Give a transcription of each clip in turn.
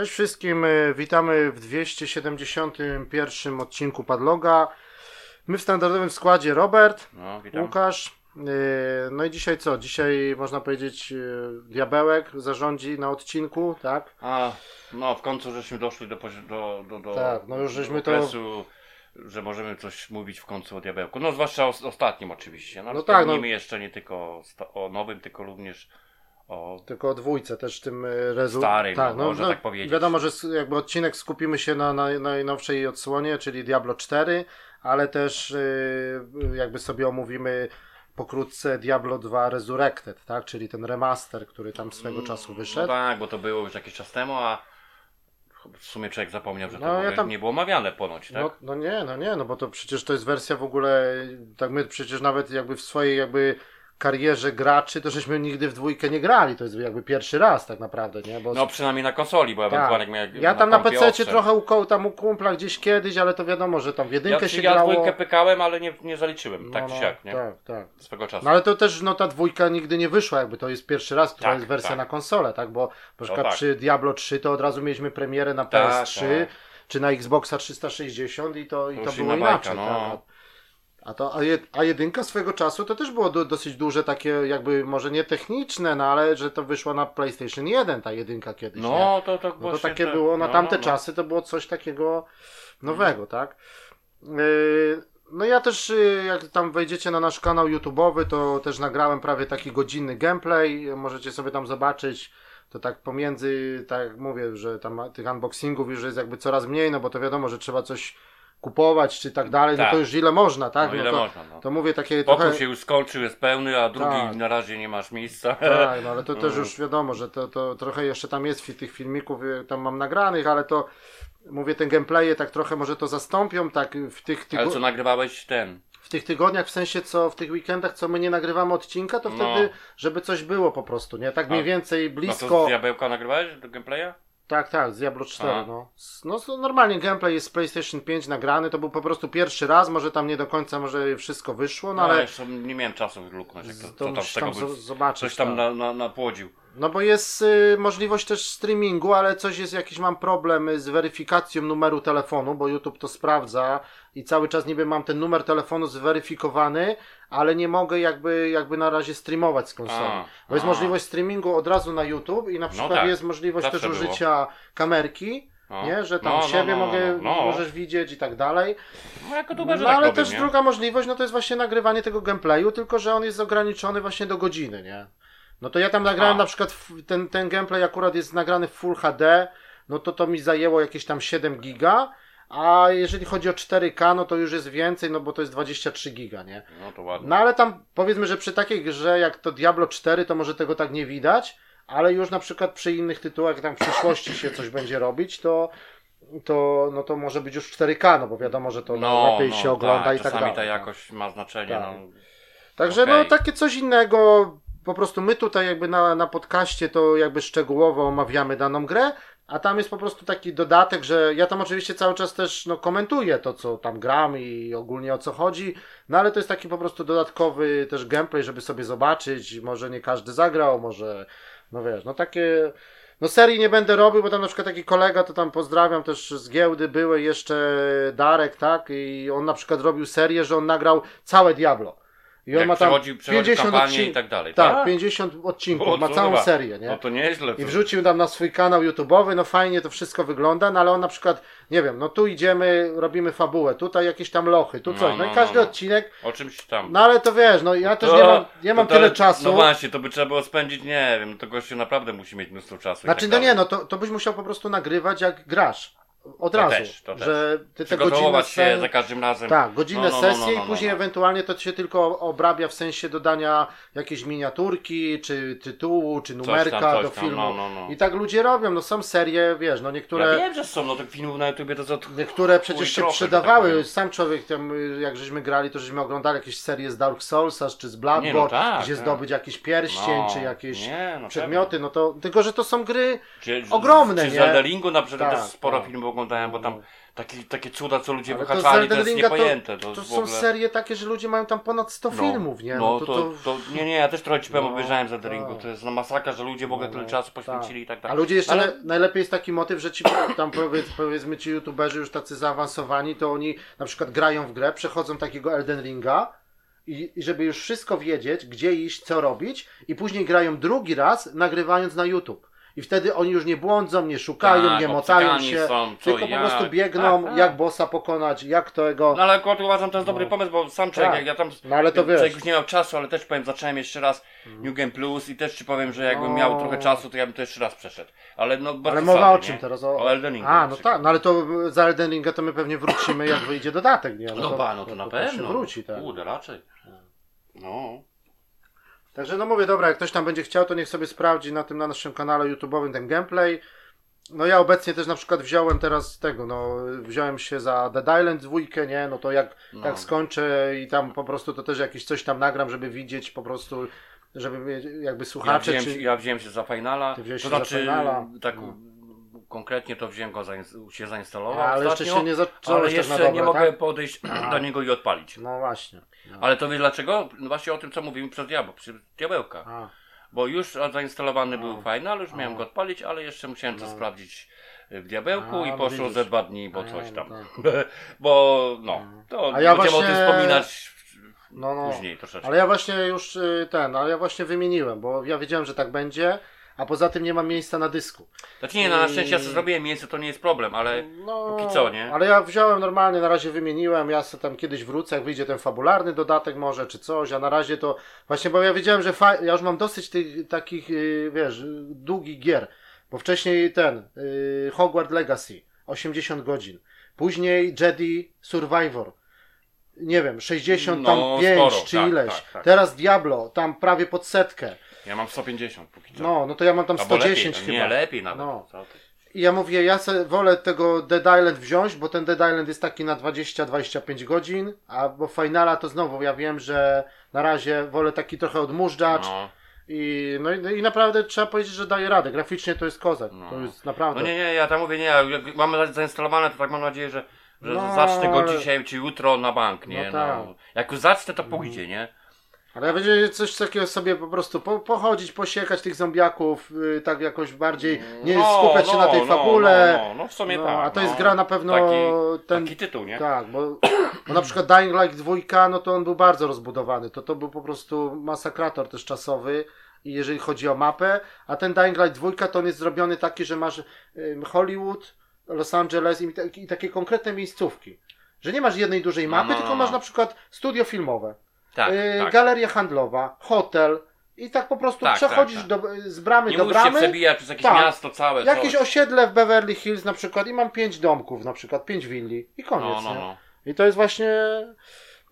Cześć wszystkim, y, witamy w 271 odcinku Padloga. My w standardowym składzie Robert, No. Łukasz. y, No i dzisiaj co? Dzisiaj można powiedzieć y, Diabełek zarządzi na odcinku, tak? A, no, w końcu żeśmy doszli do, do, do, do Tak, no już żeśmy to- okresu, że możemy coś mówić w końcu o diabełku. No, zwłaszcza o ostatnim oczywiście. No, No tak, no. jeszcze nie tylko o nowym, tylko również o... Tylko o dwójce też tym y, rezu... Starym, no, można tak powiedzieć. Wiadomo, że jakby odcinek skupimy się na, na najnowszej odsłonie, czyli Diablo 4, ale też y, jakby sobie omówimy pokrótce Diablo 2 Resurrected, tak? Czyli ten remaster, który tam swego czasu No wyszedł. tak, bo to było już jakiś czas temu, a w sumie człowiek zapomniał, że to No, w ja tam- nie było omawiane ponoć, tak? No, no nie, no nie, no bo to przecież to jest wersja w ogóle, tak my przecież nawet jakby w swojej jakby karierze graczy, to żeśmy nigdy w dwójkę nie grali, to jest jakby pierwszy raz tak naprawdę, nie? Bo No przynajmniej na konsoli, bo tak. ewentualnie jak miał Ja tam na kompie PC trochę u, tam u kumpla gdzieś kiedyś, ale to wiadomo, że tam w Ja, jedynkę się ja grało. dwójkę pykałem, ale nie, nie zaliczyłem, tak No, czy no, siak, nie? Tak, tak. Swego czasu. No ale to też, no ta dwójka nigdy nie wyszła, jakby to jest pierwszy raz, to Tak, jest wersja tak. na konsolę, tak? Bo na przykład tak. przy Diablo 3 to od razu mieliśmy premierę na Tak, PS3, tak. czy na Xboxa 360 i to, i To było inaczej. bajka, no. A, to, a, jed, a jedynka swego czasu to też było do, dosyć duże takie jakby, może nie techniczne, no ale że to wyszło na PlayStation 1 ta jedynka kiedyś, nie? No, to, to, No to takie te- było, na no, tamte no, no. czasy to było coś takiego nowego, tak? Yy, No ja też, yy, jak tam wejdziecie na nasz kanał YouTube'owy, to też nagrałem prawie taki godzinny gameplay, możecie sobie tam zobaczyć, to tak pomiędzy, tak jak mówię, że tam tych unboxingów już jest jakby coraz mniej, no bo to wiadomo, że trzeba coś kupować czy tak dalej, no Tak. to już ile można, tak? No ile to, można, no. to mówię takie Pokój trochę... się już skończył, jest pełny, a drugi Tak. na razie nie masz miejsca. Tak, no ale to też Mhm. już wiadomo, że to, to trochę jeszcze tam jest fi- tych filmików, y, tam mam nagranych, ale to mówię, te gameplaye tak trochę może to zastąpią, tak w tych, tygo- Ale co nagrywałeś ten? w tych tygodniach, w sensie co w tych weekendach, co my nie nagrywamy odcinka, to No. wtedy, żeby coś było po prostu, nie? Tak mniej więcej No blisko. to z diabełka nagrywałeś do gameplaya? Tak, tak, z Diablo 4, A. no. No normalnie gameplay jest z PlayStation 5 nagrany, to był po prostu pierwszy raz, może tam nie do końca może wszystko wyszło, no No, ale ale jeszcze nie miałem czasu luknąć, jak to, to tam z tam zo- zobaczyć. coś tam tak. na, na, napłodził. No bo jest y, możliwość też streamingu, ale coś jest, jakiś mam problem z weryfikacją numeru telefonu, bo YouTube to sprawdza i cały czas niby mam ten numer telefonu zweryfikowany, ale nie mogę jakby, jakby na razie streamować z konsoli. A, Bo jest a. możliwość streamingu od razu na YouTube i na przykład tak, jest możliwość też było. użycia kamerki, No. nie? że tam No, no, siebie no, mogę, no, no. możesz widzieć i tak dalej. No jako No tak ale robię, też nie? druga możliwość, no to jest właśnie nagrywanie tego gameplayu, tylko że on jest ograniczony właśnie do godziny, nie? No to ja tam nagrałem A. na przykład, w- ten, ten gameplay akurat jest nagrany w Full HD, no to to mi zajęło jakieś tam 7 giga, a jeżeli chodzi o 4K, no to już jest więcej, no bo to jest 23 giga, nie? No to ładnie. No ale tam powiedzmy, że przy takiej grze jak to Diablo 4, to może tego tak nie widać, ale już na przykład przy innych tytułach, jak tam w przyszłości się coś będzie robić, to to, no to może być już 4K, no bo wiadomo, że to no, lepiej no, się ogląda tak, i tak czasami dalej. ta no. jakość ma znaczenie, Tak. no. Także no Okej. takie coś innego, po prostu my tutaj jakby na, na podcaście to jakby szczegółowo omawiamy daną grę, a tam jest po prostu taki dodatek, że ja tam oczywiście cały czas też no, komentuję to, co tam gram i ogólnie o co chodzi, no ale to jest taki po prostu dodatkowy też gameplay, żeby sobie zobaczyć, może nie każdy zagrał, może, no wiesz, no takie... No serii nie będę robił, bo tam na przykład taki kolega, to tam pozdrawiam też z giełdy, były jeszcze Darek, tak, i on na przykład robił serię, że on nagrał całe Diablo. I on Jak ma tam przechodzi, przechodzi 50 kampanię odcin- i tak dalej, Tak, tak? 50 odcinków, O, ma całą chyba- serię, nie? No to nieźle. I wrzucił tam na swój kanał YouTube'owy, no fajnie to wszystko wygląda, no ale on na przykład, nie wiem, no tu idziemy, robimy fabułę, tutaj jakieś tam lochy, tu No, coś, no, no, i każdy no, no. odcinek, O czymś tam. no ale to wiesz, no ja też To- nie mam, nie mam to- tyle czasu. No właśnie, to by trzeba było spędzić, nie wiem, to gościu naprawdę musi mieć mnóstwo czasu. Znaczy, tak no nie, no to, to byś musiał po prostu nagrywać jak grasz. Od razu. też, też. że ty te Przygotować się za każdym razem. Tak, godzinne No, no, no, no, sesje no, i później no, no. ewentualnie to się tylko obrabia w sensie dodania jakiejś miniaturki, czy tytułu, czy numerka tam, coś do filmu. no, no, no. I tak ludzie robią, no są serie, wiesz, no niektóre... Ja wiem, że są, no tych filmów na YouTubie to co... Niektóre przecież się trochę, tak przydawały. powiem. Sam człowiek tam, jak żeśmy grali, to żeśmy oglądali jakieś serie z Dark Soulsa, czy z Bloodborne, no tak, gdzie tak. zdobyć jakiś pierścień, No, czy jakieś nie, no przedmioty. No to, tylko, że to są gry Czy, ogromne, czy nie? z Eldelingu na przykład Tak, sporo tak. filmów oglądałem, bo tam takie, takie cuda, co ludzie Ale to wyhaczali, to Elden jest to, niepojęte. To, to w są ogóle... serie takie, że ludzie mają tam ponad 100 filmów, nie? No, to, to, to, to, nie, nie, ja też trochę ci powiem, No, obejrzałem Elden tak. Ringu. To jest no, masakra, że ludzie w ogóle tyle No, czasu poświęcili i tak A dalej. ludzie jeszcze Ale- na, najlepiej jest taki motyw, że ci tam powiedz, powiedzmy ci youtuberzy już tacy zaawansowani, to oni na przykład grają w grę, przechodzą takiego Elden Ringa i, i żeby już wszystko wiedzieć, gdzie iść, co robić i później grają drugi raz, nagrywając na YouTube. I wtedy oni już nie błądzą, nie szukają, Tak, nie motają się, są, tylko po prostu biegną, Tak, tak. jak bossa pokonać, jak tego... No ale akurat uważam, to jest dobry No. pomysł, bo sam człowiek, Tak. jak ja tam No ale to wiesz. już nie miał czasu, ale też powiem, zacząłem jeszcze raz New Game Plus i też ci powiem, że jakbym No. miał trochę czasu, to ja bym to jeszcze raz przeszedł. Ale no bez Ale mowa o nie? czym teraz? O Elden Ringu. A, na no tak, no ale to za Elden Ringa to my pewnie wrócimy, jak wyjdzie dodatek, nie? No, ba, no to na się pewno. wróci, tak. Kurde, raczej. No. Także no mówię, dobra, jak ktoś tam będzie chciał, to niech sobie sprawdzi na tym na naszym kanale YouTube'owym ten gameplay. No ja obecnie też na przykład wziąłem teraz tego, no wziąłem się za Dead Island dwójkę, nie, no to jak, No. jak skończę i tam po prostu to też jakieś coś tam nagram, żeby widzieć po prostu, żeby jakby Ja słuchacze, wziąłem, czy... ja wziąłem się za Finala. Ty wziąłeś to się za znaczy, Finala. tak No. Konkretnie to wziąłem go, zains- się zainstalował ale jeszcze ostatnio, się nie zacząłeś ale tak jeszcze dobre, nie mogę tak? podejść do niego i odpalić. No właśnie. No. Ale to wiesz dlaczego? No właśnie o tym, co mówimy przez diabeł, przy diabełka. A, Bo już zainstalowany No. był Final, już miałem No. go odpalić, ale jeszcze musiałem to No. sprawdzić w diabełku A, i no poszło widzisz. ze dwa dni, bo A, coś no tam. tak. bo no, to A ja będziemy o właśnie- tym wspominać no, no. później troszeczkę. Ale ja właśnie już y, ten, ale ja właśnie wymieniłem, bo ja wiedziałem, że tak będzie, a poza tym nie mam miejsca na dysku. Znaczy nie, no, na szczęście ja sobie zrobiłem miejsce, to nie jest problem, ale No, póki co, nie? Ale ja wziąłem normalnie, na razie wymieniłem, ja sobie tam kiedyś wrócę, jak wyjdzie ten fabularny dodatek może, czy coś, a na razie to właśnie, bo ja wiedziałem, że fa... ja już mam dosyć tych takich, y, wiesz, długich gier, bo wcześniej ten, y, Hogwarts Legacy, 80 godzin, później Jedi Survivor, nie wiem, 65 No, sporo, czy tak, ileś, tak, tak. teraz Diablo, tam prawie pod setkę, ja mam 150 póki co. no, no to ja mam tam Albo 110 lepiej, chyba. Nie, lepiej nawet. No. Co ty? I ja mówię, ja se wolę tego Dead Island wziąć, bo ten Dead Island jest taki na 20-25 godzin, a bo Finala to znowu ja wiem, że na razie wolę taki trochę odmurzacz No. i, no, i, i naprawdę trzeba powiedzieć, że daje radę. Graficznie to jest kozak. No. To jest naprawdę. no nie, nie, ja tam mówię, nie, jak mamy zainstalowane, to tak mam nadzieję, że, że No, zacznę go ale- dzisiaj czy jutro na bank, nie? No tak. No, Jak już zacznę, to pójdzie, nie? Ale będzie coś takiego sobie po prostu po, pochodzić, posiekać tych zombiaków, y, tak jakoś bardziej, nie No, skupiać się no, na tej no, fabule. No, no, no w sumie No, tak. a to no. jest gra na pewno Taki, ten, taki tytuł, nie? Tak, bo, bo na przykład Dying Light 2, no to on był bardzo rozbudowany. To to był po prostu masakrator też czasowy. I jeżeli chodzi o mapę, a ten Dying Light 2 to on jest zrobiony taki, że masz Hollywood, Los Angeles i, i takie konkretne miejscówki. Że nie masz jednej dużej No, mapy, no, tylko no, masz no. na przykład studio filmowe, Tak, yy, tak. galeria handlowa, hotel i tak po prostu Tak, przechodzisz tak, Do, z bramy Nie do musisz się bramy. przebijać przez jakieś Tak. miasto całe, Jakieś coś. osiedle w Beverly Hills na przykład i mam pięć domków na przykład, pięć willi i koniec. No, no, nie? no. I to jest właśnie.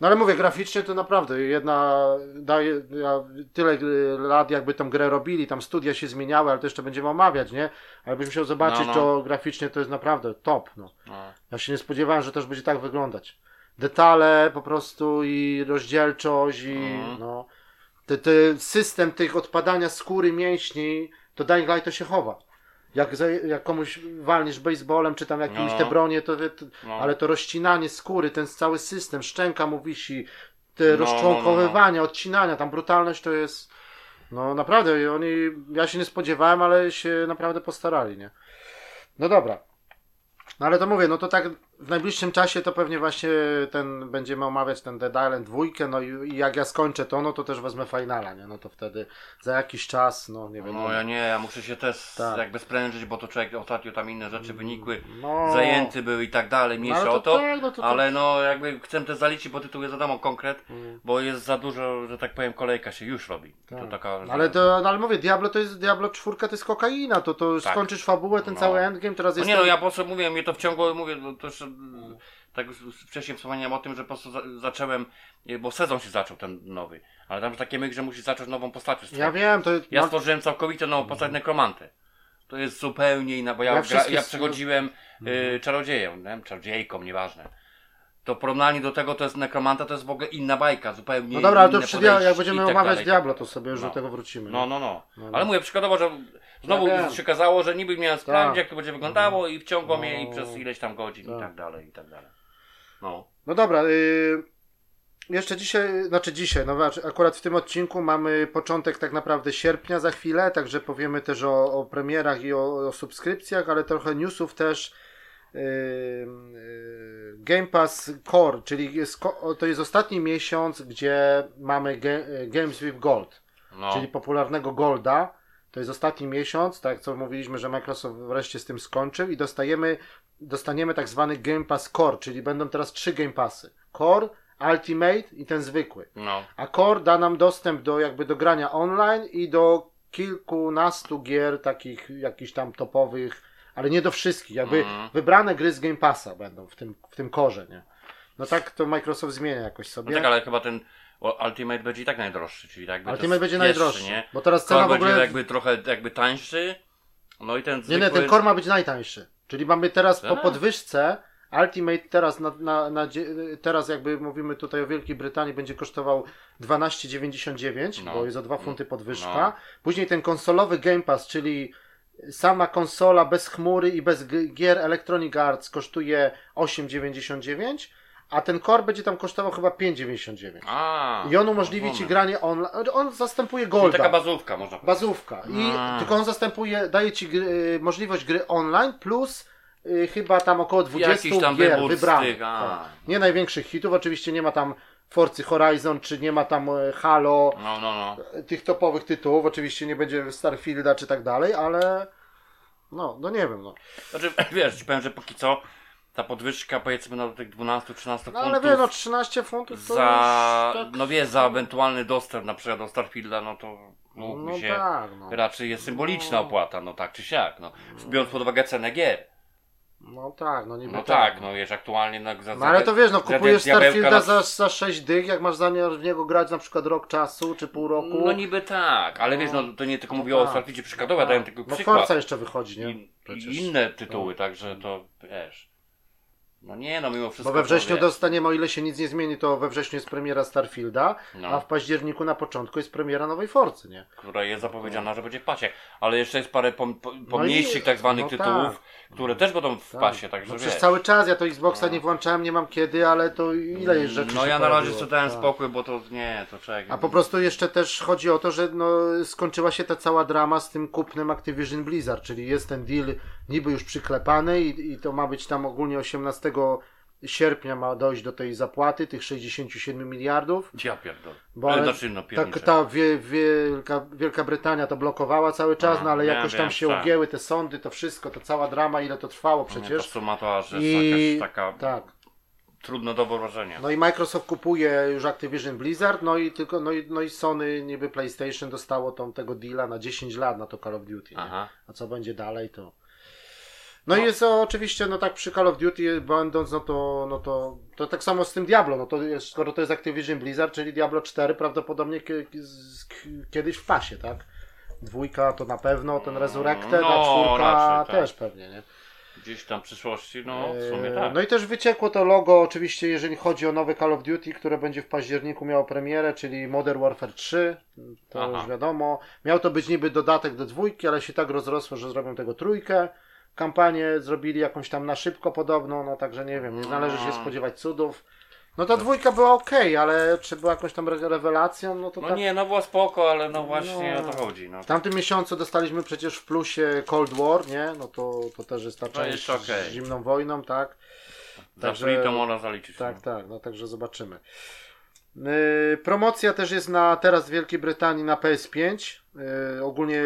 No ale mówię, graficznie to naprawdę jedna daje. Tyle y, lat jakby tą grę robili, tam studia się zmieniały, ale to jeszcze będziemy omawiać, nie? Ale byś musiał zobaczyć, No, no. to graficznie to jest naprawdę top. No. no. Ja się nie spodziewałem, że też będzie tak wyglądać. Detale po prostu i rozdzielczość i Mhm. no. Te, te system tych odpadania skóry mięśni, to Dying Light to się chowa. Jak, za, jak komuś walniesz baseballem, czy tam jakimiś No. te bronie, to, to No. ale to rozcinanie skóry, ten cały system, szczęka mu wisi, te No, no, rozczłonkowywania, odcinania, tam brutalność to jest, no naprawdę, i oni, ja się nie spodziewałem, ale się naprawdę postarali, nie? No dobra. No ale to mówię, no to tak w najbliższym czasie to pewnie właśnie ten, będziemy omawiać ten Dead Island dwójkę, no i, i jak ja skończę to, no to też wezmę finala, nie? No to wtedy za jakiś czas, no nie wiem. No ja nie, ja muszę się też Tak. jakby sprężyć, bo to człowiek ostatnio tam inne rzeczy wynikły, no, zajęty był i tak dalej, no, mniejsza ale o to, tak, no to, to, ale no jakby chcę też zaliczyć, bo tytuł jest wiadomo konkret, Mm. bo jest za dużo, że tak powiem, kolejka się już robi. Tak. To taka, że... Ale to, no ale mówię, Diablo to jest, Diablo 4 to jest kokaina, to, to Tak. skończysz fabułę, ten No. cały endgame, teraz No jest nie no, ja po prostu mówię, mnie to wciągło, mówię, no to już, tak już wcześniej wspomniałem o tym, że po prostu za, zacząłem, e, bo sezon się zaczął ten nowy, ale tam takie myk, że musisz zacząć nową postacią Ja wiem, to Ja no, stworzyłem całkowicie nową postać nekromantę. To jest zupełnie inna, bo ja, Ja gra, wszystkie ja s- przechodziłem y, czarodzieją, nie? czarodziejką, nieważne. to w porównaniu do tego to jest Necromanta, to jest w ogóle inna bajka, zupełnie No dobra, ale to inne przy podejście jak będziemy tak omawiać dalej. Diablo, to sobie już No. do tego wrócimy. No, nie? no, no. No, Ale no. mówię, przykładowo, że znowu wiem. się okazało, że niby miałem sprawdzić, Tak. jak to będzie wyglądało i wciągło No. mnie i przez ileś tam godzin i Tak. tak dalej, i tak dalej. No. No dobra, y, jeszcze dzisiaj, znaczy dzisiaj, no akurat w tym odcinku mamy początek tak naprawdę sierpnia za chwilę, także powiemy też o, o premierach i o, o subskrypcjach, ale trochę newsów też. Y, y, Game Pass Core, czyli jest, to jest ostatni miesiąc, gdzie mamy ge, Games with Gold, no. czyli popularnego Golda. To jest ostatni miesiąc, tak jak co mówiliśmy, że Microsoft wreszcie z tym skończył i dostajemy, dostaniemy tak zwany Game Pass Core, czyli będą teraz trzy Game Passy. Core, Ultimate i ten zwykły. no. A Core da nam dostęp do jakby do grania online i do kilkunastu gier takich jakichś tam topowych, ale nie do wszystkich. Jakby Mhm. wybrane gry z Game Passa będą w tym, w tym korze, nie? No tak to Microsoft zmienia jakoś sobie. No tak, ale chyba ten Ultimate będzie i tak najdroższy, czyli tak jakby Ultimate będzie pierwszy, najdroższy, nie? bo teraz Core cena w będzie ogóle... jakby trochę jakby tańszy, no i ten Nie, zwykły... nie, ten core ma być najtańszy. Czyli mamy teraz po podwyżce Ultimate teraz na, na, na, teraz jakby mówimy tutaj o Wielkiej Brytanii będzie kosztował 12,99, No. bo jest o 2 funty podwyżka. No. Później ten konsolowy Game Pass, czyli sama konsola bez chmury i bez gier Electronic Arts kosztuje 8,99, a ten core będzie tam kosztował chyba 5,99. A, I on umożliwi ci granie online. On zastępuje Czyli Golda. taka bazówka można powiedzieć. Bazówka. I A. tylko on zastępuje, daje ci gry, y, możliwość gry online plus y, chyba tam około 20 Jakiś tam gier wybranych. Tak. Nie największych hitów, oczywiście nie ma tam Forcy Horizon, czy nie ma tam e, Halo, No, no, no. e, tych topowych tytułów, oczywiście nie będzie Starfielda czy tak dalej, ale no, no nie wiem, no. Znaczy, wiesz, powiem, że póki co ta podwyżka powiedzmy no, do tych 12-13 no ale wiesz, no 13 funtów to za, już tak... no wiesz, za ewentualny dostęp na przykład do Starfielda, no to mógłby No się, tak, no. raczej jest symboliczna No. opłata, no tak czy siak, no. Biorąc pod uwagę cenę gier. No tak, no niby No tak, no wiesz, aktualnie no, za, No ale to wiesz, no kupujesz Starfielda na- za, za 6 dych, jak masz zamiar w niego grać na przykład rok czasu, czy pół roku. No niby tak, ale wiesz, no to nie tylko No mówię o tak. Starfieldzie przykładowo, ja dałem tylko No przykład. Forza jeszcze wychodzi, nie? I inne tytuły, także to wiesz. No nie, no mimo wszystko. Bo we wrześniu wiesz, dostaniemy, o ile się nic nie zmieni, to we wrześniu jest premiera Starfielda, No. a w październiku na początku jest premiera nowej Forcy, nie? która jest zapowiedziana, że będzie w pasie. Ale jeszcze jest parę pom, po, No pomniejszych i- tak zwanych no tytułów, które też będą w Tak. pasie, także No wiesz. przez cały czas, ja to Xboxa nie włączałem, nie mam kiedy, ale to ile jest rzeczy No ja na razie dałem Tak. spokój, bo to nie, to czekaj. A po prostu jeszcze też chodzi o to, że no, skończyła się ta cała drama z tym kupnem Activision Blizzard, czyli jest ten deal niby już przyklepany i, i to ma być tam ogólnie 18 sierpnia ma dojść do tej zapłaty, tych 67 miliardów. Ja pierdolę. Bo ale znaczy, no tak, ta wie, Wielka, Wielka Brytania to blokowała cały czas, A, no ale jakoś tam się tak. ugięły te sądy, to wszystko, to cała drama, ile to trwało To przecież. suma to aż jest I taka tak. trudno do wyobrażenia. No i Microsoft kupuje już Activision Blizzard, no i tylko no i, no i Sony niby PlayStation dostało tą tego deala na 10 lat na to Call of Duty. A co będzie dalej to. No, No. i jest o, oczywiście, no tak przy Call of Duty będąc, no to, no to, to tak samo z tym Diablo, no to jest, skoro to jest Activision Blizzard, czyli Diablo 4 prawdopodobnie kiedyś w pasie, tak? Dwójka to na pewno, ten Resurrected, a No, czwórka raczej tak. też pewnie, nie? Gdzieś tam w przyszłości, no w sumie Eee, tak. No i też wyciekło to logo, oczywiście, jeżeli chodzi o nowe Call of Duty, które będzie w październiku miało premierę, czyli Modern Warfare 3. To Aha. już wiadomo. Miał to być niby dodatek do dwójki, ale się tak rozrosło, że zrobią tego trójkę. Kampanię zrobili jakąś tam na szybko podobną, no także nie wiem, nie należy się No. spodziewać cudów. No ta dwójka była ok, ale czy była jakąś tam re- rewelacją, no to No tak. nie, no było spoko, ale no właśnie No. o to chodzi. No. W tamtym miesiącu dostaliśmy przecież w plusie Cold War, nie? No to, to też jest ta część jest okej. z zimną wojną, tak? Za Także- free to można zaliczyć. Tak, no. tak, no także zobaczymy. Yy, promocja też jest na teraz w Wielkiej Brytanii na PS5. Yy, ogólnie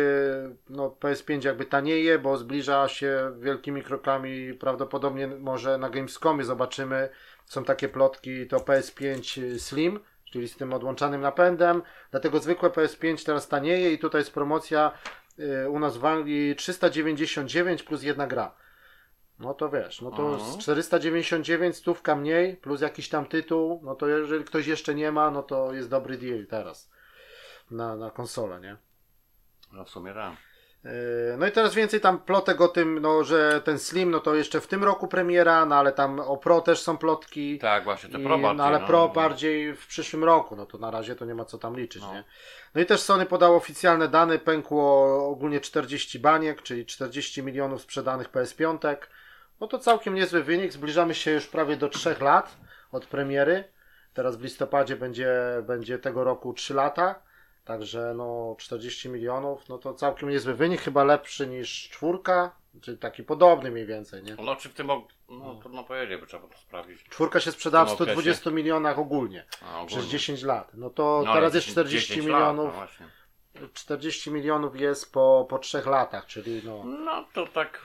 no, PS5 jakby tanieje, bo zbliża się wielkimi krokami. Prawdopodobnie może na Gamescomie zobaczymy. Są takie plotki, to PS5 Slim, czyli z tym odłączanym napędem. Dlatego zwykłe PS5 teraz tanieje i tutaj jest promocja u nas w Anglii 399 plus jedna gra. No to wiesz, no to z 499 stówka mniej, plus jakiś tam tytuł, no to jeżeli ktoś jeszcze nie ma, no to jest dobry deal teraz na, na konsolę, nie? No w sumie tak. No i teraz więcej tam plotek o tym, no, że ten Slim, no to jeszcze w tym roku premiera, no ale tam o Pro też są plotki. Tak, właśnie, te I, Pro bardziej, no ale no. Pro bardziej w przyszłym roku, no to na razie to nie ma co tam liczyć, No. nie? No i też Sony podało oficjalne dane, pękło ogólnie 40 baniek, czyli 40 milionów sprzedanych PS5. No to całkiem niezły wynik, zbliżamy się już prawie do 3 lat od premiery. Teraz w listopadzie będzie, będzie tego roku 3 lata, także no 40 milionów, no to całkiem niezły wynik, chyba lepszy niż czwórka, czyli taki podobny mniej więcej, nie? No czy w tym ok... no trudno powiedzieć, by trzeba to sprawdzić. Czwórka się sprzedała w W tym okresie. 120 milionach ogólnie. A, ogólnie. Przez 10 lat. No to No, teraz jest 10 40 10 lat, milionów. no właśnie. 40 milionów jest po, po 3 latach, czyli no. No to tak.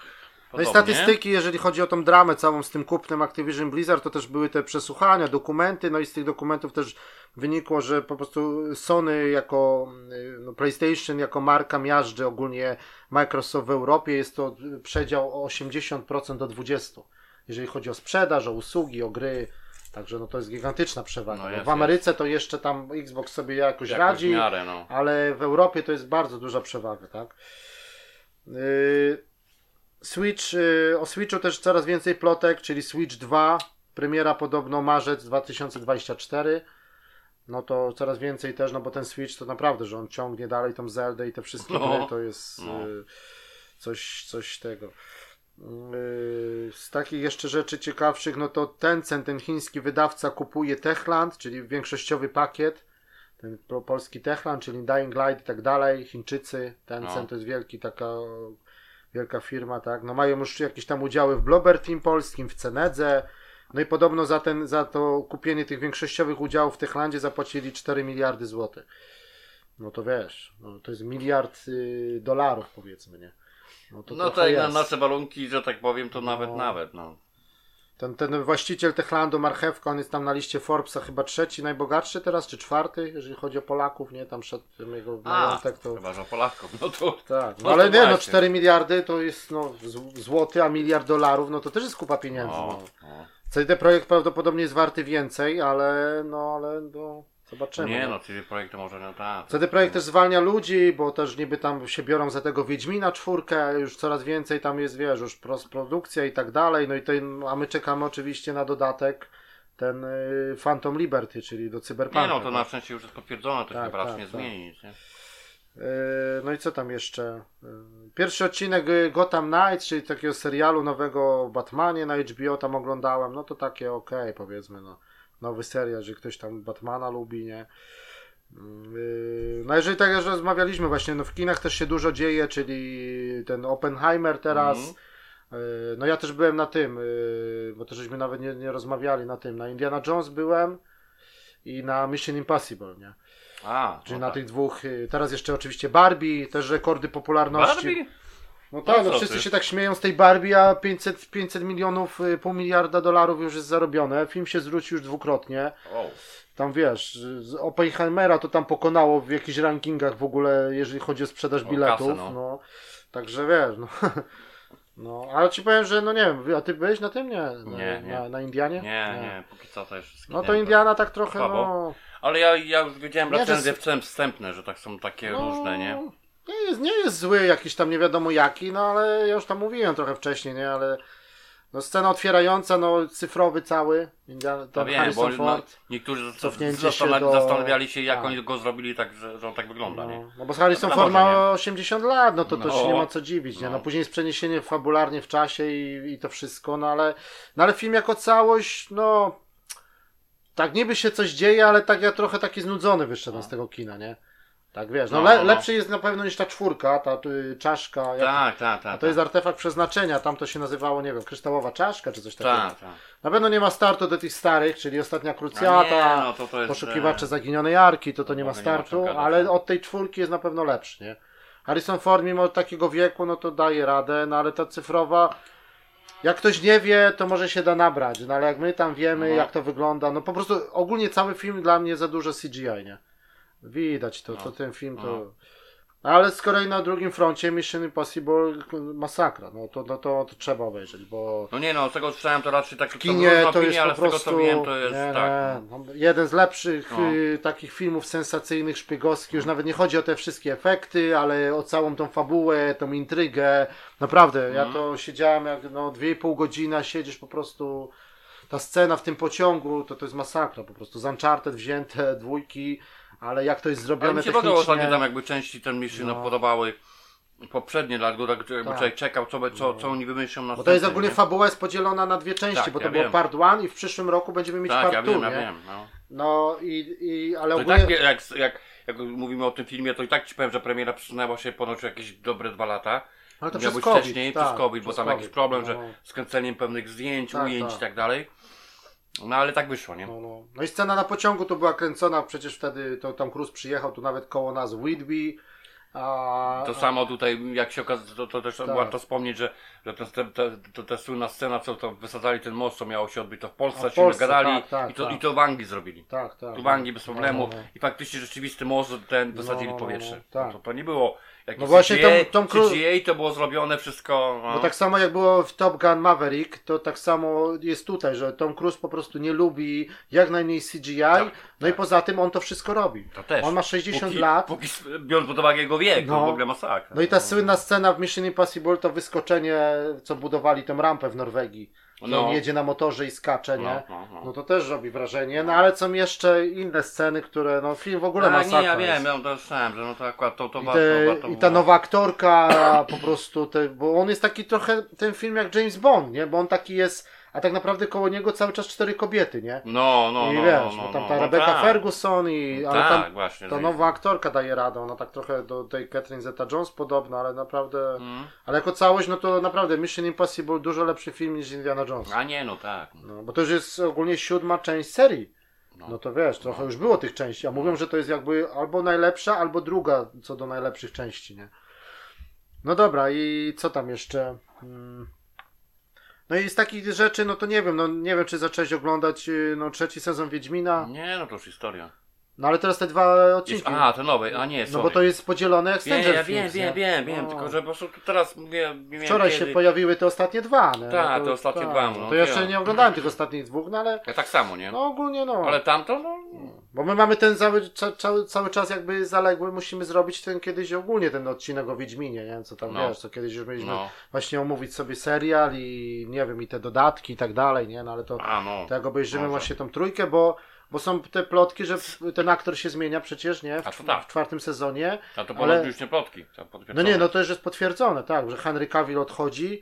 No i podobnie. statystyki, jeżeli chodzi o tą dramę całą z tym kupnem Activision Blizzard, to też były te przesłuchania, dokumenty, no i z tych dokumentów też wynikło, że po prostu Sony jako y, no PlayStation jako marka miażdży ogólnie Microsoft w Europie jest to przedział o 80% do 20%. Jeżeli chodzi o sprzedaż, o usługi, o gry, także no to jest gigantyczna przewaga. No No jest, w Ameryce to jeszcze tam Xbox sobie jakoś Jakoś radzi, miarę, no. ale w Europie to jest bardzo duża przewaga, tak? Yy, Switch, yy, o Switchu też coraz więcej plotek, czyli Switch 2, premiera podobno marzec 2024. No to coraz więcej też, no bo ten Switch to naprawdę, że on ciągnie dalej tą Zeldę i te wszystkie No. gry, to jest No. yy, coś, coś tego. Yy, Z takich jeszcze rzeczy ciekawszych, no to Tencent, ten chiński wydawca kupuje Techland, czyli większościowy pakiet ten polski Techland, czyli Dying Light i tak dalej, Chińczycy, Tencent No. to jest wielki taka wielka firma, tak, no mają już jakieś tam udziały w Blobber Team polskim, w Cenedze, no i podobno za ten, za to kupienie tych większościowych udziałów w Techlandzie zapłacili 4 miliardy złotych. No to wiesz, no to jest miliard y, dolarów powiedzmy, nie? No to No tak, na nasze warunki, że tak powiem, to nawet, No. nawet, no. Ten, ten właściciel Techlandu, Marchewka, on jest tam na liście Forbesa chyba trzeci najbogatszy teraz, czy czwarty, jeżeli chodzi o Polaków, nie? Tam przed tym jego A, majątek to... chyba, że Polaków, no to... Tak, no No ale nie, no właśnie. 4 miliardy to jest no, złoty, a miliard dolarów, no to też jest kupa pieniędzy. No, No. no. CD Projekt prawdopodobnie jest warty więcej, ale no, ale no, zobaczymy. Nie no. no, czyli projekt to może no tak. CD Projekt też zwalnia ludzi, bo też niby tam się biorą za tego Wiedźmina czwórkę, już coraz więcej tam jest, wiesz, już produkcja i tak dalej, no i ten, a my czekamy oczywiście na dodatek ten y, Phantom Liberty, czyli do Cyberpunka. Nie no, to na tak? szczęście już jest potwierdzone, to Tak, chyba raczej tak, nie tak. zmieni nic, nie? Yy, No i co tam jeszcze? Yy, Pierwszy odcinek y, Gotham Knights, czyli takiego serialu nowego o Batmanie na HBO tam oglądałem. No to takie okej, powiedzmy, no. Nowy serial, że ktoś tam Batmana lubi, nie? Yy, No jeżeli tak jak rozmawialiśmy właśnie, no w kinach też się dużo dzieje, czyli ten Oppenheimer teraz. Yy, No ja też byłem na tym, yy, bo też żeśmy nawet nie, nie rozmawiali na tym. Na Indiana Jones byłem i na Mission Impossible, nie? A, Czyli no na tak. tych dwóch, teraz jeszcze oczywiście Barbie, też rekordy popularności. Barbie? No tak, No no co wszyscy ty? się tak śmieją z tej Barbie, a 500, 500 milionów, y, pół miliarda dolarów już jest zarobione. Film się zwrócił już dwukrotnie. O, Tam wiesz, z Oppenheimera to tam pokonało w jakichś rankingach w ogóle, jeżeli chodzi o sprzedaż O biletów. kasę, no. no. Także wiesz, no. No, ale ci powiem, że no nie wiem, a ty byłeś na tym? Nie, na, Nie, nie. Na, na Indianie? nie, nie, póki co to jeszcze No to. Indiana tak trochę, Słabo. no... Ale ja, ja już wiedziałem Nie, że recenzje wstęp- wstępne, że tak są takie No, różne, nie? Nie jest, nie jest zły, jakiś tam nie wiadomo jaki, no ale ja już tam mówiłem trochę wcześniej, nie, ale no scena otwierająca, no cyfrowy cały, Indiana, No ten wiem, bo no, Ford. niektórzy zas- Cofnięcie się do- zastanawiali się, jak oni go zrobili tak, że, że on tak wygląda, nie? No, no bo Harrison No, Ford ma 80 lat, no to, to No. się nie ma co dziwić, nie? No No. później jest przeniesienie fabularnie w czasie i, i to wszystko, no ale, no ale film jako całość, no tak niby się coś dzieje, ale tak ja trochę taki znudzony wyszedłem z tego kina, nie? Tak wiesz, no, No, le, no. lepszy jest na pewno niż ta czwórka, ta y, czaszka, Tak, tak, tak. A to jest artefakt przeznaczenia, tam to się nazywało, nie wiem, kryształowa czaszka czy coś takiego. tak, tak. Na pewno nie ma startu do tych starych, czyli ostatnia krucjata, A nie, no to poszukiwacze e, zaginionej arki, to to nie ma mogę nie ma startu, ale no. od tej czwórki jest na pewno lepszy, nie? Harrison Ford mimo takiego wieku, no to daje radę, no ale ta cyfrowa, jak ktoś nie wie, to może się da nabrać, no ale jak my tam wiemy, No. jak to wygląda, no po prostu ogólnie cały film dla mnie za dużo CGI, nie? Widać to, No. to ten film to... No. Ale z kolei na drugim froncie Mission Impossible masakra, no to, no to, to trzeba obejrzeć, bo No nie no, z tego słyszałem to raczej tak w kinie to jest ale po z tego wiem to jest nie, tak. nie, no, jeden z lepszych No. y, takich filmów sensacyjnych, szpiegowskich, już nawet nie chodzi o te wszystkie efekty, ale o całą tą fabułę, tą intrygę, naprawdę, ja Mhm. to siedziałem jak no dwie i pół godziny, siedzisz po prostu, ta scena w tym pociągu, to to jest masakra, po prostu z Uncharted wzięte dwójki, ale jak to jest Ale zrobione mi się podobało technicznie, ostatnio tam jakby części ten mi się No. no. podobały poprzednie, dlatego tak jakby Tak. człowiek czekał co, co, co oni wymyślą na Bo to jest ogólnie fabuła jest podzielona na dwie części, Tak, bo to ja było wiem. part one i w przyszłym roku będziemy mieć Tak, part ja two, wiem, ja nie? wiem. No. No i, i ale To ogólnie... tak jak, jak, jak mówimy o tym filmie, to i tak ci powiem, że premiera przesunęła się ponoć jakieś dobre dwa lata. ale to Miał przez być COVID, wcześniej, tak, przez COVID, bo tam jakiś COVID. problem, no, że z kręceniem pewnych zdjęć, Tak, ujęć tak. i tak dalej. No ale tak wyszło, nie? No, no. no i scena na pociągu to była kręcona, przecież wtedy to Tom Cruise przyjechał tu nawet koło nas Whitby. A, To samo tutaj, jak się okazało, to, to też Tak. warto wspomnieć, że, że te, te, te, to, ta słynna scena, co to wysadzali ten most, co miało się odbyć, to w Polsce w się nagadali tak, tak, i, to, tak. i to w Anglii zrobili. Tak, tak. Tu w Anglii bez problemu No, no, no. i faktycznie rzeczywisty most ten wysadzili No, no, w no, powietrze. no, tak. to, to nie było jakieś No właśnie CGI, Tom- Tom CGI to było zrobione wszystko. No. Bo tak samo jak było w Top Gun Maverick, to tak samo jest tutaj, że Tom Cruise po prostu nie lubi jak najmniej CGI, no i poza tym on to wszystko robi. to też. On ma 60 póki, lat. Póki, biorąc pod uwagę jego wiek, No. to w ogóle masakra. No i ta słynna scena w Mission Impossible to wyskoczenie, co budowali tą rampę w Norwegii. No. No. On jedzie na motorze i skacze, nie? No, no, no. No to też robi wrażenie, no ale są jeszcze inne sceny, które, no film w ogóle A, masakra nie, ja wiem, ja to słyszałem, że no to akurat to, to I, te, warto I ta nowa aktorka po prostu, te, bo on jest taki trochę, ten film jak James Bond, nie? Bo on taki jest, a tak naprawdę koło niego cały czas cztery kobiety, nie? No, no, I no, wiesz, no, bo tam no, ta no, Rebecca tak. Ferguson i, ale tak, tam właśnie. ta nowa aktorka daje radę, ona tak trochę do tej Catherine Zeta-Jones podobna, ale naprawdę, Mm. ale jako całość, no to naprawdę Mission Impossible dużo lepszy film niż Indiana Jones. A nie, no tak. No, bo to już jest ogólnie siódma część serii. No. No to wiesz, trochę już było tych części, a mówią, że to jest jakby albo najlepsza, albo druga co do najlepszych części, nie? No dobra, i co tam jeszcze? Hmm. No i z takich rzeczy, no to nie wiem, no nie wiem, czy zacząłeś oglądać y, no, trzeci sezon Wiedźmina, Nie, no to już historia. no ale teraz te dwa odcinki. Jest, a, te nowe, a nie, no sorry. bo to jest podzielone jak Wiem, Stranger ja wiem, Things, wiem, nie? wiem, wiem, No. tylko że po prostu tu teraz mówię, nie wiem Wczoraj kiedy. się pojawiły te ostatnie dwa, nie? Tak, No te ostatnie tak, dwa, no no, to jeszcze wiem. nie oglądałem tych ostatnich dwóch, no ale Ja tak samo, nie? no ogólnie no. Ale tamto, no... Bo my mamy ten cały, ca, cały, cały czas jakby zaległy, musimy zrobić ten kiedyś ogólnie ten odcinek o Wiedźminie, nie? Co tam No. wiesz, co kiedyś już mieliśmy No. właśnie omówić sobie serial i nie wiem, i te dodatki i tak dalej, nie? No ale to, A, no. to jak obejrzymy Może. właśnie tą trójkę, bo, bo są te plotki, że ten aktor się zmienia przecież, nie? W, tak. w czwartym sezonie. A to ale- już nie plotki. No nie, no to już jest potwierdzone, tak, że Henry Cavill odchodzi.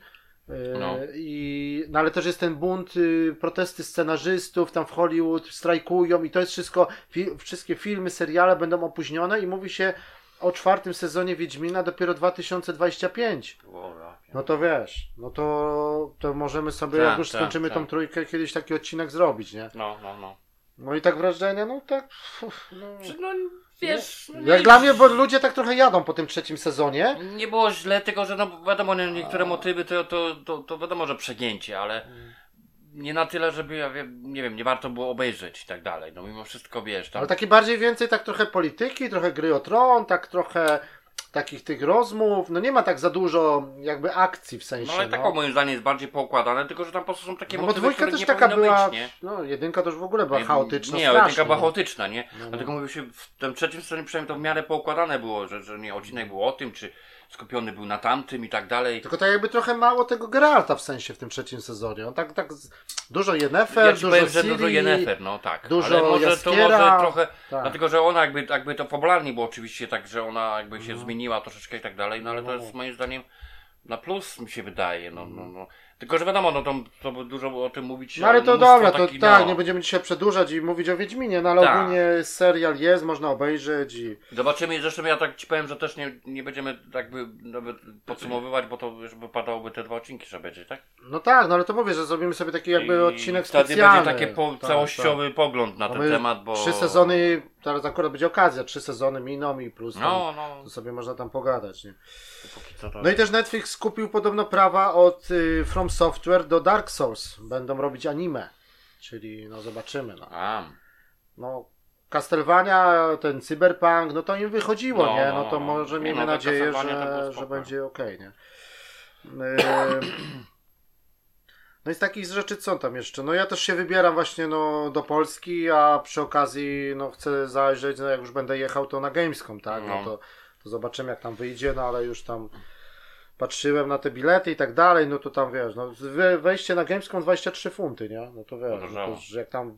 No. I, no ale też jest ten bunt, y, protesty scenarzystów tam w Hollywood strajkują i to jest wszystko, fi, wszystkie filmy, seriale będą opóźnione i mówi się o czwartym sezonie Wiedźmina dopiero 2025. O, ja wiem. No to wiesz, no to, to możemy sobie, Tak, jak już tak, skończymy tak. tą trójkę, kiedyś taki odcinek zrobić, nie? No, no, no. No i tak wrażenie, no tak, no. No, wiesz... no Jak nie- dla mnie, bo ludzie tak trochę jadą po tym trzecim sezonie. Nie było źle, tylko że no wiadomo, nie- niektóre motywy to, to, to, to wiadomo, że przegięcie, ale nie na tyle, żeby, ja wiem, nie wiem, nie warto było obejrzeć i tak dalej. No mimo wszystko, wiesz, tam... Ale taki bardziej więcej tak trochę polityki, trochę gry o tron, tak trochę takich tych rozmów. No nie ma tak za dużo jakby akcji w sensie. No ale tak moim zdaniem jest bardziej poukładane, tylko że tam po prostu są takie No bo motywy, dwójka które też nie taka była, być, nie? no jedynka to już w ogóle była chaotyczna Nie, strasznie. jedynka była chaotyczna, nie? No, no. Dlatego mówię się, w tym trzecim sezonie przynajmniej to w miarę poukładane było, że, że nie, odcinek był o tym, czy skupiony był na tamtym i tak dalej. Tylko tak jakby trochę mało tego Geralta w sensie w tym trzecim sezonie. On tak, tak z- dużo Yennefer, Ja dużo powiem, Ciri, dużo Yennefer, no tak. dużo ale może Jaskiera. to może trochę, Tak. dlatego że ona jakby, jakby to fabularnie było oczywiście tak, że ona jakby się zmieniła troszeczkę i tak dalej, no ale to No. jest moim zdaniem na plus mi się wydaje, no, no, no. Tylko, że wiadomo, no to, to dużo o tym mówić. No ale to dobra, to tak, nie będziemy dzisiaj przedłużać i mówić o Wiedźminie, no ale Tak. ogólnie serial jest, można obejrzeć i... Zobaczymy, zresztą ja tak ci powiem, że też nie, nie będziemy jakby nawet podsumowywać, bo to już wypadałoby te dwa odcinki, żeby będzie, tak? No tak, no ale to mówię, że zrobimy sobie taki jakby I odcinek wtedy specjalny. będzie taki po, Tak, całościowy pogląd na ten temat, bo... Trzy sezony, teraz akurat będzie okazja, trzy sezony miną i plus tam, No, no. to sobie można tam pogadać, nie? Póki co to... No i też Netflix kupił podobno prawa od y, From Software do Dark Souls. Będą robić anime, czyli no zobaczymy, no. A, no Castlevania, ten Cyberpunk, no to im wychodziło, No, nie? no, No to no. może Nie, miejmy no, nadzieję, że, że będzie okej, nie? E, No i z takich rzeczy co tam jeszcze? No ja też się wybieram właśnie no, do Polski, a przy okazji no chcę zajrzeć, no jak już będę jechał to na Gamescom, tak? No, No. to, to zobaczymy jak tam wyjdzie, no ale już tam patrzyłem na te bilety i tak dalej, no to tam wiesz, no we- wejście na Gamescom 23 funty, nie? No to wiesz, no to, że jak tam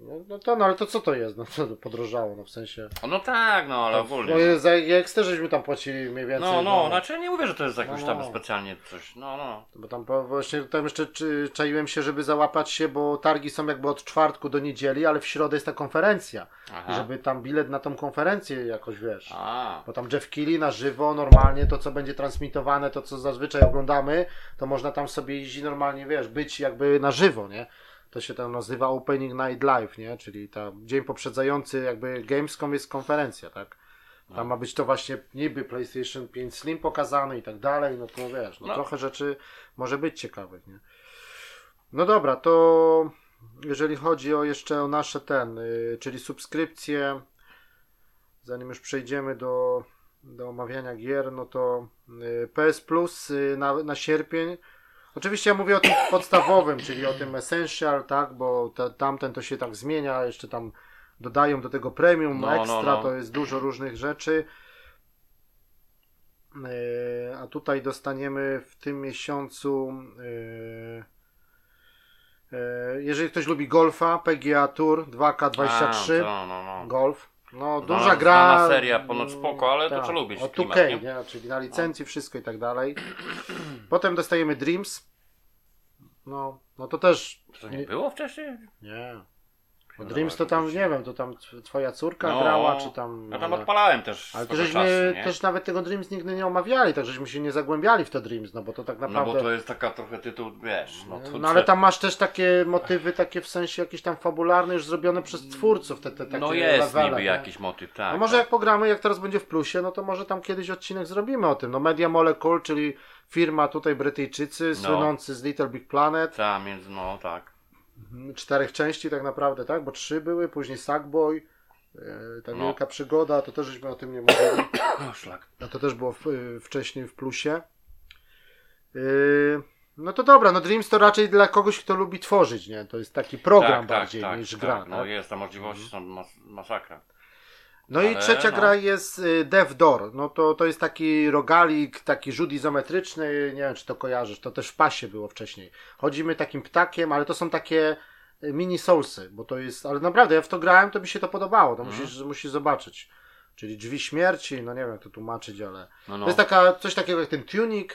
no, no to no ale to co to jest? No to podrożało, no w sensie. No tak, no ale ogólnie. No, za jak też żeśmy tam płacili mniej więcej. No, no, znaczy nie mówię, że to jest jakoś No, tam no. specjalnie coś, no, no. Bo tam właśnie tam jeszcze czaiłem się, żeby załapać się, bo targi są jakby od czwartku do niedzieli, ale w środę jest ta konferencja. Aha. I żeby tam bilet na tą konferencję jakoś wiesz. A, Bo tam Jeff Keighley na żywo, normalnie to co będzie transmitowane, to co zazwyczaj oglądamy, to można tam sobie iść i normalnie, wiesz, być jakby na żywo, nie? To się tam nazywa Opening Night Live, nie? Czyli tam dzień poprzedzający jakby Gamescom jest konferencja, tak? Tam ma być to właśnie niby PlayStation 5 Slim pokazane i tak dalej, no to wiesz, no, No. trochę rzeczy może być ciekawych, nie? No dobra, to jeżeli chodzi o jeszcze o nasze ten, y, czyli subskrypcje, zanim już przejdziemy do, do omawiania gier, no to y, PS Plus y, na, na sierpień. Oczywiście ja mówię o tym podstawowym, czyli o tym Essential, tak, bo ta, tamten to się tak zmienia, jeszcze tam dodają do tego premium, No, no, ekstra, no. to jest dużo różnych rzeczy. Y, A tutaj dostaniemy w tym miesiącu. y, y, Jeżeli ktoś lubi golfa, PGA Tour 2K23 A, to, no, no. No, Znana- duża gra. znana seria, ponoć spoko, ale to Tak. trzeba lubić O klimat, 2K, nie? nie? Czyli na licencji, wszystko i tak dalej. Potem dostajemy Dreams. No, no to też. To nie było wcześniej? Nie. Bo No, Dreams to tam, nie wiem, to tam tw- twoja córka No, grała, czy tam. Ja tam ale- odpalałem też Ale to żeśmy czasu, też nawet tego Dreams nigdy nie omawiali, tak żeśmy się nie zagłębiali w to Dreams, no bo to tak No naprawdę. bo to jest taka trochę tytuł, wiesz, no to No ale tam masz też takie motywy, takie w sensie jakieś tam fabularne, już zrobione przez twórców, te, te takie No jest levele, niby nie? jakiś motyw, tak. A może jak pogramy, jak teraz będzie w plusie, no to może tam kiedyś odcinek zrobimy o tym. No Media Molecule, czyli firma tutaj Brytyjczycy, słynący z Little Big Planet. Tak, między, no tak. Czterech części tak naprawdę, tak? Bo trzy były, później Sackboy, e, ta No. wielka przygoda, to też żeśmy o tym nie mówili. Szlak. A to też było w, y, wcześniej w plusie. Yy, no to dobra, no Dreams to raczej dla kogoś, kto lubi tworzyć, nie? To jest taki program bardziej niż gra. tak. No tak? jest, tam możliwości są mas masakra. No i Ale trzecia no. gra jest y, Death Door. No to, to jest taki rogalik, taki rzut izometryczny. Nie wiem, czy to kojarzysz. To też w pasie było wcześniej. Chodzimy takim ptakiem, ale to są takie y, mini soulsy, bo to jest. Ale naprawdę, ja w to grałem, to mi się to podobało. To Mhm. musisz, musisz zobaczyć. Czyli drzwi śmierci, no nie wiem jak to tłumaczyć, ale. No, no. To jest taka, coś takiego jak ten tuning.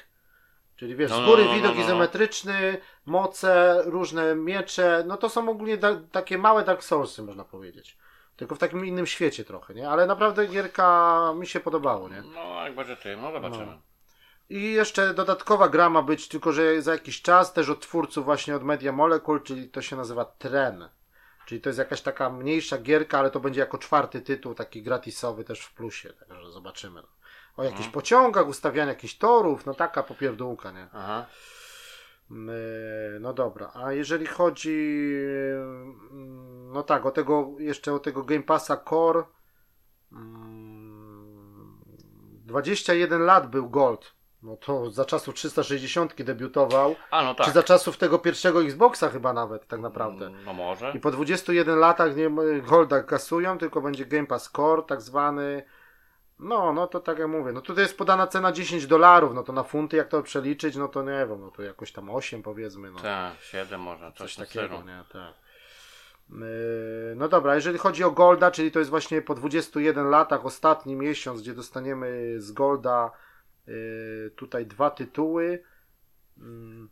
Czyli wiesz, No, z no, góry no, no, widok no, no. izometryczny, moce, różne miecze. No to są ogólnie da- takie małe Dark Soulsy, można powiedzieć. Tylko w takim innym świecie trochę, nie? Ale naprawdę gierka mi się podobało, nie? No jak będzie ty, no zobaczymy. I jeszcze dodatkowa gra ma być, tylko że za jakiś czas też od twórców właśnie od Media Molecule, czyli to się nazywa Tren. Czyli to jest jakaś taka mniejsza gierka, ale to będzie jako czwarty tytuł, taki gratisowy też w plusie, także zobaczymy. O jakichś Mhm. pociągach, ustawianiu jakichś torów, no taka popierdółka, nie? Aha. No dobra, a jeżeli chodzi mm, no tak, o tego jeszcze o tego Game Passa Core mm, 21 lat był Gold. No to za czasów 360 debiutował, A no tak. czy za czasów tego pierwszego Xboxa chyba nawet tak naprawdę. No może. I po 21 latach nie Golda kasują, tylko będzie Game Pass Core tak zwany. No, no to tak jak mówię, no tutaj jest podana cena 10 dolarów, no to na funty jak to przeliczyć, no to nie wiem, no to jakoś tam 8 powiedzmy, no. Tak, 7 może, Coś coś takiego, nie, tak. Yy, No dobra, jeżeli chodzi o Golda, czyli to jest właśnie po 21 latach, ostatni miesiąc, gdzie dostaniemy z Golda yy, tutaj dwa tytuły. Mm.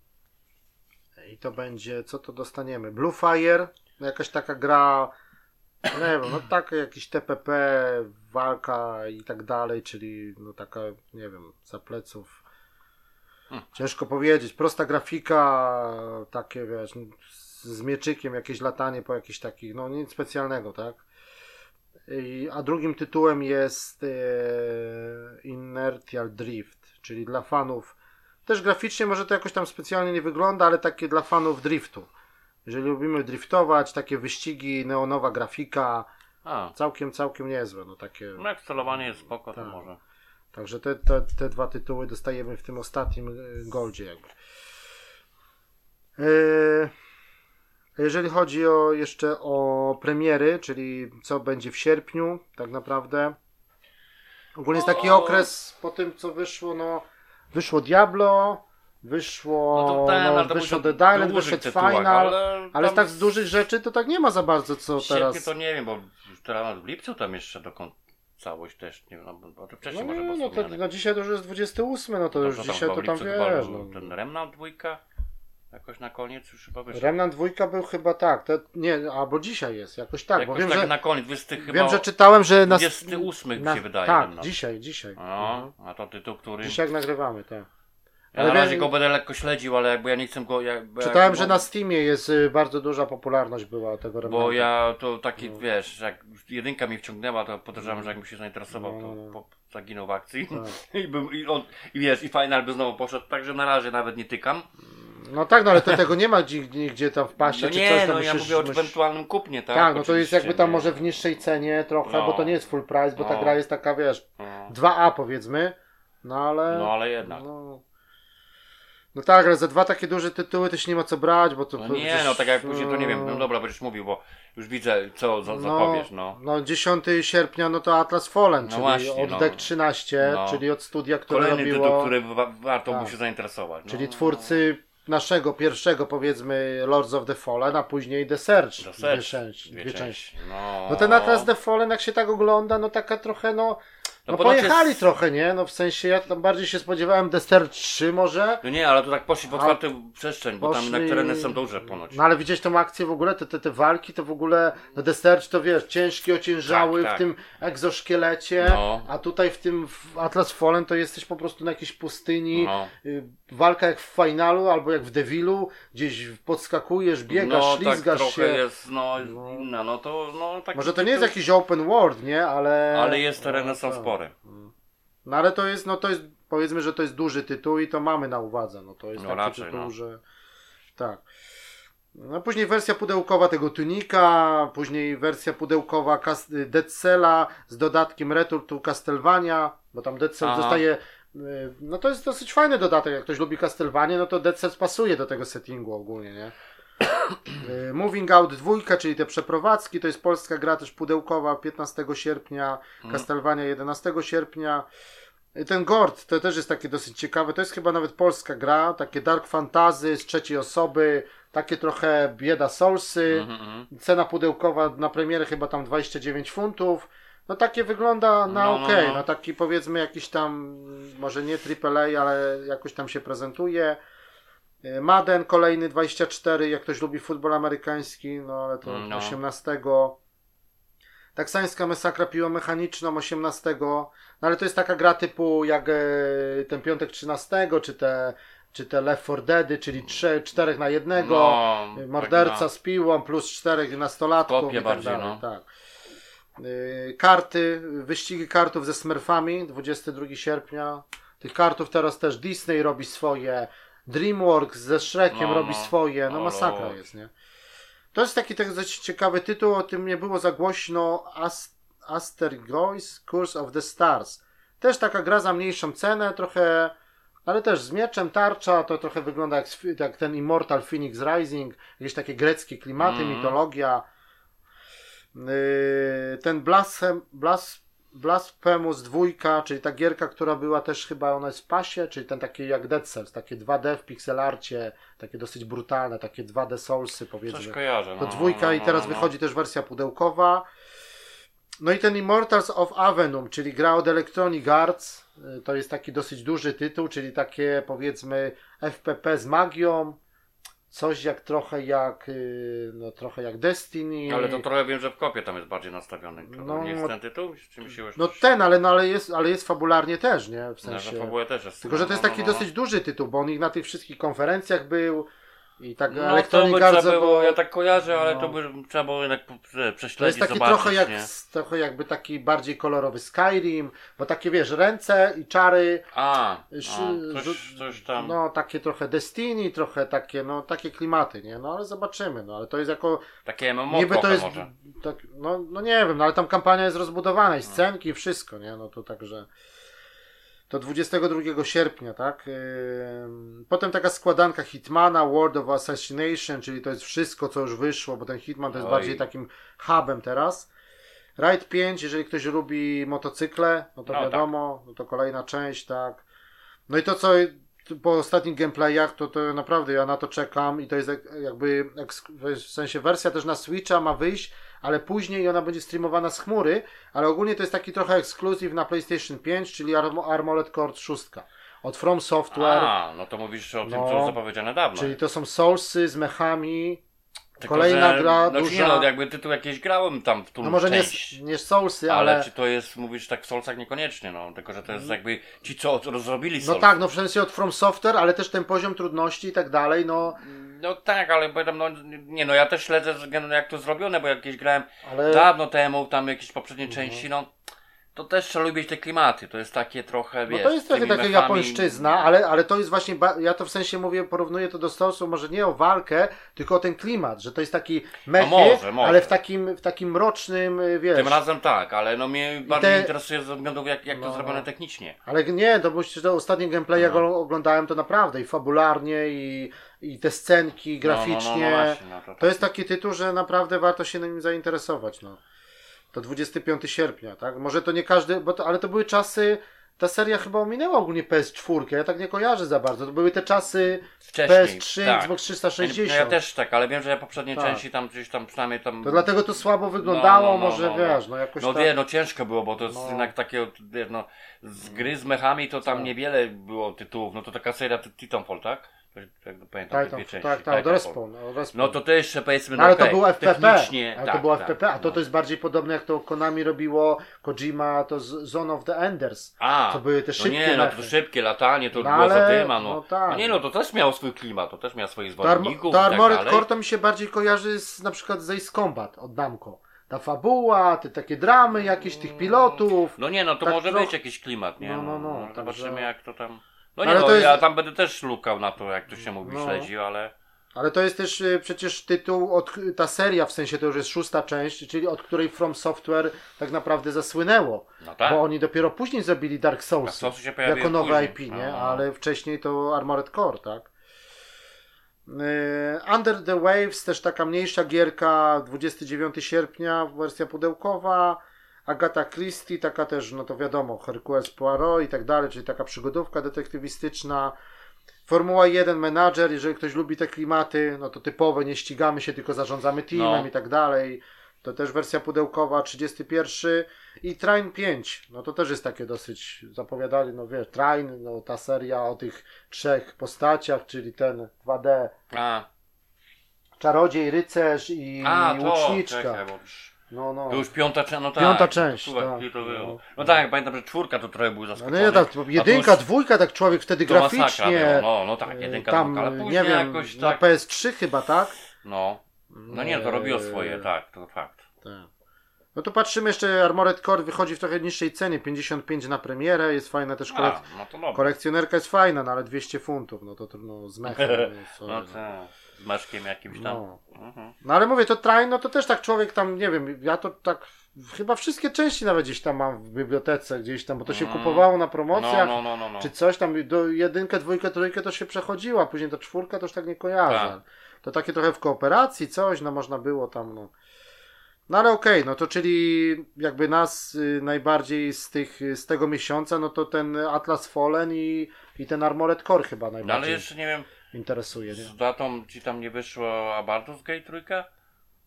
I to będzie, co to dostaniemy? Blue Fire, no jakaś taka gra, nie wiem, no taka jakiś TPP, walka i tak dalej, czyli no taka, nie wiem, za pleców. Hmm. Ciężko powiedzieć. Prosta grafika, takie wiesz, z- z mieczykiem, jakieś latanie po jakichś takich, no nic specjalnego, tak? I, a drugim tytułem jest e, Inertial Drift, czyli dla fanów. Też graficznie może to jakoś tam specjalnie nie wygląda, ale takie dla fanów driftu. Jeżeli lubimy driftować, takie wyścigi, neonowa grafika, A, Całkiem, całkiem niezłe, no takie. no jak celowanie jest spoko, to Tak. może. Także te, te, te dwa tytuły dostajemy w tym ostatnim e, goldzie jakby. E, Jeżeli chodzi o jeszcze o premiery, czyli co będzie w sierpniu, tak naprawdę. Ogólnie jest taki okres po tym, co wyszło, no wyszło Diablo, wyszło, No to ten, no, ale to wyszło Island, dużych wyszedł tytułach, Final, ale, ale z tak z dużych rzeczy to tak nie ma za bardzo co teraz. to nie wiem, bo teraz w lipcu tam jeszcze dokąd całość też, nie wiem, no, to No, wcześniej nie, może no, to, no dzisiaj to już jest 28, no to już tam dzisiaj to tam wiesz. No. Ten Remnant dwójka jakoś na koniec już chyba wyszedł. Remnant dwójka był chyba tak, to, nie, albo dzisiaj jest, jakoś tak, jakoś bo wiem, tak że, na koniec, 20 chyba wiem, że czytałem, że na, 28 na się wydaje. Tak, Remnant. dzisiaj, dzisiaj. No, Mhm. a to tytuł, który... Dzisiaj jak nagrywamy, tak. Ja na razie go będę lekko śledził, ale jakby ja nie chcę go... Jakby, Czytałem, że na Steamie jest y, bardzo duża popularność była tego Remnanta. Bo ja to taki, No. wiesz, jak jedynka mi wciągnęła, to podejrzewam, że jakbym się zainteresował, No, to no, no. po, zaginął w akcji. Tak. I, bym, i, on, I wiesz, i final by znowu poszedł, także na razie nawet nie tykam. No tak, no ale to tego nie ma gdzie- nigdzie tam w pasie, No czy nie, coś tam no ja musisz, mówię o musisz- ewentualnym kupnie, tak? Tak, no to jest jakby tam może w niższej cenie trochę, No. bo to nie jest full price, bo ta No. gra jest taka, wiesz, No, 2A powiedzmy, no ale... no ale jednak. No, no tak, ale za dwa takie duże tytuły też nie ma co brać, bo to... No nie, przecież, no tak jak później to nie wiem, no dobra, będziesz mówił, bo już widzę, co za, zapowiesz, no. No 10 sierpnia, no to Atlas Fallen, No czyli właśnie, od no. Deck 13, No. czyli od studia, które Kolejny robiło... tytuł, który wa- warto Tak. by się zainteresować. No, Czyli no, twórcy naszego pierwszego, powiedzmy, Lords of the Fallen, a później The Search. no. Dwie, Search, części, dwie, części. No, No ten Atlas The Fallen, jak się tak ogląda, no taka trochę, no... No No ponoć pojechali jest- trochę, nie? No w sensie, ja tam bardziej się spodziewałem Search 3 może, No nie, ale to tak poszli w A- otwartą przestrzeń, bo tam poszli- jednak tereny są duże ponoć. No ale widziałeś tą akcję w ogóle, te, te, te walki to w ogóle, no Search to wiesz, ciężki, ociężały Tak, tak. w tym egzoszkielecie, No. a tutaj w tym w Atlas Fallen to jesteś po prostu na jakiejś pustyni, No. y, walka jak w finalu albo jak w Devilu, gdzieś podskakujesz, biegasz, no, tak ślizgasz trochę się. jest, no, inna, no to, no tak. Może to nie jest jakiś open world, nie? Ale... Ale jest tereny są tak. No ale to jest, no to jest, powiedzmy, że to jest duży tytuł i to mamy na uwadze, no to jest No taki raczej, tytuł, no. że tak. No później wersja pudełkowa tego Tunika, później wersja pudełkowa Dead Cella z dodatkiem Return to Castlevania, bo tam Dead Cell Aha. dostaje, y, no to jest dosyć fajny dodatek, jak ktoś lubi Castlevania, no to Dead Cell pasuje do tego settingu ogólnie, nie? Y, Moving Out 2, czyli te przeprowadzki, to jest polska gra też pudełkowa 15 sierpnia, Castlevania 11 sierpnia. Y, Ten Gord to też jest takie dosyć ciekawe, to jest chyba nawet polska gra, takie dark fantasy z trzeciej osoby, takie trochę bieda Soulsy. Mhm, mhm. Cena pudełkowa na premierę chyba tam 29 funtów. No takie wygląda na No, no, ok, no, no. taki powiedzmy jakiś tam, może nie AAA, ale jakoś tam się prezentuje. Y, Madden kolejny 24, jak ktoś lubi futbol amerykański, no ale to No. 18. Taksańska masakra piłomechaniczną 18. No ale to jest taka gra typu jak e, ten piątek 13, czy te, czy te Left 4 Deady, czyli 3, 4 na jednego. No, Y, Morderca tak z piłą plus czterech nastolatków Kopie i tak bardziej, dalej. no. Tak. Karty, wyścigi kartów ze Smurfami, 22 sierpnia. Tych kartów teraz też Disney robi swoje, DreamWorks ze Shrekiem No, robi no. swoje, no O, masakra Lord. jest, nie? To jest taki tak dość ciekawy tytuł, o tym nie było za głośno, Ast Astergoys Curse of the Stars. Też taka gra za mniejszą cenę, trochę, ale też z mieczem, tarcza, to trochę wygląda jak, jak ten Immortal Phoenix Rising, jakieś takie greckie klimaty, Mhm. mitologia. Yy, ten Blashem, Blas, Blasphemous dwójka, czyli ta gierka, która była też chyba ona jest w pasie, czyli ten taki jak Dead Cells, takie 2D w pixelarcie, takie dosyć brutalne, takie 2D Soulsy powiedzmy. Coś kojarzę. To no, dwójka no, i no, teraz no. wychodzi też wersja pudełkowa. No i ten Immortals of Avenum, czyli gra od Electronic Arts. Y, To jest taki dosyć duży tytuł, czyli takie powiedzmy FPP z magią. Coś jak trochę jak y, no trochę jak Destiny. Ale to trochę wiem, że w kopie tam jest bardziej nastawiony. No, nie jest ten tytuł? Czy No ten, ale, no, ale, jest, ale jest fabularnie też, nie? W No, że sensie. też jest. Tylko, że to jest no, taki no, no. dosyć duży tytuł, bo on ich na tych wszystkich konferencjach był. I tak No Electronic Arts było, było- ja tak kojarzę, ale No. to by trzeba było jednak prze- To jest prześledzić, taki zobaczyć, trochę, jak, nie? trochę jakby taki bardziej kolorowy Skyrim, bo takie wiesz, ręce i czary, A, Sz- a coś, coś tam. no takie trochę Destiny, trochę takie, no takie klimaty, nie? No ale zobaczymy, no ale to jest jako, Takie MMO niby to jest, może. tak, no, no nie wiem, no ale tam kampania jest rozbudowana i scenki i wszystko, nie? No to także... To 22 sierpnia, tak? Potem taka składanka Hitmana, World of Assassination, czyli to jest wszystko, co już wyszło, bo ten Hitman to jest Oj. bardziej takim hubem teraz. Ride 5, jeżeli ktoś lubi motocykle, no to No wiadomo, no to kolejna część, tak. No i to, co po ostatnich gameplayach, to, to naprawdę ja na to czekam i to jest jak- jakby, w sensie wersja też na Switcha ma wyjść, ale później ona będzie streamowana z chmury, ale ogólnie to jest taki trochę ekskluzyw na PlayStation 5, czyli Arm- Armored Core 6. Od From Software, A, no to mówisz o tym, No. co zapowiedziane dawno. czyli to są Soulsy z mechami, Tylko, kolejna że, gra no, duża. Nie, no, jakby tytuł jakiś grałem tam w tą no może nie, część. nie Soulsy, ale, ale... czy to jest, mówisz tak w Soulsach niekoniecznie, no. Tylko, że to jest jakby ci, co rozrobili No Souls. tak, no w sensie od From Software, ale też ten poziom trudności i tak dalej, no No tak, ale powiadam, no nie no, ja też śledzę jak to zrobione, bo jakieś grałem ale... dawno temu, tam jakieś poprzednie Mhm. części, no to też trzeba lubić te klimaty, to jest takie trochę, No wiesz... to jest trochę taka japońszczyzna, ale, ale to jest właśnie, ja to w sensie mówię, porównuję to do Soulsu, może nie o walkę, tylko o ten klimat, że to jest taki mechy, No może, może. ale w takim, w takim mrocznym, y, wiesz, Tym razem tak, ale no mnie bardziej te- interesuje ze względu jak, jak No. to zrobione technicznie. ale nie, to myślę, że ostatnie gameplay jak No. oglądałem to naprawdę i fabularnie i, i te scenki graficznie, No, no, no, no właśnie, no to, to jest taki tytuł, że naprawdę warto się nim zainteresować, no. To 25 sierpnia, tak? Może to nie każdy, bo to, ale to były czasy, ta seria chyba ominęła ogólnie PS4, ja tak nie kojarzę za bardzo, to były te czasy Wcześniej, PS3, tak. Xbox No 360. ja też tak, ale wiem, że ja poprzednie Tak. części tam gdzieś tam przynajmniej tam... To dlatego to słabo wyglądało, No, no, no, może no, no. wiesz, no jakoś No tak. wie, no ciężko było, bo to jest No. jednak takie, wiesz, no, z gry z mechami to tam Tak. niewiele było tytułów, no to taka seria Ti- Titanfall, tak? Jakby pamiętam te Titan, dwie części. tak, tak, do Titanfall. Respawn. No, respawn. No to to jeszcze powiedzmy, No, ale okej, to było FPP, ale tak, to było tak, FPP, a to no. to jest bardziej podobne jak to Konami robiło Kojima, to z Zone of the Enders. A, to były te no szybkie nie, no to szybkie latanie, to No było ale- zadyma, no. no tak. no nie, no to też miało swój klimat, to też miało swoich zwolenników to tak Armored dalej. Core to mi się bardziej kojarzy z na przykład z Ace Combat od Namco. Ta fabuła, te takie dramy jakieś tych pilotów. No nie, no to Tak może trochę- być jakiś klimat, nie? No, no, no, Ale Zobaczymy także- jak to tam... No nie, Ale no, jest- ja tam będę też lukał na to, jak to się mówi, No. śledził, ale... Ale to jest też y, przecież tytuł, od, ta seria w sensie to już jest szósta część, czyli od której From Software tak naprawdę zasłynęło. No tak. Bo oni dopiero później zrobili Dark Souls. Jako nowe. IP, nie? No. Ale wcześniej to Armored Core, tak? Yy, Under the Waves, też taka mniejsza gierka, 29 sierpnia, wersja pudełkowa. Agata Christie, taka też, no to wiadomo, Hercules Poirot i tak dalej, czyli taka przygodówka detektywistyczna. Formuła 1 Manager, jeżeli ktoś lubi te klimaty, no to typowe, nie ścigamy się, tylko zarządzamy teamem No. i tak dalej. To też wersja pudełkowa, 31. I Train 5, no to też jest takie dosyć, zapowiadali, no wiesz, Train, no ta seria o tych trzech postaciach, czyli ten 2D, A, czarodziej, rycerz i a to, łuczniczka. czekaj, bo No, no. to już piąta część, no tak. Piąta część, To, tak. to było. No. No, tak, pamiętam, że czwórka to trochę był No zaskoczony. nie, tak, jedynka, już- dwójka, tak człowiek wtedy graficznie. No, no tak, jedynka, tam, dwójka, ale nie później wiem, jakoś na tak, PS3 chyba, tak? no, no nie, to robiło swoje, Eee, tak, to fakt. tak. No to patrzymy jeszcze, Armored Core wychodzi w trochę niższej cenie, 55 na premierę, jest fajna też kolek... A, no kolekcjonerka jest fajna, no ale 200 funtów, no to trudno z mechem. No, No no. tak, maszkiem jakimś tam. No. Mhm. no ale mówię, to Train, no to też tak człowiek tam, nie wiem, ja to tak, chyba wszystkie części nawet gdzieś tam mam w bibliotece gdzieś tam, bo to się Mm. kupowało na No, promocjach, no, no, no, no. czy coś tam, do jedynkę, dwójkę, trójkę to się przechodziła, później to czwórka to już tak nie kojarzę. Tak. To takie trochę w kooperacji, coś, no można było tam, no. No ale okej, no to czyli jakby nas y, najbardziej z tych, z tego miesiąca, no to ten Atlas Fallen i, i ten Armored Core chyba No ale najbardziej jeszcze nie wiem, interesuje, nie? z datą ci tam nie wyszło a Baldur's Gate trójka?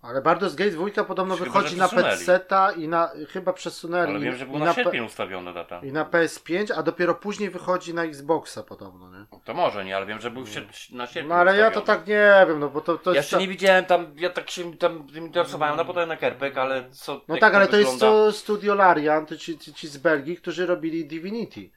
Ale Baldur's Gate 2 podobno Chyba, wychodzi na. PC-ta i na, chyba przesunęli. Ale wiem, że był na na sierpień ustawiona data. I na PS5, a dopiero później wychodzi na Xboxa podobno, nie? To może nie, ale wiem, że był sierp- na sierpień No ale ja to ustawiony. tak nie wiem, no bo to, to Ja jest... jeszcze nie widziałem tam, ja tak się tam tym interesowałem, no potem na Kerpek, ale co No jak tak, ale to jest wygląda? to Studio Larian, to ci, ci, ci z Belgii, którzy robili Divinity.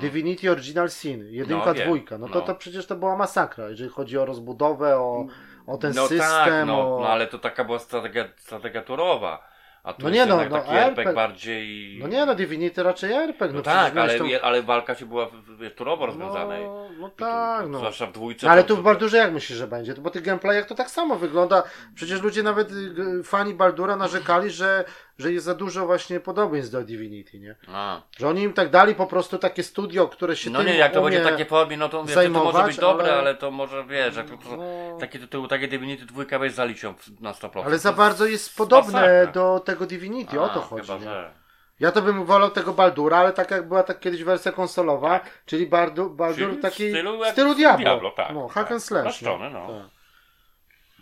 Divinity Original Sin, jedynka, No, dwójka, no to, no. to przecież to była masakra, jeżeli chodzi o rozbudowę, o, o ten no system, tak, no, o... no ale to taka była strategia, strategia turowa. A tu No nie, no, no, taki RPG RPG bardziej... No nie no, Divinity raczej RPG, no, No tak, ale, tą- ale walka ci była turowo rozwiązana. No, no i tu- tak, no. Zwłaszcza w dwójce. No, ale to- tu w to- Baldurze jak myślisz, że będzie? Bo tych gameplayach to tak samo wygląda. Przecież ludzie nawet y, fani Baldura narzekali, że, że jest za dużo właśnie podobieństw do Divinity, nie? A. Że oni im tak dali po prostu takie studio, które się No tym nie, jak to będzie takie formie, no to wiesz, to może być dobre, ale- ale... to może wiesz, jak to, to, No. takie takie Divinity dwójka weź zaliczą na 100%. Ale za bardzo jest podobne masakra. do tego Divinity, o to A, chodzi. Chyba, nie? że. Ja to bym wolał tego Baldura, ale tak jak była tak kiedyś wersja konsolowa, czyli Bardu, Baldur Czyli w taki stylu w stylu w Diablo. Diablo, tak, no, hack tak. and slash. No. Tak.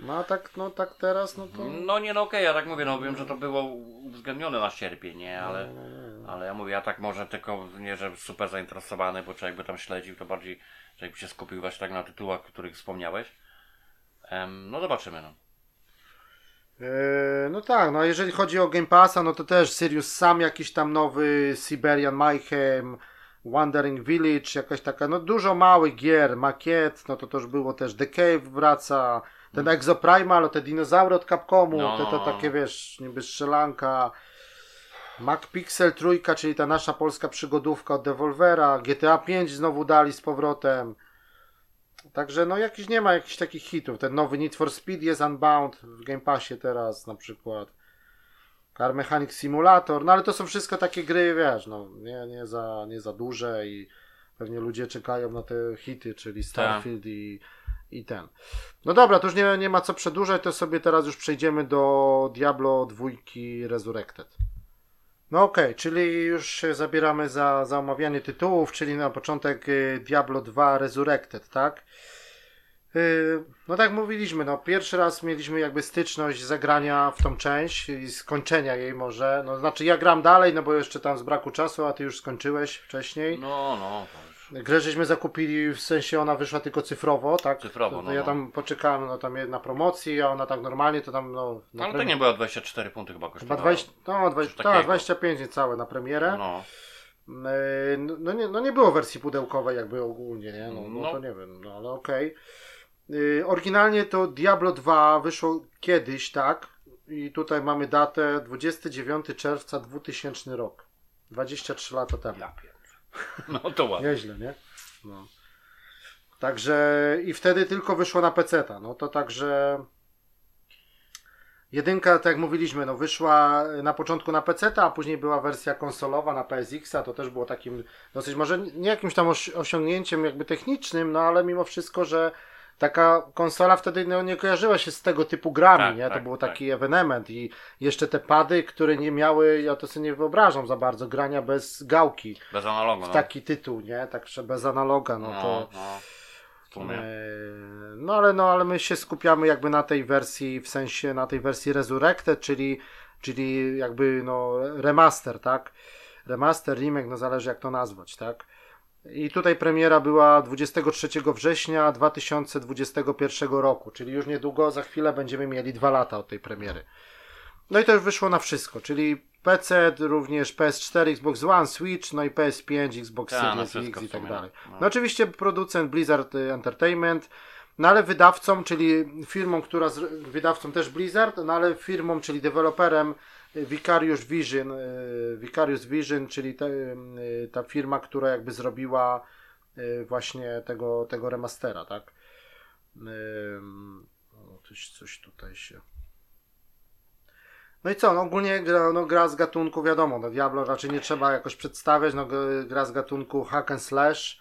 No a tak, no tak teraz, no to... No nie, no okej, ja tak mówię, no wiem, że to było uwzględnione na sierpień, nie, No, ale, ale ja mówię, ja tak może tylko, nie, że super zainteresowany, bo człowiek by tam śledził, to bardziej, że jakby się skupił właśnie tak na tytułach, o których wspomniałeś. Em, no zobaczymy, no. Eee, no tak, no jeżeli chodzi o Game Passa, no to też Sirius sam jakiś tam nowy, Siberian Mayhem, Wandering Village, jakaś taka, no dużo małych gier, makiet, no to też było też The Cave wraca, ten Exoprimal, te dinozaury od Capcomu, No, te no, to no. takie wiesz, niby strzelanka, MacPixel trójka, czyli ta nasza polska przygodówka od Devolvera, GTA 5 znowu dali z powrotem. Także no jakiś nie ma jakichś takich hitów. Ten nowy Need for Speed jest Unbound w Game Passie teraz na przykład. Car Mechanic Simulator, no ale to są wszystko takie gry, wiesz, no nie, nie, za, nie za duże i pewnie ludzie czekają na te hity, czyli Starfield i, i ten. No dobra, to już nie, nie ma co przedłużać, to sobie teraz już przejdziemy do Diablo 2 Resurrected. No okej, czyli już się zabieramy za, za omawianie tytułów, czyli na początek y, Diablo 2 Resurrected, tak? Y, No tak mówiliśmy, no pierwszy raz mieliśmy jakby styczność zagrania w tą część i skończenia jej może. No znaczy ja gram dalej, no bo jeszcze tam z braku czasu, a ty już skończyłeś wcześniej. No, no. Grę żeśmy zakupili, w sensie ona wyszła tylko cyfrowo, tak? Cyfrowo, to, to no, ja no. tam poczekałem no, tam na promocji, a ona tak normalnie to tam no... na Ale to nie była 24 punkty chyba kosztowała. 20, no, 20, Coś tak, takiego. 25 niecałe na premierę. No, E, No, no, nie, no nie było wersji pudełkowej jakby ogólnie, nie? No, no, No. to nie wiem, no ale okej. Y, Oryginalnie to Diablo 2 wyszło kiedyś, tak? I tutaj mamy datę 29 czerwca 2000 rok. 23 lata temu. ja. No to ładnie. Nieźle, nie? No. Także i wtedy tylko wyszło na PC. No to także. Jedynka, tak jak mówiliśmy, no wyszła na początku na PC, a później była wersja konsolowa na PSX-a. To też było takim dosyć, może nie jakimś tam osi- osiągnięciem jakby technicznym, no ale mimo wszystko, że taka konsola wtedy no, nie kojarzyła się z tego typu grami, Tak, nie? To tak, był tak. taki ewenement i jeszcze te pady, które nie miały, ja to sobie nie wyobrażam za bardzo, grania bez gałki Bez analogu, no. w taki tytuł, nie? Także bez analoga, no, no, to. no. E, no ale no, ale my się skupiamy jakby na tej wersji, w sensie na tej wersji Resurrected, czyli, czyli jakby no remaster, tak? Remaster, remake, no zależy jak to nazwać, tak? I tutaj premiera była 23 września 2021 roku, czyli już niedługo, za chwilę będziemy mieli dwa lata od tej premiery. No i to już wyszło na wszystko, czyli PC, również PS4, Xbox One, Switch, no i PS5, Xbox na Series X i tak sumie, dalej. no. No oczywiście producent Blizzard y, Entertainment, no ale wydawcą, czyli firmą, która z, wydawcą też Blizzard, no ale firmą, czyli deweloperem Vicarious Vision, y, Vicarious Vision, czyli te, y, ta firma, która jakby zrobiła y, właśnie tego, tego remastera, tak? Coś, coś tutaj się... No i co, no ogólnie gra, no, gra z gatunku, wiadomo, no Diablo raczej nie trzeba jakoś przedstawiać, no gra z gatunku hack and slash.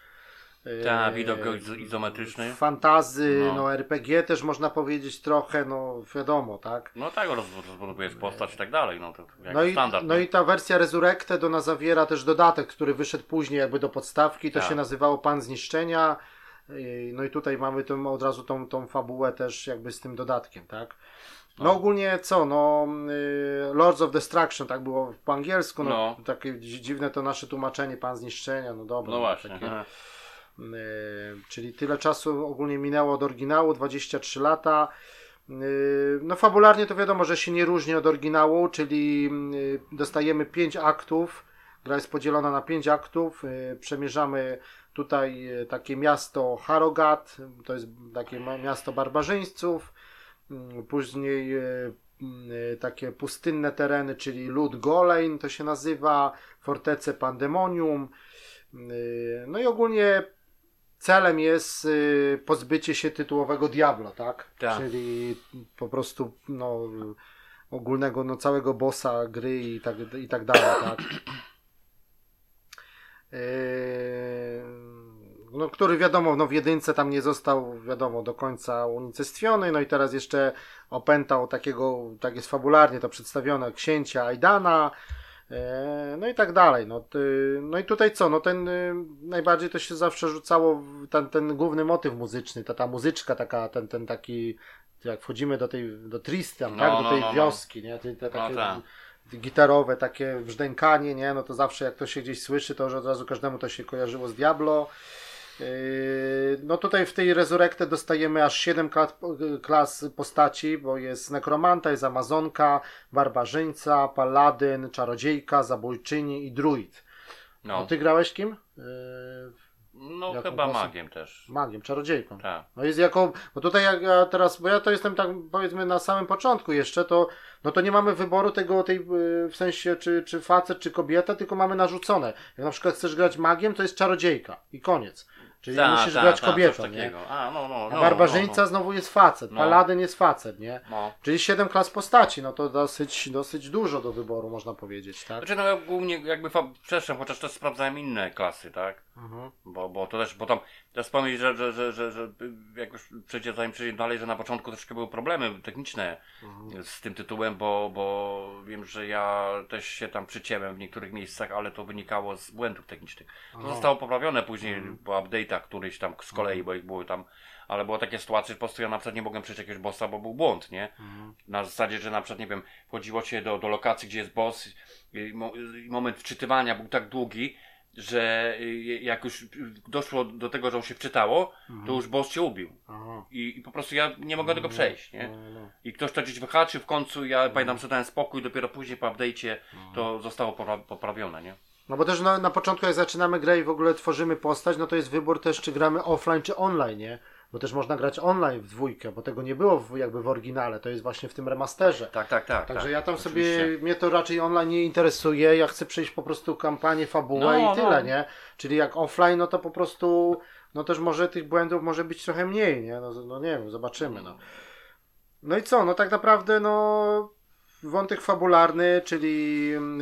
Tak, Yy, widok izo- izometryczny. Fantazy, no. No. RPG też można powiedzieć trochę, no wiadomo, tak. No tak, roz, rozbudowujesz postać i tak dalej, no to jak No i, standard. no nie? i ta wersja Resurrected ona zawiera też dodatek, który wyszedł później jakby do podstawki, to Tak. się nazywało Pan Zniszczenia. Yy, No i tutaj mamy tą, od razu tą, tą fabułę też jakby z tym dodatkiem, tak? No No. ogólnie co, no yy, Lords of Destruction, tak było po angielsku, no, No. takie dzi- dziwne to nasze tłumaczenie, Pan Zniszczenia, no dobra. No właśnie. Takie, czyli tyle czasu ogólnie minęło od oryginału, 23 lata. Yy, No fabularnie to wiadomo, że się nie różni od oryginału, czyli yy, dostajemy 5 aktów, Gra jest podzielona na pięć aktów. Przemierzamy tutaj takie miasto Harogat, to jest takie miasto barbarzyńców. Mm, Później y, takie pustynne tereny, czyli Lud Golein to się nazywa, fortece Pandemonium. No i ogólnie celem jest y, pozbycie się tytułowego Diablo, tak? Tak. Czyli po prostu no, ogólnego no, całego bossa gry i tak, i tak dalej, tak? Yy, no, który wiadomo, no w jedynce tam nie został, wiadomo, do końca unicestwiony, no i teraz jeszcze opętał takiego, tak jest fabularnie to przedstawione, księcia Aidana, no i tak dalej. No, ty, no i tutaj co, no ten y, najbardziej to się zawsze rzucało ten, ten główny motyw muzyczny, ta, ta muzyczka taka, ten, ten taki, jak wchodzimy do tej, do Tristan, No, tak, do no, tej no, no. wioski, nie, te, te takie tak. gitarowe takie brzdękanie, nie, no to zawsze jak to się gdzieś słyszy, to już od razu każdemu to się kojarzyło z Diablo. Yy, No tutaj w tej Resurrected dostajemy aż 7 klas, postaci, bo jest nekromanta, jest amazonka, barbarzyńca, paladyn, czarodziejka, zabójczyni i druid. No No, ty grałeś kim? Yy, no jaką chyba klasę? magiem też. Magiem, czarodziejką. Tak. No jest jako, bo tutaj jak ja teraz, bo ja to jestem tak powiedzmy na samym początku jeszcze, to no to nie mamy wyboru tego tej, y, w sensie czy, czy facet, czy kobieta, tylko mamy narzucone. Jak na przykład chcesz grać magiem, to jest czarodziejka i koniec. Czyli Ta, musisz ta, grać ta, kobietą, nie? A, no, no, no, barbarzyńca no, znowu jest facet, No. paladyn jest facet, nie? no, no. Czyli 7 klas postaci, no to dosyć, dosyć dużo do wyboru, można powiedzieć, tak? Znaczy, no ja głównie jakby przeszłem, chociaż też sprawdzałem inne klasy, tak? Mhm. Bo, bo to też, bo tam, też wspomnieć, że, że, że, że, że jak już przejdzie, zanim przejdziemy dalej, że na początku troszkę były problemy techniczne Mhm. z tym tytułem, bo, bo wiem, że ja też się tam przycięłem w niektórych miejscach, ale to wynikało z błędów technicznych. To Aha. zostało poprawione później Mhm. po update'ach któryś tam z kolei, bo ich były tam, ale były takie sytuacje, że po prostu ja na przykład nie mogłem przejść jakiegoś bossa, bo był błąd, nie? Mhm. Na zasadzie, że na przykład, nie wiem, wchodziło się do, do lokacji, gdzie jest boss i, i moment wczytywania był tak długi, że y, jak już doszło do tego, że on się wczytało, to już boss się ubił. I, I po prostu ja nie mogłem tego przejść, nie? No, no. I ktoś to gdzieś wyhaczył w końcu, ja pamiętam, że dałem spokój, dopiero później po update'cie to zostało popra- poprawione, nie? No bo też na, na początku jak zaczynamy grę i w ogóle tworzymy postać, no to jest wybór też czy gramy offline czy online, nie? Bo też można grać online w dwójkę, bo tego nie było w, jakby w oryginale, to jest właśnie w tym remasterze. Tak, tak, tak. Także tak, ja tam oczywiście. sobie, mnie to raczej online nie interesuje, ja chcę przejść po prostu kampanię, fabułę No, i tyle, no. nie? Czyli jak offline, no to po prostu, no też może tych błędów może być trochę mniej, nie? No, no nie wiem, zobaczymy, no. No i co, no tak naprawdę, no wątek fabularny, czyli ym,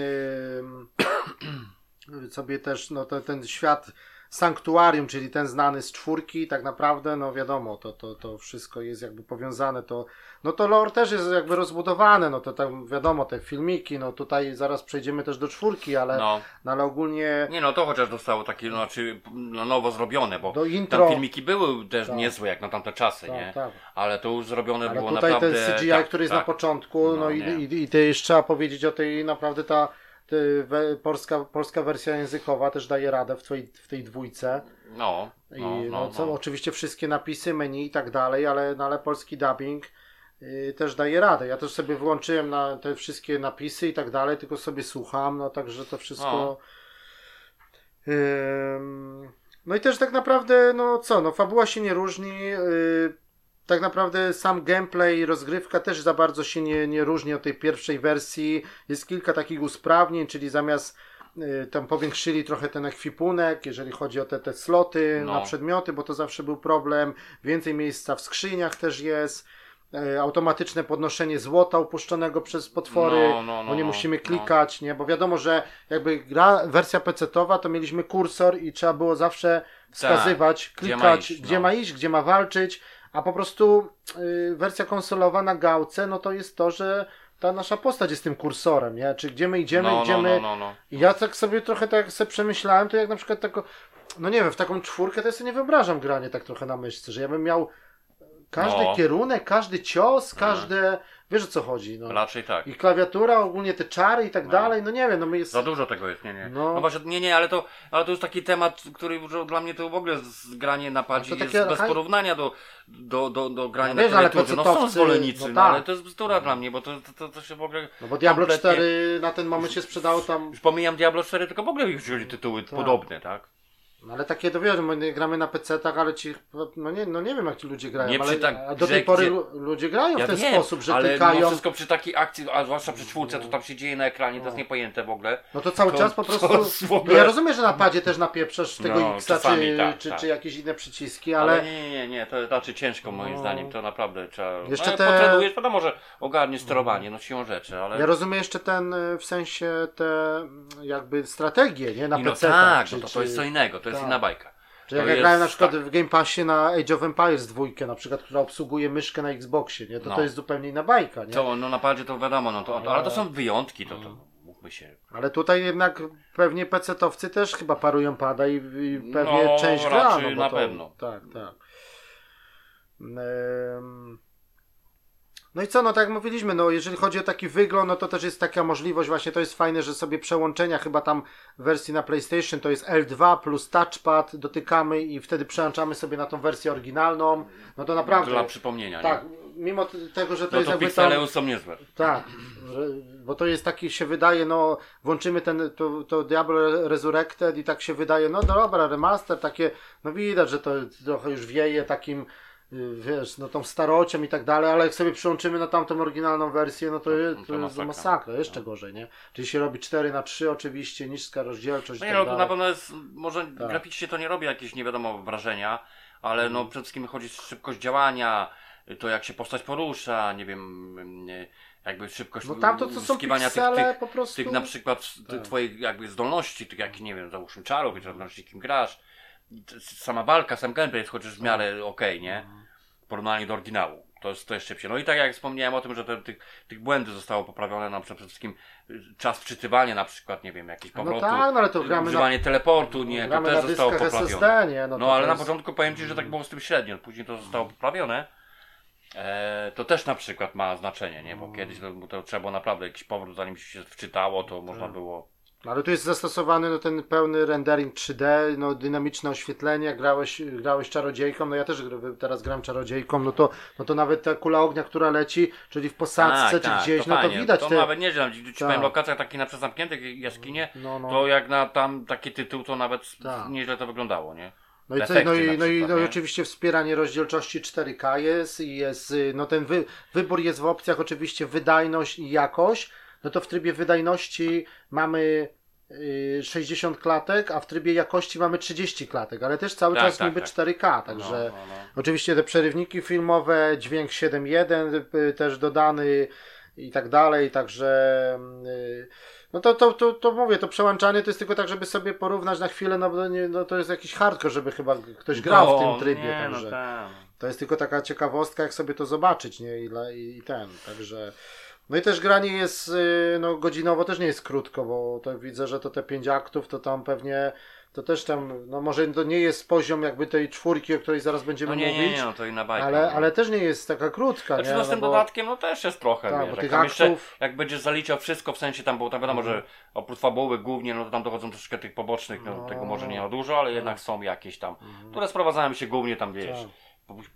sobie też, no to, ten świat sanktuarium, czyli ten znany z czwórki, tak naprawdę, no wiadomo, to, to, to wszystko jest jakby powiązane, to, no to lore też jest jakby rozbudowane, no to tam wiadomo, te filmiki, no tutaj zaraz przejdziemy też do czwórki, ale, no. No, ale ogólnie nie no, to chociaż zostało takie, no, znaczy, no, nowo zrobione, bo do tam intro, filmiki były też Tak. niezłe jak na tamte czasy, nie? tak, tak. Ale to już zrobione Ale było tutaj naprawdę... ten CGI, tak, który jest tak. na początku, no, No, i, nie. i, i też trzeba powiedzieć o tej naprawdę ta ty, we, polska, polska wersja językowa też daje radę w, twojej, w tej dwójce. No, I no, no, no, co, no. oczywiście wszystkie napisy, menu i tak dalej, ale, no, ale polski dubbing y, też daje radę. Ja też sobie wyłączyłem na te wszystkie napisy i tak dalej, tylko sobie słucham, no także to wszystko. Ym, no i też tak naprawdę, no co, no fabuła się nie różni. y, tak naprawdę sam gameplay, rozgrywka też za bardzo się nie, nie różni od tej pierwszej wersji. Jest kilka takich usprawnień, czyli zamiast y, tam powiększyli trochę ten ekwipunek, jeżeli chodzi o te, te sloty No. na przedmioty, bo to zawsze był problem. Więcej miejsca w skrzyniach też jest. Y, Automatyczne podnoszenie złota upuszczonego przez potwory, No, no, no, bo nie no, musimy no. klikać, nie? Bo wiadomo, że jakby gra, wersja PC-towa, to mieliśmy kursor i trzeba było zawsze wskazywać, Tak. Gdzie ma klikać, iść, gdzie no. ma iść, gdzie ma walczyć, a po prostu y, wersja konsolowa na gałce, no to jest to, że ta nasza postać jest tym kursorem, nie? Czy gdzie my idziemy, no, no, my... no, no, no. I ja tak sobie trochę tak sobie przemyślałem, to jak na przykład tako, no nie wiem, w taką czwórkę to ja sobie nie wyobrażam granie tak trochę na myszce, że ja bym miał każdy No. kierunek, każdy cios, każde, Wiesz o co chodzi, no. Raczej tak. I klawiatura, ogólnie te czary i tak No. dalej, no nie wiem, no my jest... Za dużo tego jest, nie, nie. No. No, właśnie, nie, nie, ale to, ale to jest taki temat, który już dla mnie to w ogóle z granie na padzie jest takie- bez porównania do, do, do, do grania No wiesz, na ale klawiaturze. No są zwolennicy, no no, tak. ale to jest bzdura dla mnie, bo to, to, to, się w ogóle... No bo Diablo kompletnie- 4 na ten moment się sprzedało tam... Już pomijam Diablo 4, tylko w ogóle już wzięli tytuły podobne, tak? No ale takie to wiesz, my gramy na PC-tach, ale ci, no nie, no nie wiem jak ci ludzie grają, Nie przy ale tak a do tej pory gdzie- lu- ludzie grają Ja w ten wiem, sposób, że ale klikają. wszystko przy takiej akcji, a zwłaszcza przy czwórce, to tam się dzieje na ekranie, to jest niepojęte w ogóle. No to cały To- czas po prostu. ogóle- No ja rozumiem, że na padzie też napieprzasz tego No, X czasami czy, tak, czy, tak. czy jakieś inne przyciski, Ale, ale. nie, nie, nie, to raczej ciężko moim No. zdaniem, to naprawdę trzeba... Jeszcze no, te- potrenujesz, to może ogarnie sterowanie, no siłą rzeczy, ale... Ja rozumiem jeszcze ten y, w sensie te jakby strategie, nie? Na I no PC. tak, czy, no to, to jest co innego, to jest tak. inna bajka. Czy jak ja jest- grałem na przykład tak. w Game Passie na Age of Empires 2, na przykład, która obsługuje myszkę na Xboxie, nie? To No. to jest zupełnie inna bajka, nie? To, no na padzie to wiadomo, no to, to, ale to są wyjątki, to, to mówmy się. Ale tutaj jednak pewnie PC-towcy też chyba parują pada i, i pewnie No, część gra. No, na to, pewno. Tak, tak. Em, No i co, no tak jak mówiliśmy, no jeżeli chodzi o taki wygląd, no to też jest taka możliwość, właśnie to jest fajne, że sobie przełączenia chyba tam w wersji na PlayStation to jest L2 plus touchpad, dotykamy i wtedy przełączamy sobie na tą wersję oryginalną. No to naprawdę. Dla przypomnienia, tak, nie? mimo tego, że to No jest to jakby piksele tam, są niezłe. tak, że, bo to jest taki, się wydaje, no, włączymy ten, to, to Diablo Resurrected i tak się wydaje, no dobra, remaster, takie, no widać, że to trochę już wieje takim, wiesz, no tą starocią i tak dalej, ale jak sobie przyłączymy na tamtą oryginalną wersję, no to, je- to to jest masakra. masakra, jeszcze gorzej, nie? Czyli się robi 4 na 3 oczywiście, niska rozdzielczość No i nie, tak no to dalej. na pewno jest, może Tak. graficznie to nie robi jakieś nie wiadomo wrażenia, ale Mhm. no przede wszystkim chodzi o szybkość działania, to jak się postać porusza, nie wiem, nie, jakby szybkość No tam to, co są piksele, tych, tych, po prostu... tych na przykład Tak. twoich jakby zdolności, tych jakichś, nie wiem, załóżmy czarów, czy zależności kim grasz. Sama walka, sam gameplay jest chociaż w miarę okej, nie? Mhm. W porównaniu do oryginału. To jest, to jest szybciej. No i tak jak wspomniałem o tym, że te, tych, tych błędy zostało poprawione, na przykład przede wszystkim y, czas wczytywania na przykład, nie wiem, jakiś No powrotu, tak, no ale to gramy na, używanie teleportu, nie, to też na zostało poprawione. SSD, nie? No, to ale to na jest- początku powiem Ci, że tak było z tym średnio, później to zostało poprawione. E, to też na przykład ma znaczenie, nie? Bo kiedyś to, to trzeba było naprawdę jakiś powrót, zanim się wczytało, to można Tak. było. No, Ale tu jest zastosowany no, ten pełny rendering 3D, no, dynamiczne oświetlenie, grałeś, grałeś czarodziejką, no ja też teraz gram czarodziejką, no to, no to nawet ta kula ognia, która leci, czyli w posadzce czy gdzieś, no to fajnie. widać To te... nawet nieźle, ci ci Tak. lokacjach takich na zamkniętych jaskinie, No, no. to jak na tam taki tytuł, to nawet Tak. nieźle to wyglądało, nie? No i, co, no, i, no, i, no i nie? oczywiście wspieranie rozdzielczości 4K jest i jest, y, no ten wy, wybór jest w opcjach oczywiście wydajność i jakość, no to w trybie wydajności mamy 60 klatek, a w trybie jakości mamy 30 klatek, ale też cały Tak, czas tak, niby tak. 4K, także No, no, no. oczywiście te przerywniki filmowe, dźwięk 7.1 y, też dodany i tak dalej, także y, no to, to, to, to mówię, to przełączanie to jest tylko tak, żeby sobie porównać na chwilę, no, bo nie, no to jest jakiś hardcore, żeby chyba ktoś grał w No, tym trybie, nie, także No, tak. to jest tylko taka ciekawostka, jak sobie to zobaczyć, nie, i, i ten, także no i też granie jest, y, no godzinowo też nie jest krótko, bo to widzę, że to te pięć aktów, to tam pewnie, to też tam, no może to nie jest poziom jakby tej czwórki, o której zaraz będziemy No nie, mówić, nie, nie, no to inna bajka. ale, no. ale też nie jest taka krótka, Znaczy, nie, no z tym bo- dodatkiem no też jest trochę, Tak, wiesz, bo jak tych tam jeszcze, aktów- jak będziesz zaliczał wszystko, w sensie tam, bo tam wiadomo, że oprócz fabuły głównie, no to tam dochodzą troszeczkę tych pobocznych, no, No. tego może nie ma dużo, ale jednak są jakieś tam, które sprowadzają się głównie tam, wiesz, Tak.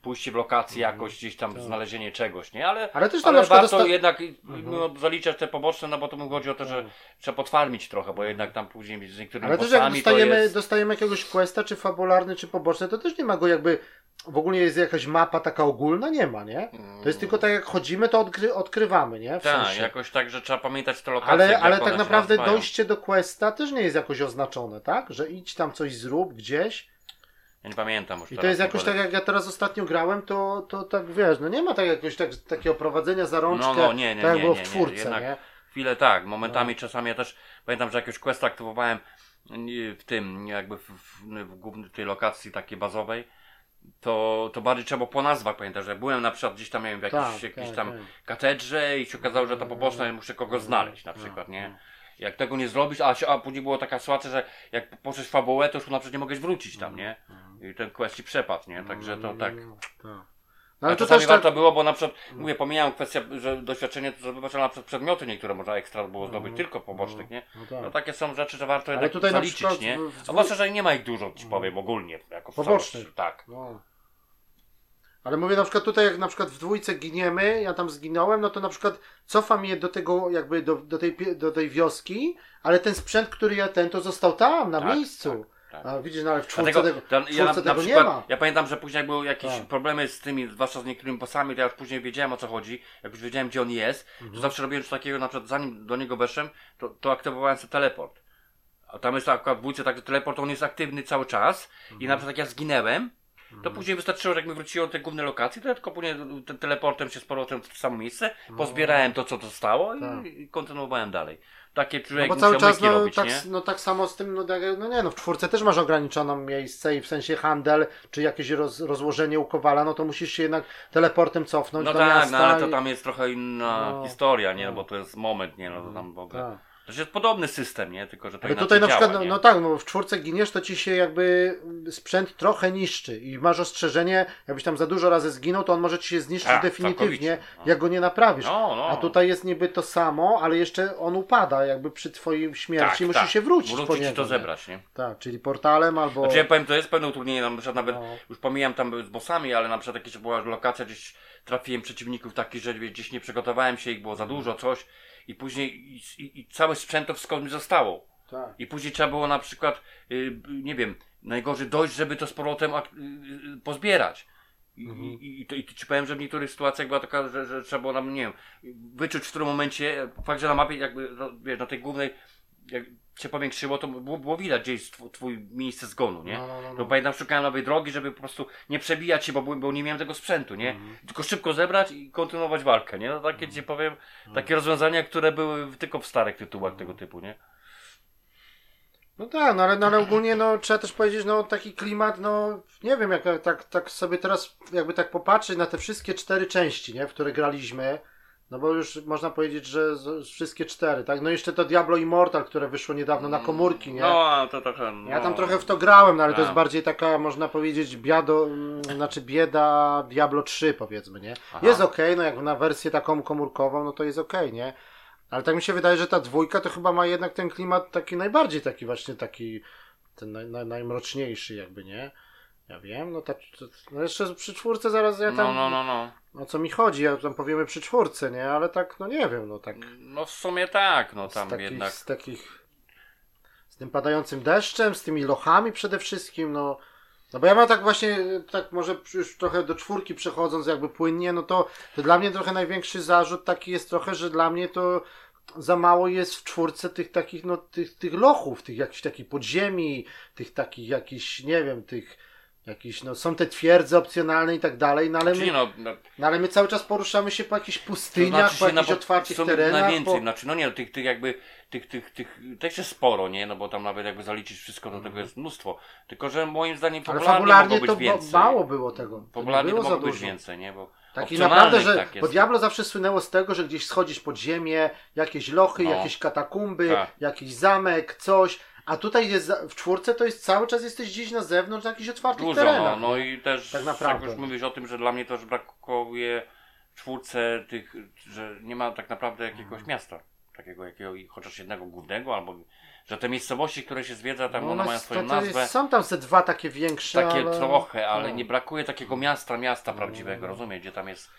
Pójście w lokację jakoś, gdzieś tam znalezienie czegoś, nie, ale, Ale też tam ale warto dosta- jednak no, zaliczać te poboczne, no bo to mu chodzi o to, że trzeba potwarmić trochę, bo jednak tam później z niektórymi Ale też jak dostajemy, jest... dostajemy jakiegoś questa, czy fabularny, czy poboczny, to też nie ma go jakby. W ogóle jest jakaś mapa taka ogólna, nie ma, nie? To jest tylko tak jak chodzimy, to odkry, odkrywamy, nie? W Tak, sensie. jakoś tak, że trzeba pamiętać te lokacje, Ale, ale tak naprawdę dojście do questa też nie jest jakoś oznaczone, tak? Że idź tam coś zrób gdzieś. Ja nie pamiętam już I to jest jakoś tak, jak ja teraz ostatnio grałem, to, to tak wiesz, no nie ma tak jakoś tak, takiego prowadzenia za rączkę, No, no, nie, nie, tak nie, było nie, w nie. czwórce, Jednak nie? Chwilę tak, momentami czasami ja też pamiętam, że jakiegoś questa aktywowałem nie, w tym, jakby w, w, w głównej tej lokacji takiej bazowej, to, to bardziej trzeba było po nazwach pamiętam, że byłem na przykład gdzieś tam, nie wiem, w jakiejś, Tak, jakiejś tak, tam tak. katedrze i się okazało, że to poboczna i muszę kogoś znaleźć na przykład, nie? Jak tego nie zrobisz, a, a później było taka sytuacja, że jak poszłeś fabułę, to już na przykład nie mogłeś wrócić tam, nie? I ten quest ci przepadł, nie? Także to tak. No, tak. No, ale to też tak, warto było, bo na przykład, mówię, pomijam kwestię, że doświadczenie ale na przykład przedmioty niektóre można ekstra było zdobyć, tylko pobocznych, nie? no tak. No takie są rzeczy, że warto Ale jednak tutaj zaliczyć, nie? w- zwłaszcza, że nie ma ich dużo, ci powiem, ogólnie, jako w Pobocznych. całości. Tak. No. Ale mówię na przykład tutaj, jak na przykład w dwójce giniemy, ja tam zginąłem, no to na przykład cofam je do tego, jakby do, do, tej, do tej wioski, ale ten sprzęt, który ja ten, to został tam, na Tak, miejscu. Tak. A widzisz, no ale w czwórce Dlatego, tego, w ja, na, czwórce na tego przykład, nie ma. ja pamiętam, że później jak były jakieś Tak. problemy z tymi, zwłaszcza z niektórymi bossami, to ja już później wiedziałem o co chodzi, jak już wiedziałem gdzie on jest, Mhm. to zawsze robiłem coś takiego, na przykład zanim do niego weszłem, to, to aktywowałem sobie teleport. A tam jest akurat w dwójce taki teleport, on jest aktywny cały czas i Mhm. na przykład jak ja zginęłem, to później wystarczyło, że jak mi wróciło do tej głównej lokacji, to ja tylko później teleportem się z powrotem w samo miejsce, pozbierałem to, co zostało i, No. Tak. i kontynuowałem dalej. Takie No człowiek bo musiał cały czas, no robić, tak, nie? no tak samo z tym, no, tak, no nie no, w czwórce też masz ograniczoną miejsce i w sensie handel, czy jakieś roz, rozłożenie u Kowala, no to musisz się jednak teleportem cofnąć No do tak, miasta no ale to tam jest trochę inna No. historia, nie? No. No bo to jest moment, nie? No to tam w ogóle. Tak. To jest podobny system, nie? Tylko, że to Ale tutaj na działa, przykład, no, nie? no tak, no bo w czwórce giniesz, to ci się jakby sprzęt trochę niszczy i masz ostrzeżenie, jakbyś tam za dużo razy zginął, to on może ci się zniszczyć Tak, definitywnie, no. jak go nie naprawisz. No, no. A tutaj jest niby to samo, ale jeszcze on upada, jakby przy twojej śmierci tak, musisz tak. się wrócić po Wrócić niego. i to zebrać, nie? Tak, czyli portalem albo... Znaczy ja powiem, to jest pewne utrudnienie, na przykład nawet, No. już pomijam tam z bossami, ale na przykład jakieś była lokacja, gdzieś trafiłem przeciwników takich, że gdzieś nie przygotowałem się, ich było za dużo, coś i później i, i, i całe sprzęto wszystko mi zostało. Tak. I później trzeba było na przykład, y, nie wiem, najgorzej dojść, żeby to z powrotem ak- y, y, pozbierać. I, Mhm. i, i, to, I ci powiem, że w niektórych sytuacjach była taka, że, że trzeba było nam, nie wiem, wyczuć w którym momencie, fakt, że na mapie jakby, no, wiesz, na tej głównej, jak się powiększyło, to było, było widać, gdzie jest tw- twój miejsce zgonu, nie? No, no, no, no. Pamiętam, szukałem nowej drogi, żeby po prostu nie przebijać się, bo, bo nie miałem tego sprzętu, nie? Mhm. Tylko szybko zebrać i kontynuować walkę, nie? No takie ci powiem, takie rozwiązania, które były tylko w starych tytułach tego typu, nie? No tak, no ale, no ale ogólnie no, trzeba też powiedzieć, no taki klimat, no nie wiem, jak jak tak, tak sobie teraz jakby tak popatrzeć na te wszystkie cztery części, nie, w które graliśmy, no bo już można powiedzieć, że z, z wszystkie cztery, tak? No jeszcze to Diablo Immortal, które wyszło niedawno na komórki, nie? No, to trochę. No. Ja tam trochę w to grałem, no ale to jest bardziej taka, można powiedzieć, biado, mm, znaczy bieda Diablo 3 powiedzmy, nie? Aha. Jest okej, no jak na wersję taką komórkową, no to jest okej, nie? Ale tak mi się wydaje, że ta dwójka to chyba ma jednak ten klimat taki najbardziej taki właśnie taki, ten naj, naj, najmroczniejszy jakby, nie? Ja wiem, no to, no jeszcze przy czwórce zaraz ja tam, No, no, no, no. o co mi chodzi, ja tam powiemy przy czwórce, nie? Ale tak, no nie wiem, no tak. No w sumie tak, no z tam takich, jednak. z takich z tym padającym deszczem, z tymi lochami przede wszystkim, no no bo ja mam tak właśnie, tak może już trochę do czwórki przechodząc jakby płynnie, no to, to dla mnie trochę największy zarzut taki jest trochę, że dla mnie to za mało jest w czwórce tych takich, no tych, tych lochów, tych jakichś takich podziemi, tych takich jakichś, nie wiem, tych jakichś, no są te twierdze opcjonalne i tak dalej, no ale Czyli my, no, no no ale my cały czas poruszamy się po jakichś pustyniach, znaczy po na jakichś po- otwartych są terenach, najwięcej, po... znaczy no nie, tych, tych jakby, tych, tych, tych, też jest sporo, nie, no bo tam nawet jakby zaliczyć wszystko, to tego jest mnóstwo. Tylko, że moim zdaniem Ale popularnie, fabularnie mogło to być bo- więcej. mało było tego. To nie Popularnie to było za mogło być dużo. więcej, nie, bo Taki opcjonalnych naprawdę, że. tak jest. bo Diablo zawsze słynęło z tego, że gdzieś schodzisz pod ziemię, jakieś lochy, No. jakieś katakumby, Tak. jakiś zamek, coś. A tutaj jest w czwórce to jest cały czas jesteś gdzieś na zewnątrz, na jakichś otwartych Dużo, no, terenach. no i też, Tak jak naprawdę. już mówisz o tym, że dla mnie też brakuje w czwórce tych, że nie ma tak naprawdę jakiegoś Mhm. miasta, takiego jakiego, chociaż jednego głównego, albo że te miejscowości, które się zwiedza, tam No, one no, mają swoją jest- nazwę, Są tam ze dwa takie większe. takie ale... trochę, ale no. nie brakuje takiego miasta, miasta prawdziwego, rozumiesz, gdzie tam jest,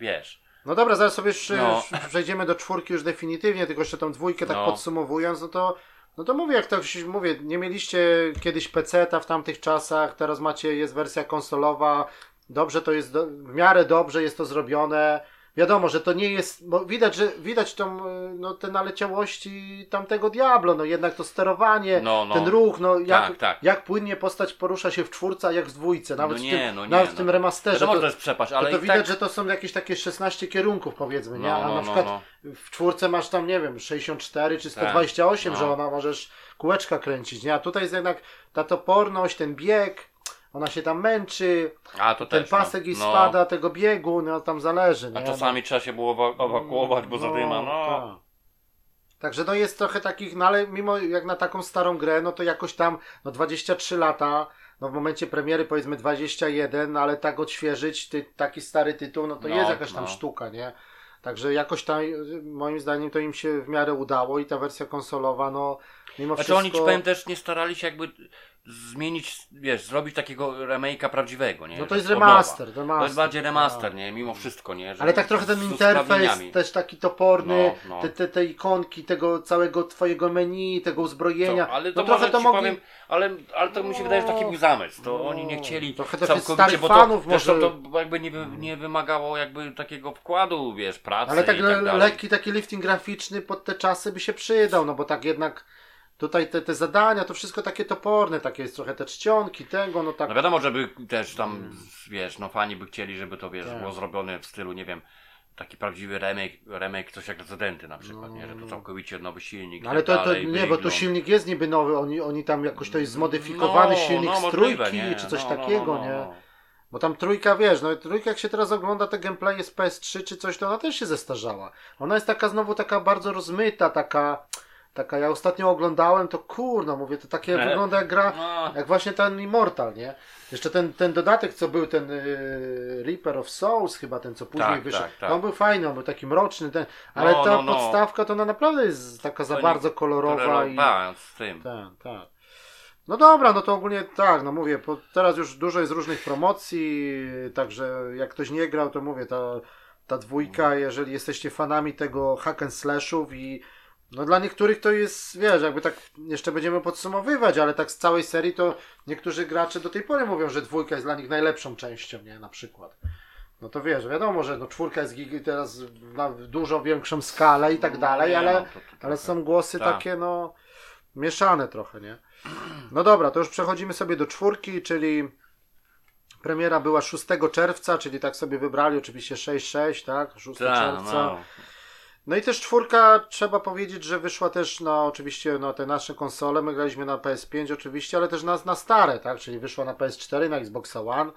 wiesz, No dobra, zaraz sobie już, No. już przejdziemy do czwórki już definitywnie, tylko jeszcze tą dwójkę tak No. podsumowując, no to no to mówię, jak to mówię, nie mieliście kiedyś PC-ta w tamtych czasach, teraz macie, jest wersja konsolowa, dobrze to jest, w miarę dobrze jest to zrobione. Wiadomo, że to nie jest, bo widać, że widać tą, y, no, te naleciałości tamtego Diablo, no jednak to sterowanie, No, no. ten ruch, no jak, Tak, tak. jak płynnie postać porusza się w czwórce, a jak w dwójce, nawet No w nie, tym, no nie, nawet w no tym to- remasterze. to- to jest przepaść, to, ale to i widać, tak, że to są jakieś takie 16 kierunków powiedzmy, nie? No, A na no, przykład w czwórce masz tam, nie wiem, 64 czy Tak, 128, no. że ona możesz kółeczka kręcić, nie? A tutaj jest jednak ta toporność, ten bieg, ona się tam męczy, a to ten też, pasek no, jej no. spada tego biegu, no tam zależy, nie? A czasami trzeba się było ewa- ewakuować, bo zadyma, no. tak. Także no jest trochę takich, no ale mimo jak na taką starą grę, no to jakoś tam, no 23 lata, no w momencie premiery powiedzmy 21, ale tak odświeżyć ty, taki stary tytuł, no to No, jest jakaś tam no. sztuka, nie? Także jakoś tam, moim zdaniem, to im się w miarę udało i ta wersja konsolowa, no mimo Znaczy wszystko... oni ci powiem też nie starali się jakby zmienić, wiesz, zrobić takiego remake'a prawdziwego, nie? No to jest remaster, remaster. To jest bardziej remaster, nie? Mimo wszystko, nie? Że Ale tak trochę ten interfejs też taki toporny, No, no. Te, te, te ikonki tego całego twojego menu, tego uzbrojenia. Co? Ale to no trochę to mogli... powiem, ale, ale to mi się wydaje, że taki był zamysł. To No. oni nie chcieli Trochę to całkowicie, bo to, może- to jakby nie, nie wymagało jakby takiego wkładu, wiesz, pracy Ale tak, tak dalej. lekki taki lifting graficzny pod te czasy by się przydał, no bo tak jednak tutaj te, te zadania, to wszystko takie toporne, takie jest trochę te czcionki, tego, no tak. No wiadomo, żeby też tam, wiesz, no fani by chcieli, żeby to, wiesz, Tak. było zrobione w stylu, nie wiem, taki prawdziwy remake, remake coś jak Rezydenty na przykład, nie? Że to całkowicie nowy silnik, No ale tak to, to nie, bo tu wygląd. silnik jest niby nowy, oni, oni tam jakoś to jest zmodyfikowany No, silnik no, z trójki, nie? czy coś No, no, takiego, no, nie? no. Bo tam trójka, wiesz, no trójka jak się teraz ogląda te gameplaye z PS3 czy coś, to ona też się zestarzała. Ona jest taka znowu taka bardzo rozmyta, taka, taka ja ostatnio oglądałem, to kurno, mówię, to takie E, wygląda jak gra, no. jak właśnie ten Immortal, nie? Jeszcze ten, ten dodatek, co był, ten y, Reaper of Souls chyba, ten co później Tak, wyszedł, tak, tak. to on był fajny, on był taki mroczny, ten, ale No, ta no, no. podstawka to ona naprawdę jest taka za To bardzo kolorowa i... Z tym. Tak, tak. No dobra, no to ogólnie tak, no mówię, teraz już dużo jest różnych promocji, także jak ktoś nie grał, to mówię, ta, ta dwójka, jeżeli jesteście fanami tego hack and slashów i no dla niektórych to jest, wiesz, jakby tak jeszcze będziemy podsumowywać, ale tak z całej serii to niektórzy gracze do tej pory mówią, że dwójka jest dla nich najlepszą częścią, nie, na przykład. No to wiesz, wiadomo, że no czwórka jest gigi teraz na dużo większą skalę i tak dalej, Nie, ale, no, ale trochę. są głosy Tak. takie, no, mieszane trochę, nie? No dobra, to już przechodzimy sobie do czwórki, czyli premiera była 6 czerwca, czyli tak sobie wybrali oczywiście 6-6, tak? 6 Tak, czerwca. no. No i też czwórka, trzeba powiedzieć, że wyszła też na oczywiście na te nasze konsole. My graliśmy na PS5 oczywiście, ale też na, na stare, tak? Czyli wyszła na PS4, na Xboxa One.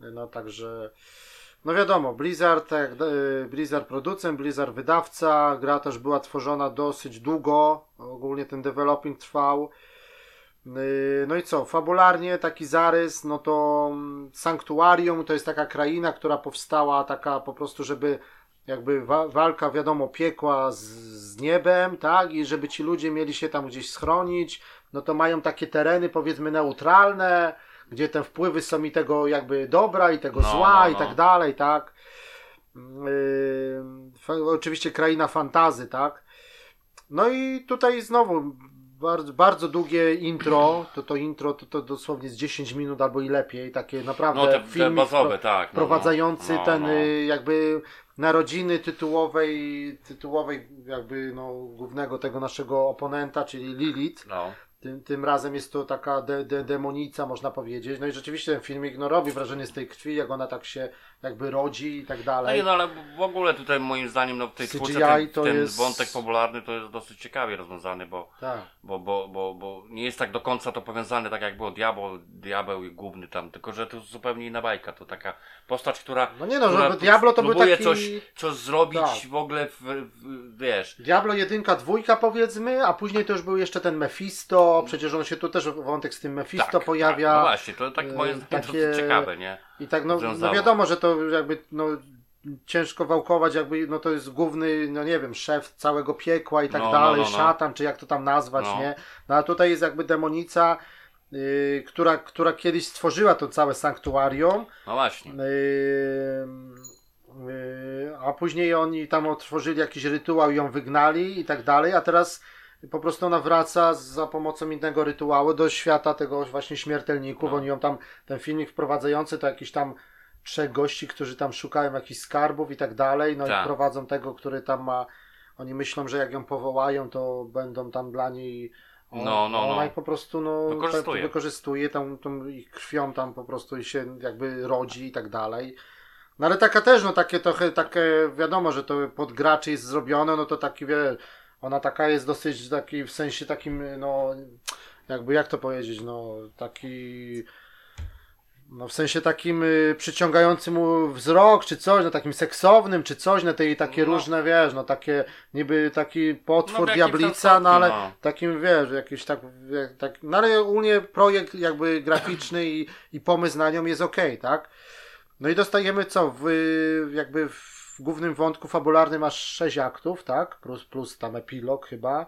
No także. No wiadomo, Blizzard, tak, Blizzard producent, Blizzard wydawca, gra też była tworzona dosyć długo, ogólnie ten developing trwał. Y, No i co, fabularnie taki zarys, no to mm, Sanktuarium to jest taka kraina, która powstała taka po prostu, żeby jakby wa- walka, wiadomo, piekła z, z niebem, tak, i żeby ci ludzie mieli się tam gdzieś schronić, no to mają takie tereny powiedzmy neutralne, gdzie te wpływy są i tego jakby dobra, i tego No, zła, no, i no. tak dalej, tak. Yy, oczywiście kraina fantazy, tak. No i tutaj znowu bardzo, bardzo długie intro, to to intro to, to dosłownie z 10 minut albo i lepiej, takie naprawdę No te, bazowe, wpro- tak. no, wprowadzający no, ten no. y, jakby narodziny tytułowej, tytułowej jakby no głównego tego naszego oponenta, czyli Lilith. No. Tym, tym razem jest to taka de, de, demonica, można powiedzieć. No i rzeczywiście ten filmik no, robi wrażenie z tej krwi, jak ona tak się jakby rodzi i tak No, dalej. nie, no ale w ogóle tutaj moim zdaniem no, w tej CGI twórce ten, to ten jest- wątek popularny to jest dosyć ciekawie rozwiązany, bo, Tak. bo, bo, bo, bo nie jest tak do końca to powiązane tak jak było Diabeł, Diabeł i główny tam, tylko że to jest zupełnie inna bajka, to taka postać, która, No nie no, która Diablo to był taki... coś, coś zrobić Tak. w ogóle, w, w, wiesz, Diablo jedynka, dwójka powiedzmy, a później to już był jeszcze ten Mephisto, przecież on się tu też wątek z tym Mephisto tak, pojawia. Tak, no właśnie, to tak e, moim zdaniem takie- dosyć ciekawe, nie? I tak, no, no wiadomo, że to jakby, no, ciężko wałkować, jakby, no to jest główny, no nie wiem, szef całego piekła i tak No, no, dalej, no, no. szatan, czy jak to tam nazwać, No. nie? No a tutaj jest jakby demonica, yy, która, która kiedyś stworzyła to całe sanktuarium, No właśnie. Yy, yy, a później oni tam otworzyli jakiś rytuał i ją wygnali i tak dalej, a teraz po prostu ona wraca za pomocą innego rytuału do świata tego właśnie śmiertelników. No. Oni ją tam, ten filmik wprowadzający to jakiś tam trzech gości, którzy tam szukają jakichś skarbów i tak dalej, no i Tak. prowadzą tego, który tam ma, oni myślą, że jak ją powołają, to będą tam dla niej o- No, no, ona no. ich po prostu no, Wykorzystuje. wykorzystuje tą, tą ich krwią tam po prostu się jakby rodzi i tak dalej. No ale taka też, no takie trochę, takie wiadomo, że to pod graczy jest zrobione, no to taki wie, ona taka jest dosyć taki w sensie takim, no jakby jak to powiedzieć, no taki No w sensie takim y, przyciągającym mu wzrok, czy coś, no takim seksownym, czy coś, no tej takie No. różne, wiesz, no takie niby taki potwór, No, diablica, no ale no. takim, wiesz, jakiś tak, jak- tak, no ale ogólnie projekt jakby graficzny i, i pomysł na nią jest okej, tak? No i dostajemy co, w, jakby w głównym wątku fabularnym masz sześć aktów, tak? Plus, plus tam epilog chyba.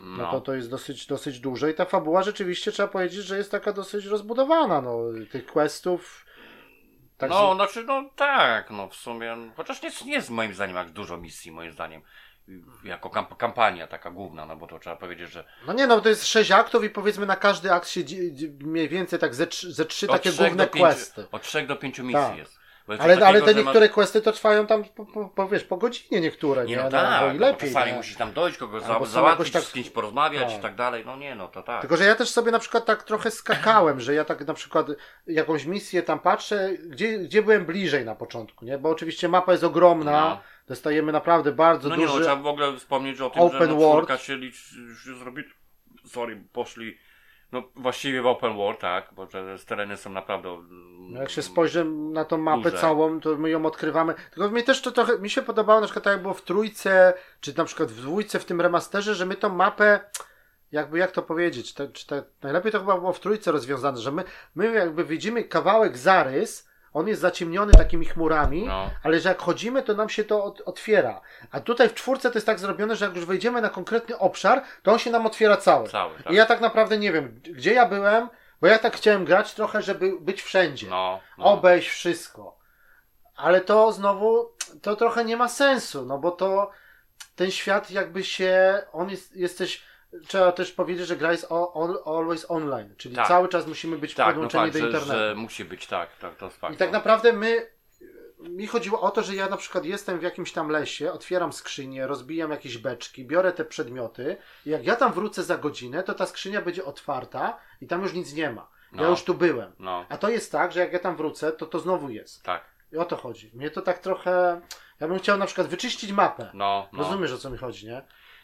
No, No. to to jest dosyć, dosyć duże i ta fabuła rzeczywiście trzeba powiedzieć, że jest taka dosyć rozbudowana, no, tych questów. Tak no, z- znaczy, no tak, no w sumie, chociaż nie, nie jest moim zdaniem jak dużo misji, moim zdaniem, jako kamp- kampania taka główna, no bo to trzeba powiedzieć, że no nie no, to jest sześć aktów i powiedzmy na każdy akt się mniej więcej tak ze, trzy- ze trzy od takie główne pięciu, questy. od trzech do pięciu misji Tak. jest. Ale, ale takiego, te że niektóre questy to trwają tam, po, po, po, wiesz, po godzinie niektóre, Nie nie? no No, tak, no, lepiej, czasami nie? musisz tam dojść, kogoś za, załatwić, tak- z kimś porozmawiać tak. i tak dalej, no nie no, to tak. Tylko, że ja też sobie na przykład tak trochę skakałem, że ja tak na przykład jakąś misję tam patrzę, gdzie, gdzie byłem bliżej na początku, nie? Bo oczywiście mapa jest ogromna, No. dostajemy naprawdę bardzo No nie no, duży... trzeba w ogóle wspomnieć o tym, open że no, world. czwórka się licz, już zrobi, sorry, poszli, no właściwie w open world, tak, bo te tereny są naprawdę... No Jak się spojrzy na tą mapę Duże. całą, to my ją odkrywamy. Tylko mnie też to trochę, mi się podobało na przykład tak jak było w trójce, czy na przykład w dwójce w tym remasterze, że my tą mapę, jakby jak to powiedzieć, te, czy te, najlepiej to chyba było w trójce rozwiązane, że my, my jakby widzimy kawałek zarys, on jest zaciemniony takimi chmurami, No. ale że jak chodzimy, to nam się to od, otwiera. A tutaj w czwórce to jest tak zrobione, że jak już wejdziemy na konkretny obszar, to on się nam otwiera cały. Cały, tak. I ja tak naprawdę nie wiem, gdzie ja byłem, bo ja tak chciałem grać trochę, żeby być wszędzie No, no. obejść wszystko. Ale to znowu, to trochę nie ma sensu, no bo to ten świat jakby się, on jest, jesteś, trzeba też powiedzieć, że gra jest on, always online, czyli Tak. cały czas musimy być Tak, no podłączeni fakt, do że, internetu. że musi być, tak, tak, to jest fakt. I tak no. naprawdę my, mi chodziło o to, że ja na przykład jestem w jakimś tam lesie, otwieram skrzynię, rozbijam jakieś beczki, biorę te przedmioty i jak ja tam wrócę za godzinę, to ta skrzynia będzie otwarta i tam już nic nie ma. Ja No. już tu byłem. No, A to jest tak, że jak ja tam wrócę, to to znowu jest. tak, I o to chodzi. Mnie to tak trochę. Ja bym chciał na przykład wyczyścić mapę. no, no. Rozumiesz o co mi chodzi, nie?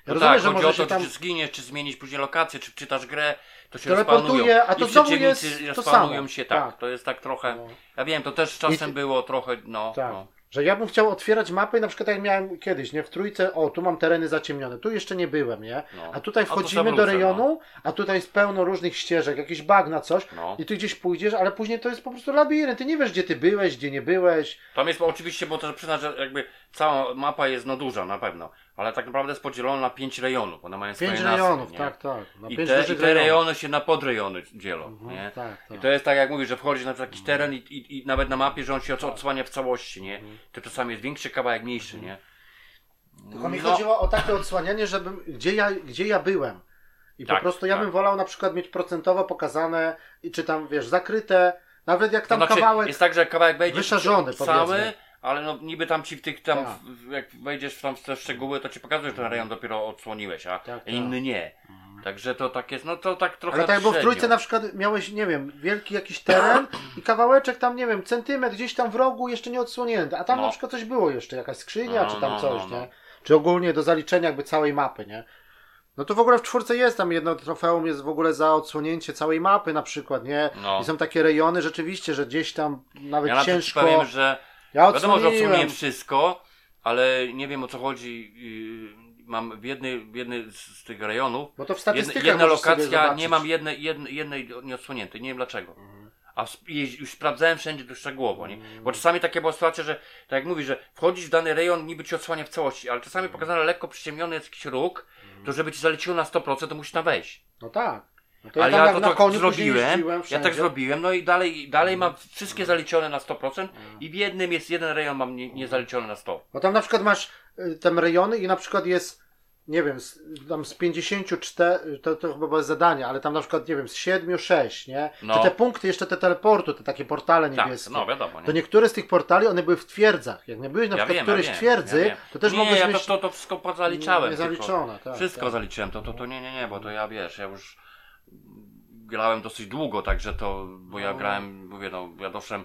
Ja No rozumiem, tak, że chodzi może o się to, tam. czy zginiesz, czy zmienisz później lokację, czy czytasz grę, to się respawnują. a to I znowu jest to samo. się, tak. Tak. To jest tak trochę, No. ja wiem, to też czasem I- było trochę, no, Tak. no. Że ja bym chciał otwierać mapy, na przykład jak miałem kiedyś, nie? W trójce, o, tu mam tereny zaciemnione, tu jeszcze nie byłem, nie? No. A tutaj A wchodzimy sobie do wrócę, rejonu, a tutaj jest pełno różnych ścieżek, jakieś bagna, coś. No. I ty gdzieś pójdziesz, ale później to jest po prostu labirynt. Ty nie wiesz, gdzie ty byłeś, gdzie nie byłeś. Tam jest oczywiście, bo to przyznać, że jakby cała mapa jest no duża na pewno, ale tak naprawdę jest podzielona na pięć rejonów, one mają Pięć swoje rejonów, nie? tak, tak. I te, I te rejony się na podrejony dzielą, Mhm, nie? Tak, tak. I to jest tak jak mówisz, że wchodzisz na jakiś teren i, i, i nawet na mapie, że on się od- odsłania w całości, nie? Mhm. To czasami jest większy kawałek, mniejszy, nie? Tylko mi No. chodziło o takie odsłanianie, żebym, gdzie ja, gdzie ja byłem. I po Tak, prostu ja tak. bym wolał na przykład mieć procentowo pokazane czy tam, wiesz, zakryte, nawet jak To tam znaczy, kawałek jest tak, że kawałek wejdziesz wyszarzony, cały, powiedzmy. Ale no niby tam ci w tych tam, Tak. w, jak wejdziesz w tam w te szczegóły, to ci pokazuje, że ten rejon dopiero odsłoniłeś, a Tak, tak. inny nie. Także to tak jest, no to tak trochę Ale tak było w trójce na przykład miałeś, nie wiem, wielki jakiś teren i kawałeczek tam, nie wiem, centymetr gdzieś tam w rogu jeszcze nie odsłonięty, a tam No. na przykład coś było jeszcze, jakaś skrzynia No, czy tam no, coś, no, no. nie? Czy ogólnie do zaliczenia jakby całej mapy, nie? No to w ogóle w czwórce jest tam jedno trofeum jest w ogóle za odsłonięcie całej mapy na przykład, nie? No. I są takie rejony rzeczywiście, że gdzieś tam nawet Ja ciężko... powiem, że Ja wiadomo, że odsłoniłem. wszystko, ale nie wiem o co chodzi. Yy, mam w jednej, w jednej z, tych rejonów Bo to w jedna, statystykach jedna lokacja, nie mam jednej, jednej, jednej nieodsłoniętej, nie wiem dlaczego. A już sprawdzałem wszędzie to szczegółowo, nie? Bo czasami takie była sytuacja, że tak jak mówisz, że wchodzisz w dany rejon, niby ci odsłania w całości, ale czasami pokazane lekko przyciemniony jest jakiś róg, to żeby ci zaleciło na 100%, to musisz tam wejść. No tak. No to ale tam ja to na tak koniu zrobiłem, ja tak zrobiłem, no i dalej, dalej mam wszystkie zaliczone na 100% i w jednym jest jeden rejon mam nie, nie zaliczony na 100. Bo tam na przykład masz y, tam rejony i na przykład jest, nie wiem, z, tam z 54, to, to chyba było zadanie, ale tam na przykład, nie wiem, z 7, 6, nie? No. Czy te punkty, jeszcze te teleportu, te takie portale Tak, niebieskie. no wiadomo, nie? To niektóre z tych portali, one były w twierdzach. Jak nie byłeś na ja przykład wiem, którejś ja wiem, twierdzy, ja to też nie, mogłeś ja mieć... to, to, to wszystko pozaliczałem. Nie tylko. zaliczone, tak, Wszystko tak. zaliczyłem, to, to, to nie, nie, nie, bo to ja wiesz, ja już grałem dosyć długo, także to, bo ja No. grałem, mówię, no, ja doszłem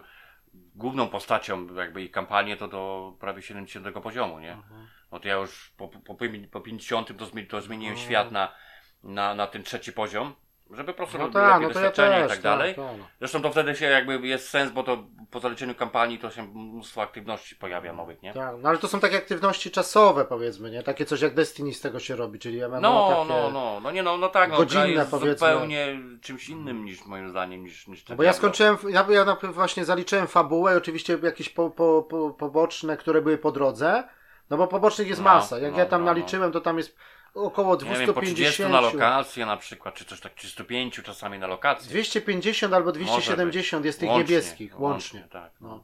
główną postacią jakby i kampanię to do prawie 70 poziomu, nie? Mhm. No to ja już po, po, po 50 to, to zmieniłem No. świat na, na, na ten trzeci poziom. Żeby po prostu No tak, no ja doświadczenie też. i tak dalej. Tak, tak. Zresztą to wtedy się jakby jest sens, bo to po zaliczeniu kampanii to się mnóstwo aktywności pojawia nowych, nie? Tak, no ale to są takie aktywności czasowe powiedzmy, nie? Takie coś jak Destiny z tego się robi, czyli MMO No, takie... no, no, no nie no, no tak, no, godzinne, gra jest powiedzmy. zupełnie czymś innym niż moim zdaniem niż, niż No bo ja skończyłem, ja, ja właśnie zaliczyłem fabułę, oczywiście jakieś po, po, po, poboczne, które były po drodze, no bo pobocznych jest No, masa. Jak no, ja tam no, no. naliczyłem, to tam jest około Nie wiem, po 30 250. na lokację na przykład, czy coś tak 305 czasami na lokację. 250 albo Może 270 jest tych niebieskich łącznie. tak. No.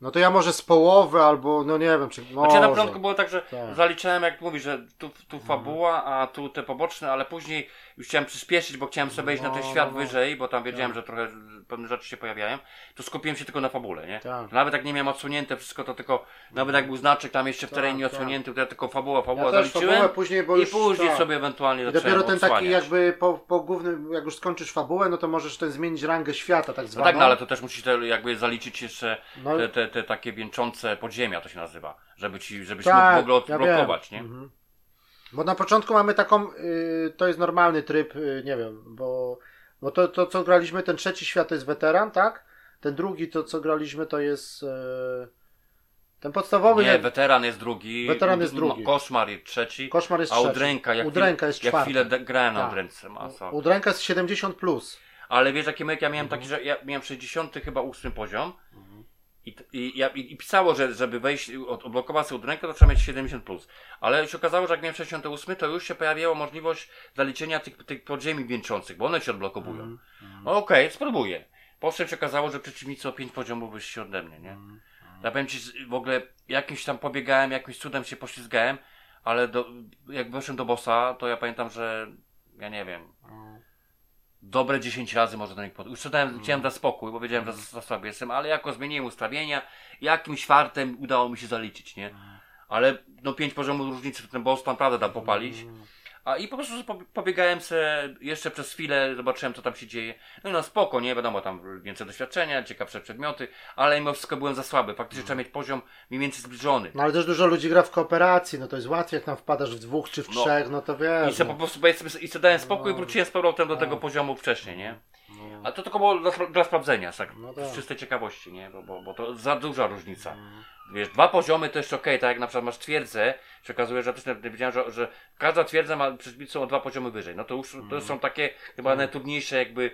No to ja może z połowy albo, no nie wiem, czy może. Znaczy na początku było tak, że Tak. zaliczałem, jak mówisz, że tu, tu fabuła, a tu te poboczne, ale później już chciałem przyspieszyć, bo chciałem sobie wejść na ten No, świat no, no. wyżej, bo tam wiedziałem, że trochę pewne rzeczy się pojawiają, to skupiłem się tylko na fabule, nie? Tak. Nawet jak nie miałem odsłonięte wszystko, to tylko, nawet jak był znaczek tam jeszcze w Tak, terenie tak. odsłonięty, to ja tylko fabuła, fabuła Ja zaliczyłem fabułę później, bo i już, później tak. sobie ewentualnie I dopiero ten taki odsłaniać. jakby po, po głównym, jak już skończysz fabułę, no to możesz ten zmienić rangę świata tak No zwaną. tak, no ale to też musisz te, jakby zaliczyć jeszcze No. te, te, te takie wieńczące podziemia, to się nazywa, żeby ci, żebyś Tak, mógł w ogóle ja odblokować, wiem. nie? Mhm. Bo na początku mamy taką, y, to jest normalny tryb, y, nie wiem, bo, bo to, to co graliśmy, ten trzeci świat to jest weteran, tak? Ten drugi to co graliśmy to jest y, ten podstawowy, Nie, weteran jest drugi. Weteran jest no, drugi. Koszmar jest trzeci. koszmar jest A trzeci. udręka, jak, Udręka jest jak czwarty. chwilę de- grałem na Tak. udręce. Udręka jest 70 plus. Ale wiesz, jaki myk ja miałem Mhm. taki, że ja miałem 60 chyba 8 poziom. I, i, i, I pisało, że żeby wejść, od, odblokować sobie udrękę, to trzeba mieć 70+. Plus. Ale się okazało, że jak miałem 68, to już się pojawiła możliwość zaliczenia tych, tych podziemi wieńczących, bo one się odblokowują. Mhm. No okej, spróbuję. Potem się okazało, że przeciwnicy o 5 poziomów wyżsi ode mnie, nie? Mhm. Ja powiem ci, w ogóle jakimś tam pobiegałem, jakimś cudem się poślizgałem, ale do, jak weszłem do bossa, to ja pamiętam, że ja nie wiem, dobre 10 razy może do nich pod... Już chciałem dać spokój, bo wiedziałem, że za, słaby jestem, ale jako zmieniłem ustawienia, jakimś fartem udało mi się zaliczyć, nie? Ale no 5 poziomów różnicy ten boss naprawdę da popalić. A i po prostu po- pobiegałem se jeszcze przez chwilę, zobaczyłem co tam się dzieje. No i no spoko, nie wiadomo, tam więcej doświadczenia, ciekawsze przedmioty, ale mimo wszystko byłem za słaby. Faktycznie trzeba mieć poziom mniej więcej zbliżony. No ale też dużo ludzi gra w kooperacji, no to jest łatwiej, jak tam wpadasz w dwóch czy w No. trzech, no to I wiesz. se no. po prostu powiedzmy, i se dałem spokój i No. wróciłem z powrotem do No. tego poziomu wcześniej, nie? No. A to tylko było dla, dla sprawdzenia, tak, No tak. z czystej ciekawości, nie? Bo, bo, bo to za duża różnica. Mhm. Wiesz, dwa poziomy to jeszcze okej, tak jak na przykład masz twierdzę, się okazuje, że ja też nie wiedziałem, że, że każda twierdza ma przeciwnicą o dwa poziomy wyżej. No to już to Mhm. są takie chyba najtrudniejsze jakby,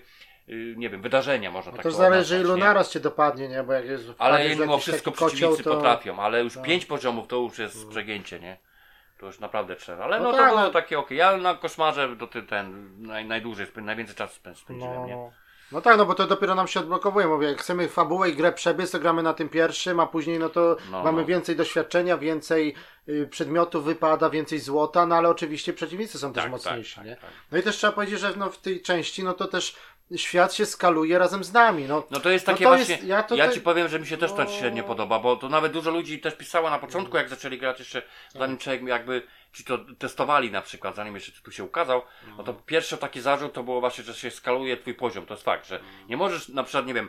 y, nie wiem, wydarzenia można No tak to zależy ilu nie? naraz cię dopadnie, nie? Bo jak jest Ale mimo wszystko kocioł, przeciwnicy to... potrafią, ale już Tak. pięć poziomów to już jest przegięcie, nie? To już naprawdę trzeba. Ale No no, to tak, było no. takie okej. Ja na koszmarze to ty ten naj, najdłużej, spę- najwięcej czasu spę- spędziłem, No, nie? no. no tak, no bo to dopiero nam się odblokowuje. Mówię, jak chcemy fabułę i grę przebiec, to gramy na tym pierwszym, a później no to No, mamy no. więcej doświadczenia, więcej y, przedmiotów wypada, więcej złota, no ale oczywiście przeciwnicy są też Tak, mocniejsi, tak, nie? tak, tak. No i też trzeba powiedzieć, że no, w tej części, no to też świat się skaluje razem z nami, no. No to jest No takie to właśnie. jest- ja ja, to te- ci powiem, że mi się też to No. średnio podoba, bo to nawet dużo ludzi też pisało na początku, jak zaczęli grać jeszcze, zanim człowiek jakby ci to testowali na przykład, zanim jeszcze tu się ukazał, no to pierwszy taki zarzut to było właśnie, że się skaluje twój poziom. To jest fakt, że nie możesz na przykład, nie wiem,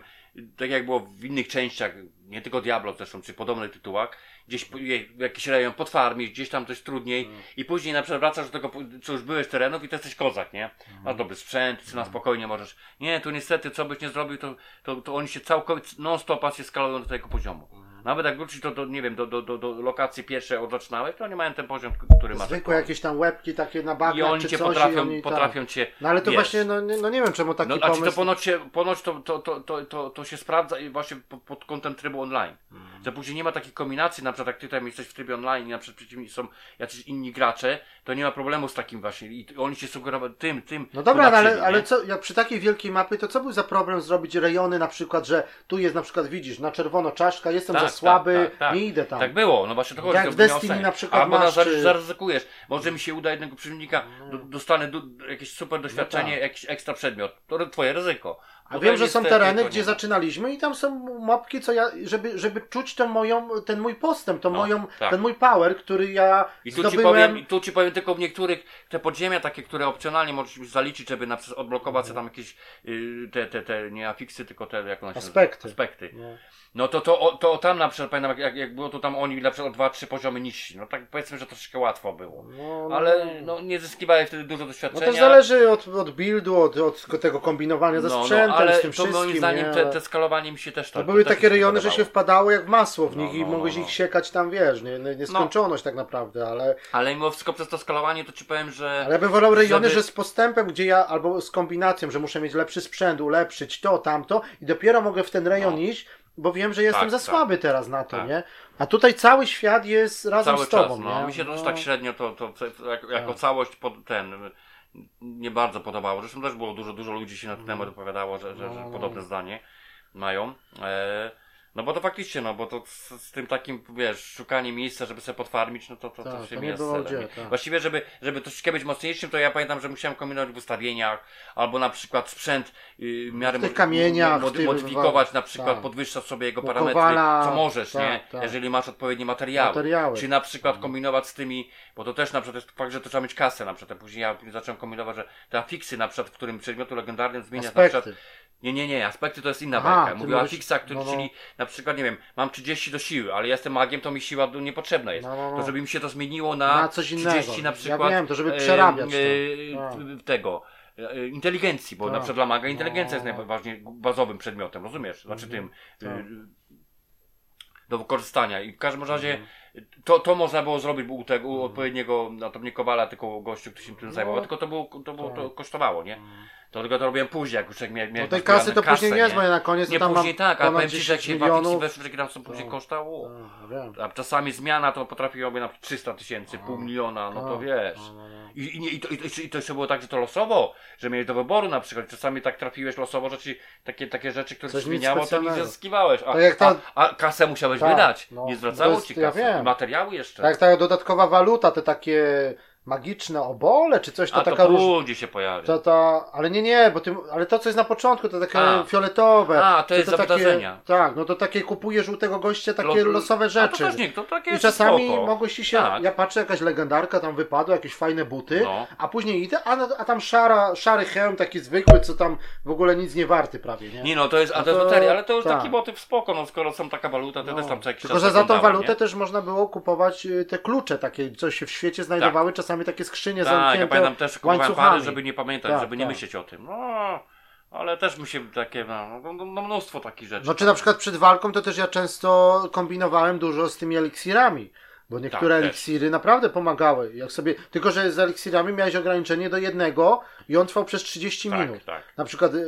tak jak było w innych częściach, nie tylko Diablo zresztą, czy podobnych tytułach, gdzieś jakiś rejon podfarmisz, gdzieś tam coś trudniej i później na przykład wracasz do tego, co już byłeś terenów i to jesteś kozak, nie? Masz dobry sprzęt, ty na spokojnie możesz. Nie, tu niestety, co byś nie zrobił, to, to, to oni się całkowicie non-stopa się skalują do tego poziomu. Nawet jak wrócisz do, do, nie wiem, do, do, do, do lokacji pierwszej od zaczynałeś, to oni mają ten poziom, który masz. Zwykłe jakieś tam łebki takie na I bagnach oni czy cię coś potrafią, i oni, potrafią tak. cię. No ale to wiesz, właśnie, no, nie- no nie wiem czemu taki no, a czy to pomysł... ponoć, się, ponoć to, to, to, to, to, to się sprawdza i właśnie pod, kątem trybu online. Mhm. Że później nie ma takiej kombinacji, na przykład jak ty tam jesteś w trybie online i na przykład przeciwni są jacyś inni gracze, to nie ma problemu z takim właśnie i oni się sugerowali tym, tym. No dobra, no ale, ale nie? co, jak przy takiej wielkiej mapy, to co był za problem zrobić rejony na przykład, że tu jest na przykład, widzisz, na czerwono czaszka, jestem Tak, za słaby, tak, tak, tak. nie idę tam. Tak było, no właśnie to chodzi. Jak w Destiny na przykład Albo masz, czy- zaryzykujesz. Może mi się uda jednego przeciwnika, do, dostanę du, jakieś super doświadczenie, tak. jakiś ekstra przedmiot. To twoje ryzyko. A wiem, że są tereny, gdzie nie zaczynaliśmy i tam są mapki, co ja, żeby, żeby czuć tą moją, ten mój postęp, tą No, moją, tak. ten mój power, który ja I tu ci, zdobyłem. powiem, tu ci powiem tylko w niektórych te podziemia takie, które opcjonalnie możesz zaliczyć, żeby na odblokować sobie tam jakieś y, te, te, te nie afiksy, tylko te jak one się Aspekty. aspekty. No. No to, to, to tam na przykład pamiętam jak, jak było to tam oni na przykład o dwa, trzy poziomy niżsi. No tak powiedzmy, że troszeczkę łatwo było. No, no, Ale no. no, nie zyskiwali wtedy dużo No doświadczenia. też zależy od, od buildu, od, od tego kombinowania ze No, sprzętem, no, ale z tym to wszystkim. moim zdaniem nie? te, te skalowanie mi się też To tak. były takie mi się rejony, że się wpadało jak masło w No, nich i no, mogłeś no, no. ich siekać tam, wiesz, nie, nie, nieskończoność tak naprawdę, ale, Ale mimo wszystko przez to skalowanie to ci powiem, że. ale ja bym wolał rejony, żeby- że z postępem, gdzie ja, albo z kombinacją, że muszę mieć lepszy sprzęt, ulepszyć to, tamto i dopiero mogę w ten rejon No. iść, bo wiem, że jestem Tak, za tak. słaby teraz na to, Tak. nie? A tutaj cały świat jest razem Cały z tobą, czas, no. nie? Mi się też No. tak średnio to, to, to jako, jako Tak. całość pod ten nie bardzo podobało. Zresztą też było dużo, dużo ludzi się na ten temat opowiadało, że, że, że No. podobne zdanie mają. E, no bo to faktycznie, no bo to z, z tym takim, wiesz, szukanie miejsca, żeby sobie podfarmić, no to, to, Tak, to się to gdzie, tak. Właściwie, żeby, żeby troszeczkę być mocniejszym, to ja pamiętam, że musiałem kombinować w ustawieniach, albo na przykład sprzęt y, w miarę W kamieniach, mo- w tych- modyfikować, na przykład tak. podwyższać sobie jego No, parametry, co możesz, tak, nie? tak. Jeżeli masz odpowiednie materiały. Materiały. Czy na przykład kombinować z tymi, bo to też na przykład jest fakt, że to trzeba mieć kasę na przykład. Później ja zacząłem kombinować, że te afiksy na przykład, w którym przedmiotu legendarnym zmieniasz na przykład. Nie, nie, nie, aspekty to jest inna Aha, bajka. Mówię o który, no, no. czyli na przykład, nie wiem, mam 30 do siły, ale jestem magiem, to mi siła niepotrzebna jest. No, no, no. To żeby mi się to zmieniło na, Na coś innego. 30 na Ja przykład. wiem, to żeby przerabiać to. Tak. tego. e, Inteligencji, bo Tak. na przykład dla maga inteligencja No. jest najważniejszym bazowym przedmiotem, rozumiesz? Znaczy Mhm. tym Tak. y, do wykorzystania. I w każdym razie Mhm. to, to można było zrobić u tego u odpowiedniego, no to nie Kowala, tylko gościu, który się tym No. zajmował, tylko to, było, to, było, to Tak. kosztowało, nie? To tylko to robiłem później, jak już jak miałem, No tej kasy to kasę, później nie ja na koniec Nie to tam później tak, ale powiem ci, że jak 10 się w milionów. weszły, jakie tam są później Tak. koształo. A, czasami zmiana to potrafiłaby na 300 tysięcy, pół miliona, no to wiesz. No, no, no. I, i, i, to, i, to, I to jeszcze było tak, że to losowo, że miałeś do wyboru na przykład. Czasami tak trafiłeś losowo, że ci takie, takie rzeczy, które Coś nic zmieniało, to nie zyskiwałeś. A, ta- a, a kasę musiałeś Tak, wydać. no. nie zwracało jest- ci ja kasy. wiem. I materiały jeszcze. Tak, ta dodatkowa waluta, te takie magiczne obole, czy coś, to a taka to róż... później się pojawia. To, to, ale nie, nie, bo ty, ale to co jest na początku, to takie A. fioletowe. A, to jest za takie. Tak, no to takie kupuje żółtego gościa, takie Lo- losowe A to rzeczy. też nie, to takie I czasami spoko. ci się, Tak. ja patrzę, jakaś legendarka tam wypadła, jakieś fajne buty, No. a później idę, a, a tam szara, szary hełm taki zwykły, co tam w ogóle nic nie warty prawie, nie? Nie no, to jest, a No to jest to- loteria, ale to już tak. taki motyw spoko, no skoro są taka waluta, to No. też tam co jakiś Tylko, że za tą walutę nie? też można było kupować y, te klucze takie, co się w świecie znajdowały, czasami takie skrzynie Tak, ja zamknięte pamiętam też kupowałem pary, żeby nie pamiętać, Tak, żeby nie tak. myśleć o tym. No, ale też mi się takie, no, no, no mnóstwo takich rzeczy. No czy na przykład przed walką to też ja często kombinowałem dużo z tymi eliksirami. Bo niektóre Tak, eliksiry naprawdę pomagały. Jak sobie, tylko, że z eliksirami miałeś ograniczenie do jednego i on trwał przez 30 tak, minut. tak. Na przykład y,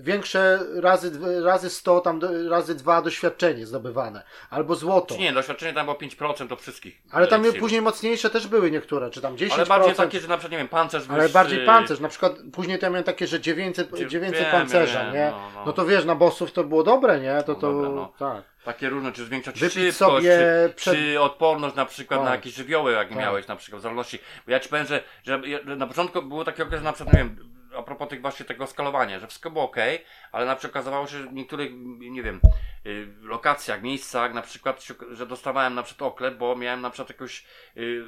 większe razy, razy 100, tam do, razy 2 doświadczenie zdobywane. Albo złoto. Czy nie, doświadczenie tam było 5% do wszystkich. Ale tam eliksirów. później mocniejsze też były niektóre, czy tam 10%. Ale bardziej takie, że na przykład, nie wiem, pancerz Ale wyższy. bardziej pancerz, na przykład później to ja miałem takie, że 900, Dzie- 900 wiem, pancerza, nie? no, no. No to wiesz, na bossów to było dobre, nie? To No to, no. tak. Takie różne, czy zwiększać Wypić szybkość, czy, przed- czy odporność na przykład na Tak. jakieś żywioły, jak Tak. miałeś na przykład w zależności. Bo ja ci powiem, że, że na początku było taki okres, na przykład, nie wiem, a propos tych właśnie tego skalowania, że wszystko było ok, ale na przykład okazywało się, że w niektórych, nie wiem, y, lokacjach, miejscach, na przykład, że dostawałem na przykład oklep, bo miałem na przykład jakąś y,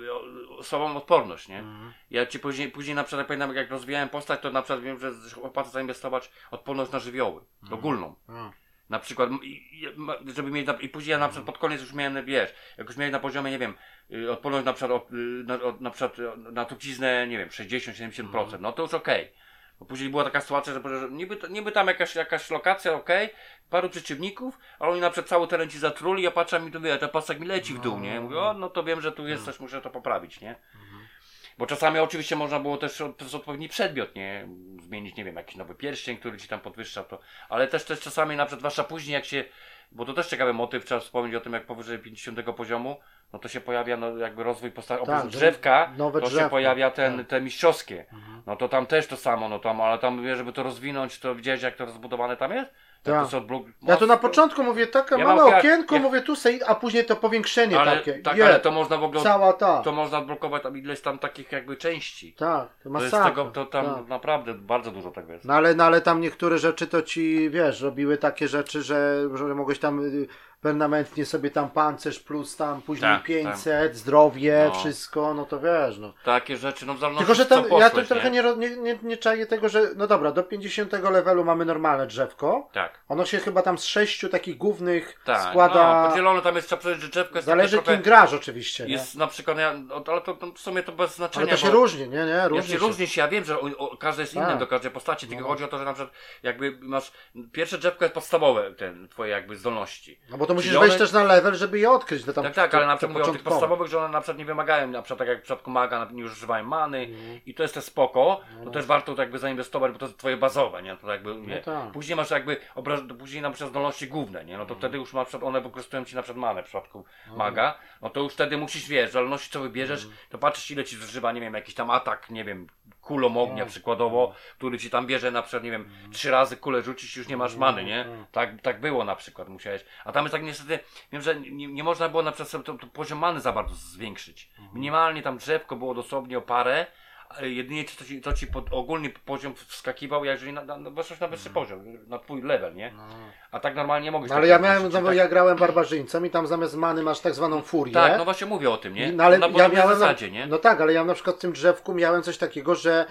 o- słabą odporność, nie? Mhm. Ja ci później, później na przykład jak pamiętam, jak rozwijałem postać, to na przykład wiem, że opłaca zainwestować odporność na żywioły, ogólną. A. Na przykład, i- żeby mieć, na, i później ja na przykład pod koniec już miałem, wiesz, jak już miałem na poziomie, nie wiem, y, odporność na przykład, y, na, na przykład y, na truciznę, nie wiem, 60-70%, no to już okej. Bo później była taka sytuacja, że, że niby, niby tam jakaś, jakaś lokacja, okej, paru przeciwników, ale oni na przykład cały teren ci zatruli, ja patrzę mi tu, wie, ten pasek mi leci w dół, nie? Mówię, o, no to wiem, że tu jest coś, muszę to poprawić, nie? Bo czasami oczywiście można było też przez odpowiedni przedmiot, nie? Zmienić, nie wiem, jakiś nowy pierścień, który ci tam podwyższa to. Ale też, też czasami na przykład, zwłaszcza później jak się, bo to też ciekawy motyw, trzeba wspomnieć o tym, jak powyżej 50 poziomu, no to się pojawia no, jakby rozwój postaci, oprócz że drzewka, nowe to się drzewko, pojawia ten, tak. te mistrzowskie. No to tam też to samo, no tam, ale tam żeby to rozwinąć, to widziałeś jak to rozbudowane tam jest? Tak. To są odblok- Ja tu na początku mówię takie Ja małe okienko, ja- mówię tu sej, a później to powiększenie ale, takie. Tak, Je, ale to można w ogóle, Cała ta. to można odblokować tam ileś tam takich jakby części. Tak, to To jest masakra. tego, to tam tak. naprawdę bardzo dużo tego jest. No ale, no ale tam niektóre rzeczy to ci, wiesz, robiły takie rzeczy, że, że mogłeś tam y, permanentnie sobie tam pancerz plus tam później Tak, 500, zdrowie, No. wszystko, no to wiesz, no. Takie rzeczy, no w zależności Tylko, że tam, ja tu trochę nie, nie, nie, nie czaję tego, że no dobra, do 50 levelu mamy normalne drzewko. Tak, Ono się chyba tam z sześciu takich głównych tak. składa. No, podzielone tam jest, trzeba drzewko jest Zależy trochę, kim grasz oczywiście, nie? Jest na przykład, ja, no, ale to, to w sumie to bez znaczenia. Ale to się różni, nie, nie? Różni się różni się, ja wiem, że o, o, każde jest Tak. do każdej postaci, tylko No. chodzi o to, że na przykład jakby masz, pierwsze drzewko jest podstawowe, ten, twoje jakby zdolności. No bo to musisz wejść też na level, żeby je odkryć. Tam tak, tak, ale na przykład mówię o tych podstawowych, że one na przykład nie wymagają, na przykład tak jak w przypadku maga, nie używają many Mhm. i to jest też spoko, to też warto to jakby zainwestować, bo to jest twoje bazowe, nie, to jakby, nie. tak. Później masz jakby, obraz, później na przykład zdolności główne, nie, no to wtedy już na przykład one wykorzystują ci na przykład manę w przypadku maga, no to już wtedy musisz, wiesz, w zależności co wybierzesz, to patrzysz ile ci zużywa, nie wiem, jakiś tam atak, nie wiem, kulą ognia przykładowo, który ci tam bierze na przykład, nie wiem, trzy razy kulę rzucić już nie masz many, nie? Tak, tak było na przykład, musiałeś. A tam jest tak niestety, wiem, że nie, nie można było na przykład sobie to, to poziom many za bardzo zwiększyć. Minimalnie tam drzewko było dosłownie o parę, jedynie to ci, to ci pod, ogólny poziom wskakiwał, jeżeli na, na, na, weszłeś na wyższy poziom, na twój level, nie? A tak normalnie nie mogłeś No ale tak ja miałem, no tak, ja grałem barbarzyńcą i tam zamiast many masz tak zwaną furię. tak, no właśnie mówię o tym, nie? No ale na ja miałem, zasadzie, nie? no tak, ale ja na przykład w tym drzewku miałem coś takiego, że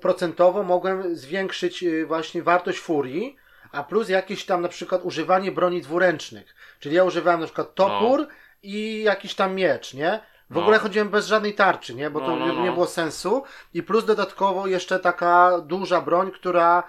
procentowo mogłem zwiększyć y, właśnie wartość furii, a plus jakieś tam na przykład używanie broni dwuręcznych. Czyli ja używałem na przykład topór i jakiś tam miecz, nie? W No. ogóle chodziłem bez żadnej tarczy, nie? Bo to No, no, nie, no. nie było sensu. I plus dodatkowo jeszcze taka duża broń, która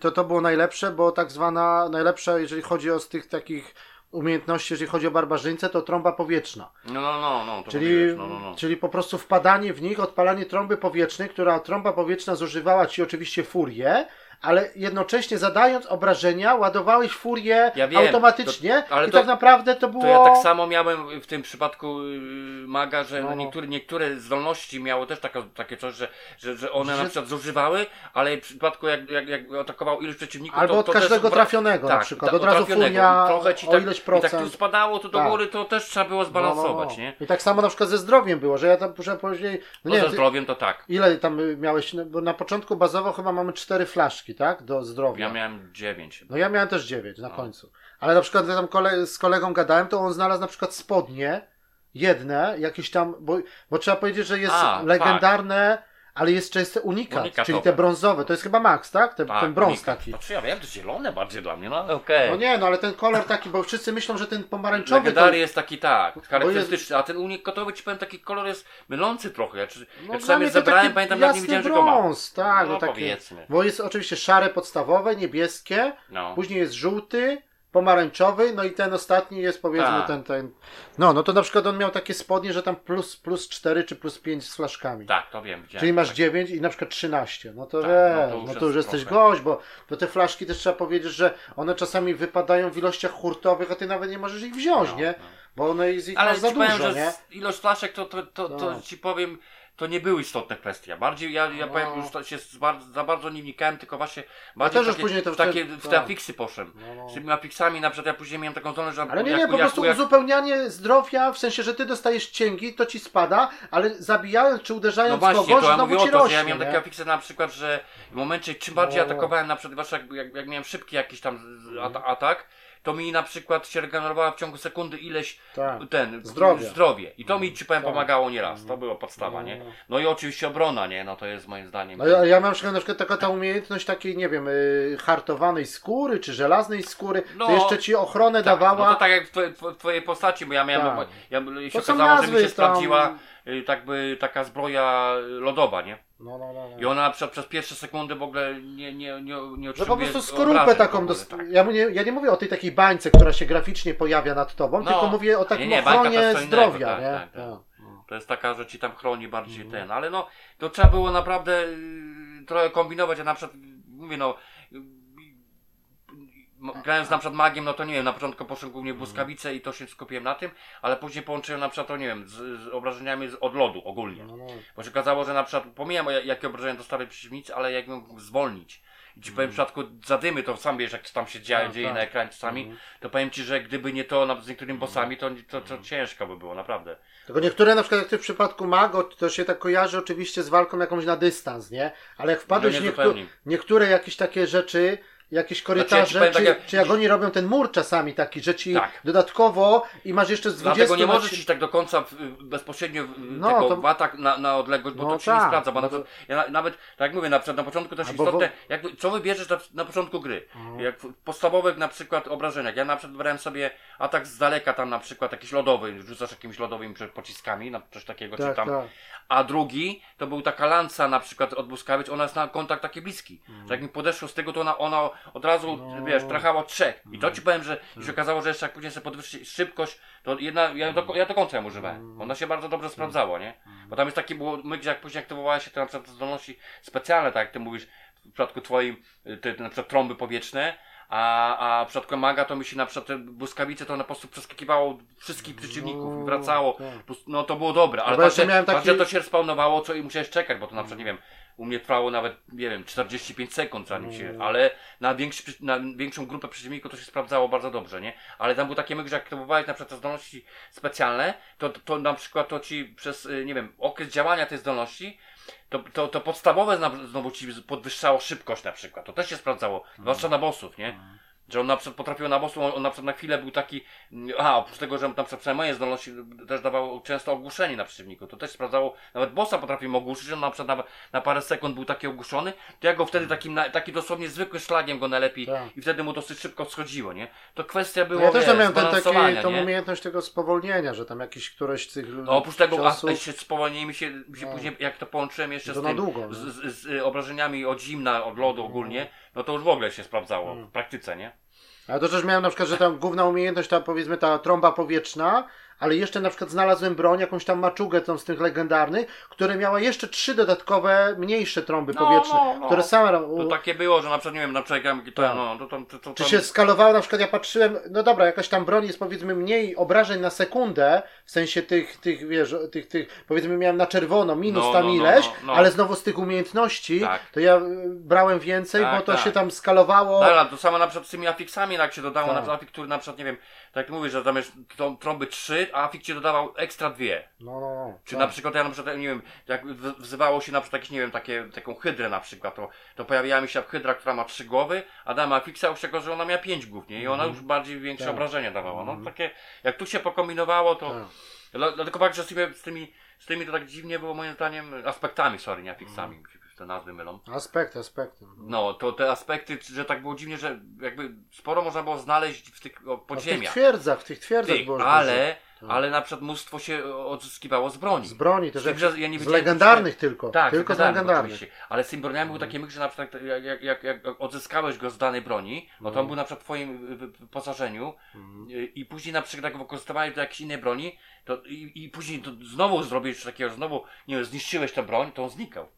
to to było najlepsze, bo tak zwana najlepsza, jeżeli chodzi o z tych takich umiejętności, jeżeli chodzi o barbarzyńcę, to trąba powietrzna. No, no, no, no, to Czyli, no, no, no. czyli po prostu wpadanie w nich, odpalanie trąby powietrznej, która trąba powietrzna zużywała ci oczywiście furię, ale jednocześnie zadając obrażenia, ładowałeś furię Ja wiem, automatycznie to- ale i to- tak naprawdę to było... To ja tak samo miałem w tym przypadku yy, maga, że No, no. niektóre, niektóre zdolności miały też taka, takie coś, że, że, że one Że- na przykład zużywały, ale w przypadku jak, jak, jak atakował ilość przeciwników, Albo to, od to też każdego wra- trafionego na tak, przykład. ta- Od razu trafionego. furia trochę ci o tak, ileś I tak tu procent. spadało to do Tak. góry, to też trzeba było zbalansować, nie? I tak samo na przykład ze zdrowiem było, że ja tam muszę później... No No nie, ze zdrowiem to tak. ile tam y, miałeś, no, bo na początku bazowo chyba mamy cztery flaszki, tak? Do zdrowia. Ja miałem dziewięć. No ja miałem też 9 na końcu. Ale na przykład ja tam kole, z kolegą gadałem, to on znalazł na przykład spodnie, jedne, jakieś tam, bo, bo trzeba powiedzieć, że jest A, legendarne, ale jest często unikat, Unikatowe. czyli te brązowe. To jest chyba max, tak? Te, Tak, ten brąz unika. taki. Znaczy ja wiem, to zielone bardziej dla mnie, no ale okej. No nie, no ale ten kolor taki, bo wszyscy myślą, że ten pomarańczowy to... Legendary jest taki tak, charakterystyczny, a ten unikatowy ci powiem taki kolor jest mylący trochę. Ja, czy, No, sobie to zebrałem, taki pamiętam nawet nie widziałem, że go mam. brąz, tak, no, No, takie, powiedzmy. Bo jest oczywiście szare podstawowe, niebieskie, No. później jest żółty, pomarańczowy, no i ten ostatni jest powiedzmy Tak. ten, ten. No, no to na przykład on miał takie spodnie, że tam plus, plus 4 czy plus 5 z flaszkami. Tak, to wiem, widziałem. Czyli masz tak. 9 i na przykład 13. No to Tak, wiesz, no to już no to już jest jesteś trochę. gość, bo, bo te flaszki też trzeba powiedzieć, że one czasami wypadają w ilościach hurtowych, a ty nawet nie możesz ich wziąć, No, nie? no. Bo one jest ich Ale masz za ci powiem, dużo, że nie? ilość flaszek to, to, to, to No. ci powiem, to nie były istotne kwestie. Bardziej ja, ja No. powiem, już się za bardzo nie wnikałem, tylko właśnie bardziej też już takie, później to w takie wtedy- w te tak. afiksy poszedłem. No, no. Z tymi afiksami na przykład ja później miałem taką zdolność, że Ale nie, nie, jak- po jak- prostu jak- uzupełnianie zdrowia, w sensie, że ty dostajesz cięgi, to ci spada, ale zabijając czy No uderzając właśnie, kogoś, to ja znowu mówię o to, rośnie, ja miałem nie? takie afiksy na przykład, że w momencie czym bardziej No. atakowałem, na przykład jak, jak, jak miałem szybki jakiś tam at- atak, to mi na przykład się regenerowała w ciągu sekundy ileś Tak. ten Zdrowie. zdrowie. I to mi ci powiem pomagało nieraz. To była podstawa, nie? No i oczywiście obrona, nie? No to jest moim zdaniem. No ja, ja mam na przykład, na przykład taka ta umiejętność takiej, nie wiem, y, hartowanej skóry, czy żelaznej skóry, No. to jeszcze ci ochronę tak, dawała. No to tak jak w twojej, tw- twojej postaci, bo ja miałem, Tak. ja, się okazało, że mi się sprawdziła tam. Y, tak by taka zbroja lodowa, nie? No, no, no, no. I ona na przykład przez pierwsze sekundy w ogóle nie, nie, nie, nie otrzymuje po prostu skorupę taką, ogóle, dost... tak. ja, nie, ja nie mówię o tej takiej bańce, która się graficznie pojawia nad tobą, No. tylko mówię o takim Nie, nie, ochronie zdrowia, tak, nie? tak, tak. No. To jest taka, że ci tam chroni bardziej Mhm. ten, ale no, to trzeba było naprawdę y, trochę kombinować, a na przykład, mówię no, grając na przykład magiem, no to nie wiem, na początku poszedłem głównie błyskawice i to się skupiłem na tym, ale później połączyłem na przykład to, nie wiem, z, z obrażeniami z, od lodu ogólnie. No, no. Bo się okazało, że na przykład, pomijam ja- jakie obrażenia dostali przeciwnicy, ale jak mógł zwolnić. I ci powiem w przypadku zadymy, to sam wiesz, jak tam się dzieje, Tak, dzieje tak. na ekranie czasami, to powiem ci, że gdyby nie to na, z niektórymi bossami, to, to, to ciężko by było, naprawdę. Tylko niektóre, na przykład jak ty w przypadku Mago, to się tak kojarzy oczywiście z walką jakąś na dystans, nie? Ale jak wpadłeś No nie niektó- niektóre jakieś takie rzeczy, jakieś Znaczy, korytarze, ja ci powiem czy, tak, jak- czy jak oni robią ten mur czasami taki, że ci Tak. dodatkowo i masz jeszcze z 20 Dlatego nie możesz iść tak do końca w, bezpośrednio w, No, tego to- atak na, na odległość, bo No to nie tak, sprawdza. Bo no to- ja na, nawet, tak jak mówię, na, przykład na początku też Albo istotne, wo- jak, co wybierzesz na, na początku gry. Mhm. Jak w podstawowych na przykład obrażeniach. Ja na przykład brałem sobie atak z daleka tam na przykład jakiś lodowy, rzucasz jakimiś lodowymi pociskami, na coś takiego, czy Tak, tam. tak. A drugi to był taka lanca na przykład od błyskawic, ona jest na kontakt taki bliski. Że jak mi podeszło z tego, to ona, ona od razu, No. wiesz, trachała trzech. I to ci powiem, że i się okazało, że jeszcze jak później sobie podwyższyć szybkość, to jedna, ja do, ja do końca ją używałem. Ona się bardzo dobrze sprawdzała, nie? Bo tam jest taki, było, my, gdzie jak później aktywowała się te na przykład zdolności specjalne, tak jak ty mówisz, w przypadku twoim, te, na przykład trąby powietrzne, a, a w przypadku maga to mi się na przykład te błyskawice to na po prostu przeskakiwało wszystkich przeciwników i wracało. tak. No to było dobre, ale miałem fakt, taki- to się spawnowało, co i musiałeś czekać, bo to na przykład, nie wiem, u mnie trwało nawet, nie wiem, 45 sekund zanim się, ale na, większy, na większą grupę przeciwników to się sprawdzało bardzo dobrze, nie? Ale tam był takie myk, że jak aktywowałeś na przykład te zdolności specjalne, to, to na przykład to ci przez, y, nie wiem, okres działania tej zdolności, to, to, to podstawowe znowu ci podwyższało szybkość na przykład. To też się sprawdzało, zwłaszcza na bossów, nie? Że on na przykład potrafił na bossu, on, on na przykład na chwilę był taki, a oprócz tego, że na przykład moje zdolności też dawało często ogłuszenie na przeciwniku, to też sprawdzało, nawet bossa potrafił ogłuszyć, on na przykład na, na parę sekund był taki ogłuszony, to ja go wtedy takim, na, taki dosłownie zwykłym szlagiem go najlepiej Tak. i wtedy mu dosyć szybko schodziło, nie? To kwestia była, Ja też wiesz, miałem ten taki, tą nie? umiejętność tego spowolnienia, że tam jakiś któreś z tych No, oprócz tego, ciosów... a się spowolnienie mi się, mi się No. później, jak to połączyłem jeszcze z tym, długo, no. z, z, z y, obrażeniami od zimna, od lodu ogólnie, no to już w ogóle się sprawdzało Mm. w praktyce, nie? Ale to też miałem na przykład, że tam główna umiejętność, ta powiedzmy ta trąba powietrzna, ale jeszcze na przykład znalazłem broń, jakąś tam maczugę tą z tych legendarnych, które miała jeszcze trzy dodatkowe, mniejsze trąby No, powietrzne, no, no. które same... To takie było, że na przykład, nie wiem, na przykład, jak to, Tak. no, to, to, to, to, Czy się skalowało, na przykład ja patrzyłem, no dobra, jakaś tam broń jest powiedzmy mniej obrażeń na sekundę, w sensie tych, tych wiesz, tych, tych, powiedzmy miałem na czerwono, minus No, tam no, no, ileś, no, no. ale znowu z tych umiejętności, Tak. to ja y, brałem więcej, Tak, bo to tak. się tam skalowało. Tak, ale to samo na przykład z tymi afiksami, jak się dodało Tak. na przykład afik, który na przykład, nie wiem, tak jak mówisz, że tam jest trąby trzy, a afik ci dodawał ekstra dwie. No, no, no. Czy tak. na przykład ja na przykład, nie wiem, jak wzywało się na przykład jakieś, nie wiem, takie, taką hydrę na przykład, to, to pojawiała mi się hydra, która ma trzy głowy, a dama afiksa już tego, że ona miała pięć głów, nie? I ona już bardziej większe Tak. obrażenia dawała. No takie, jak tu się pokombinowało, to... Tak. Dla- Dlatego fakt, że z tymi, z tymi, z tymi to tak dziwnie było moim zdaniem, aspektami, sorry, nie afiksami, mi się te nazwy mylą. Aspekt, aspekt. No, to te aspekty, że tak było dziwnie, że jakby sporo można było znaleźć w tych A w tych podziemiach. twierdzach, w tych twierdzach Tych, było ale. Ale na przykład mnóstwo się odzyskiwało z broni. Z broni też. Z tym, jak- że ja nie z legendarnych tylko. Tak, tylko z legendarnych oczywiście. Ale z tymi broniami był taki myk, że na przykład jak, jak, jak, jak odzyskałeś go z danej broni, no to on był na przykład w twoim wy- wyposażeniu Mhm. i później na przykład jak wykorzystywałeś do jakiejś innej broni, to i, i później to znowu zrobisz coś takiego, znowu, nie wiem, zniszczyłeś tę broń, to on znikał.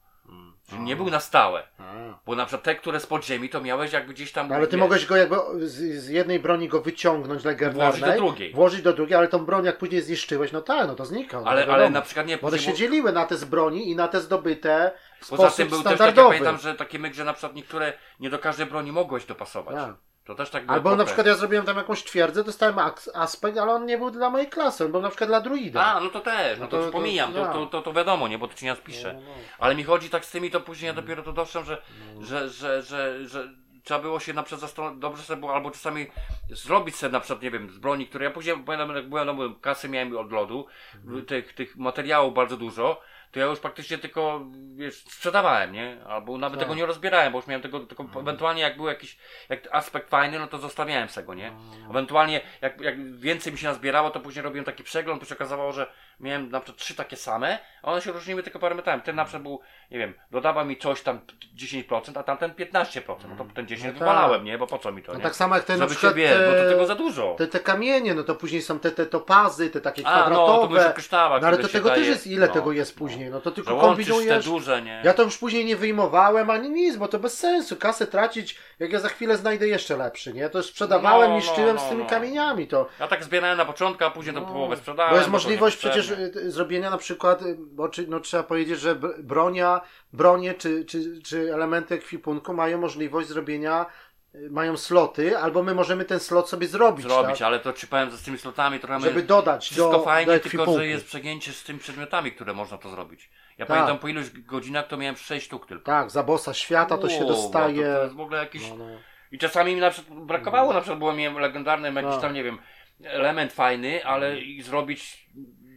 Czyli nie był na stałe. A. Bo na przykład te, które z podziemi, to miałeś jakby gdzieś tam. No, ale ty wiesz, mogłeś go jakby z, z jednej broni go wyciągnąć legendarnej. Włożyć do drugiej. Włożyć do drugiej, ale tą broń jak później zniszczyłeś, no tak, no to znikał. no Ale, ale na przykład nie Bo one się dzieliły na te z broni i na te zdobyte w Poza tym był też taki, ja pamiętam, że taki myk, że na przykład niektóre, nie do każdej broni mogłeś dopasować. Tak. To też tak było. Albo na przykład ja zrobiłem tam jakąś twierdzę, dostałem aspekt, ale on nie był dla mojej klasy, on był na przykład dla druida. A, no to też, no No to, to- pomijam, to, ja. to, to, to wiadomo, nie, bo to ci nie spiszę. No, no. Ale mi chodzi tak z tymi, to później ja dopiero to doszłem, że, No. że, że, że, że trzeba było się na przykład zastanowić, dobrze sobie było, albo czasami zrobić sobie na przykład, nie wiem, z broni, które ja później, pamiętam, jak byłem, no, kasy miałem od lodu, Mhm. tych, tych materiałów bardzo dużo, to ja już praktycznie tylko, wiesz, sprzedawałem, nie? Albo nawet Tak. tego nie rozbierałem, bo już miałem tego, tylko Mhm. ewentualnie jak był jakiś jak aspekt fajny, no to zostawiałem z tego, nie? No. Ewentualnie jak, jak więcej mi się nazbierało, to później robiłem taki przegląd, to się okazało, że miałem na przykład trzy takie same, a one się różniły tylko parametrami. Ten na przykład był, nie wiem, dodawał mi coś tam 10%, a tamten 15%. No to ten 10 No tak. nie? Bo po co mi to, No nie? tak samo jak te na Żeby przykład się wiesz, bo to te- tego za dużo. Te, te kamienie, no to później są te, te topazy, te takie A, no, to kwadratowe. mówisz o kryształach, no ale to tego też daje. jest, ile No, tego jest no. później, no to tylko łączysz te kombinujesz. duże, nie? Ja to już później nie wyjmowałem ani nic, bo to bez sensu. Kasę tracić, jak ja za chwilę znajdę jeszcze lepszy, nie? To sprzedawałem, No, niszczyłem no, z tymi no. kamieniami. To, Ja tak zbierałem na początku, a później to połowę sprzedałem. No. bo jest to możliwość przecież y, zrobienia na przykład, y, bo czy, no, trzeba powiedzieć, że br- bronia, bronie czy, czy, czy elementy ekwipunku mają możliwość zrobienia, y, mają sloty, albo my możemy ten slot sobie zrobić. Zrobić, tak? ale to ci powiem, z tymi slotami trochę Żeby dodać Wszystko do, fajnie, do tylko że jest przegięcie z tymi przedmiotami, które można to zrobić. Ja Tak. pamiętam po iluś godzinach to miałem 6 sztuk tylko. Tak, za bossa świata to się Wow, dostaje. To, to jest w ogóle jakiś... No, no. I czasami mi na przykład brakowało, na przykład było mi legendarnym jakiś Tak. tam, nie wiem, element fajny, ale i zrobić,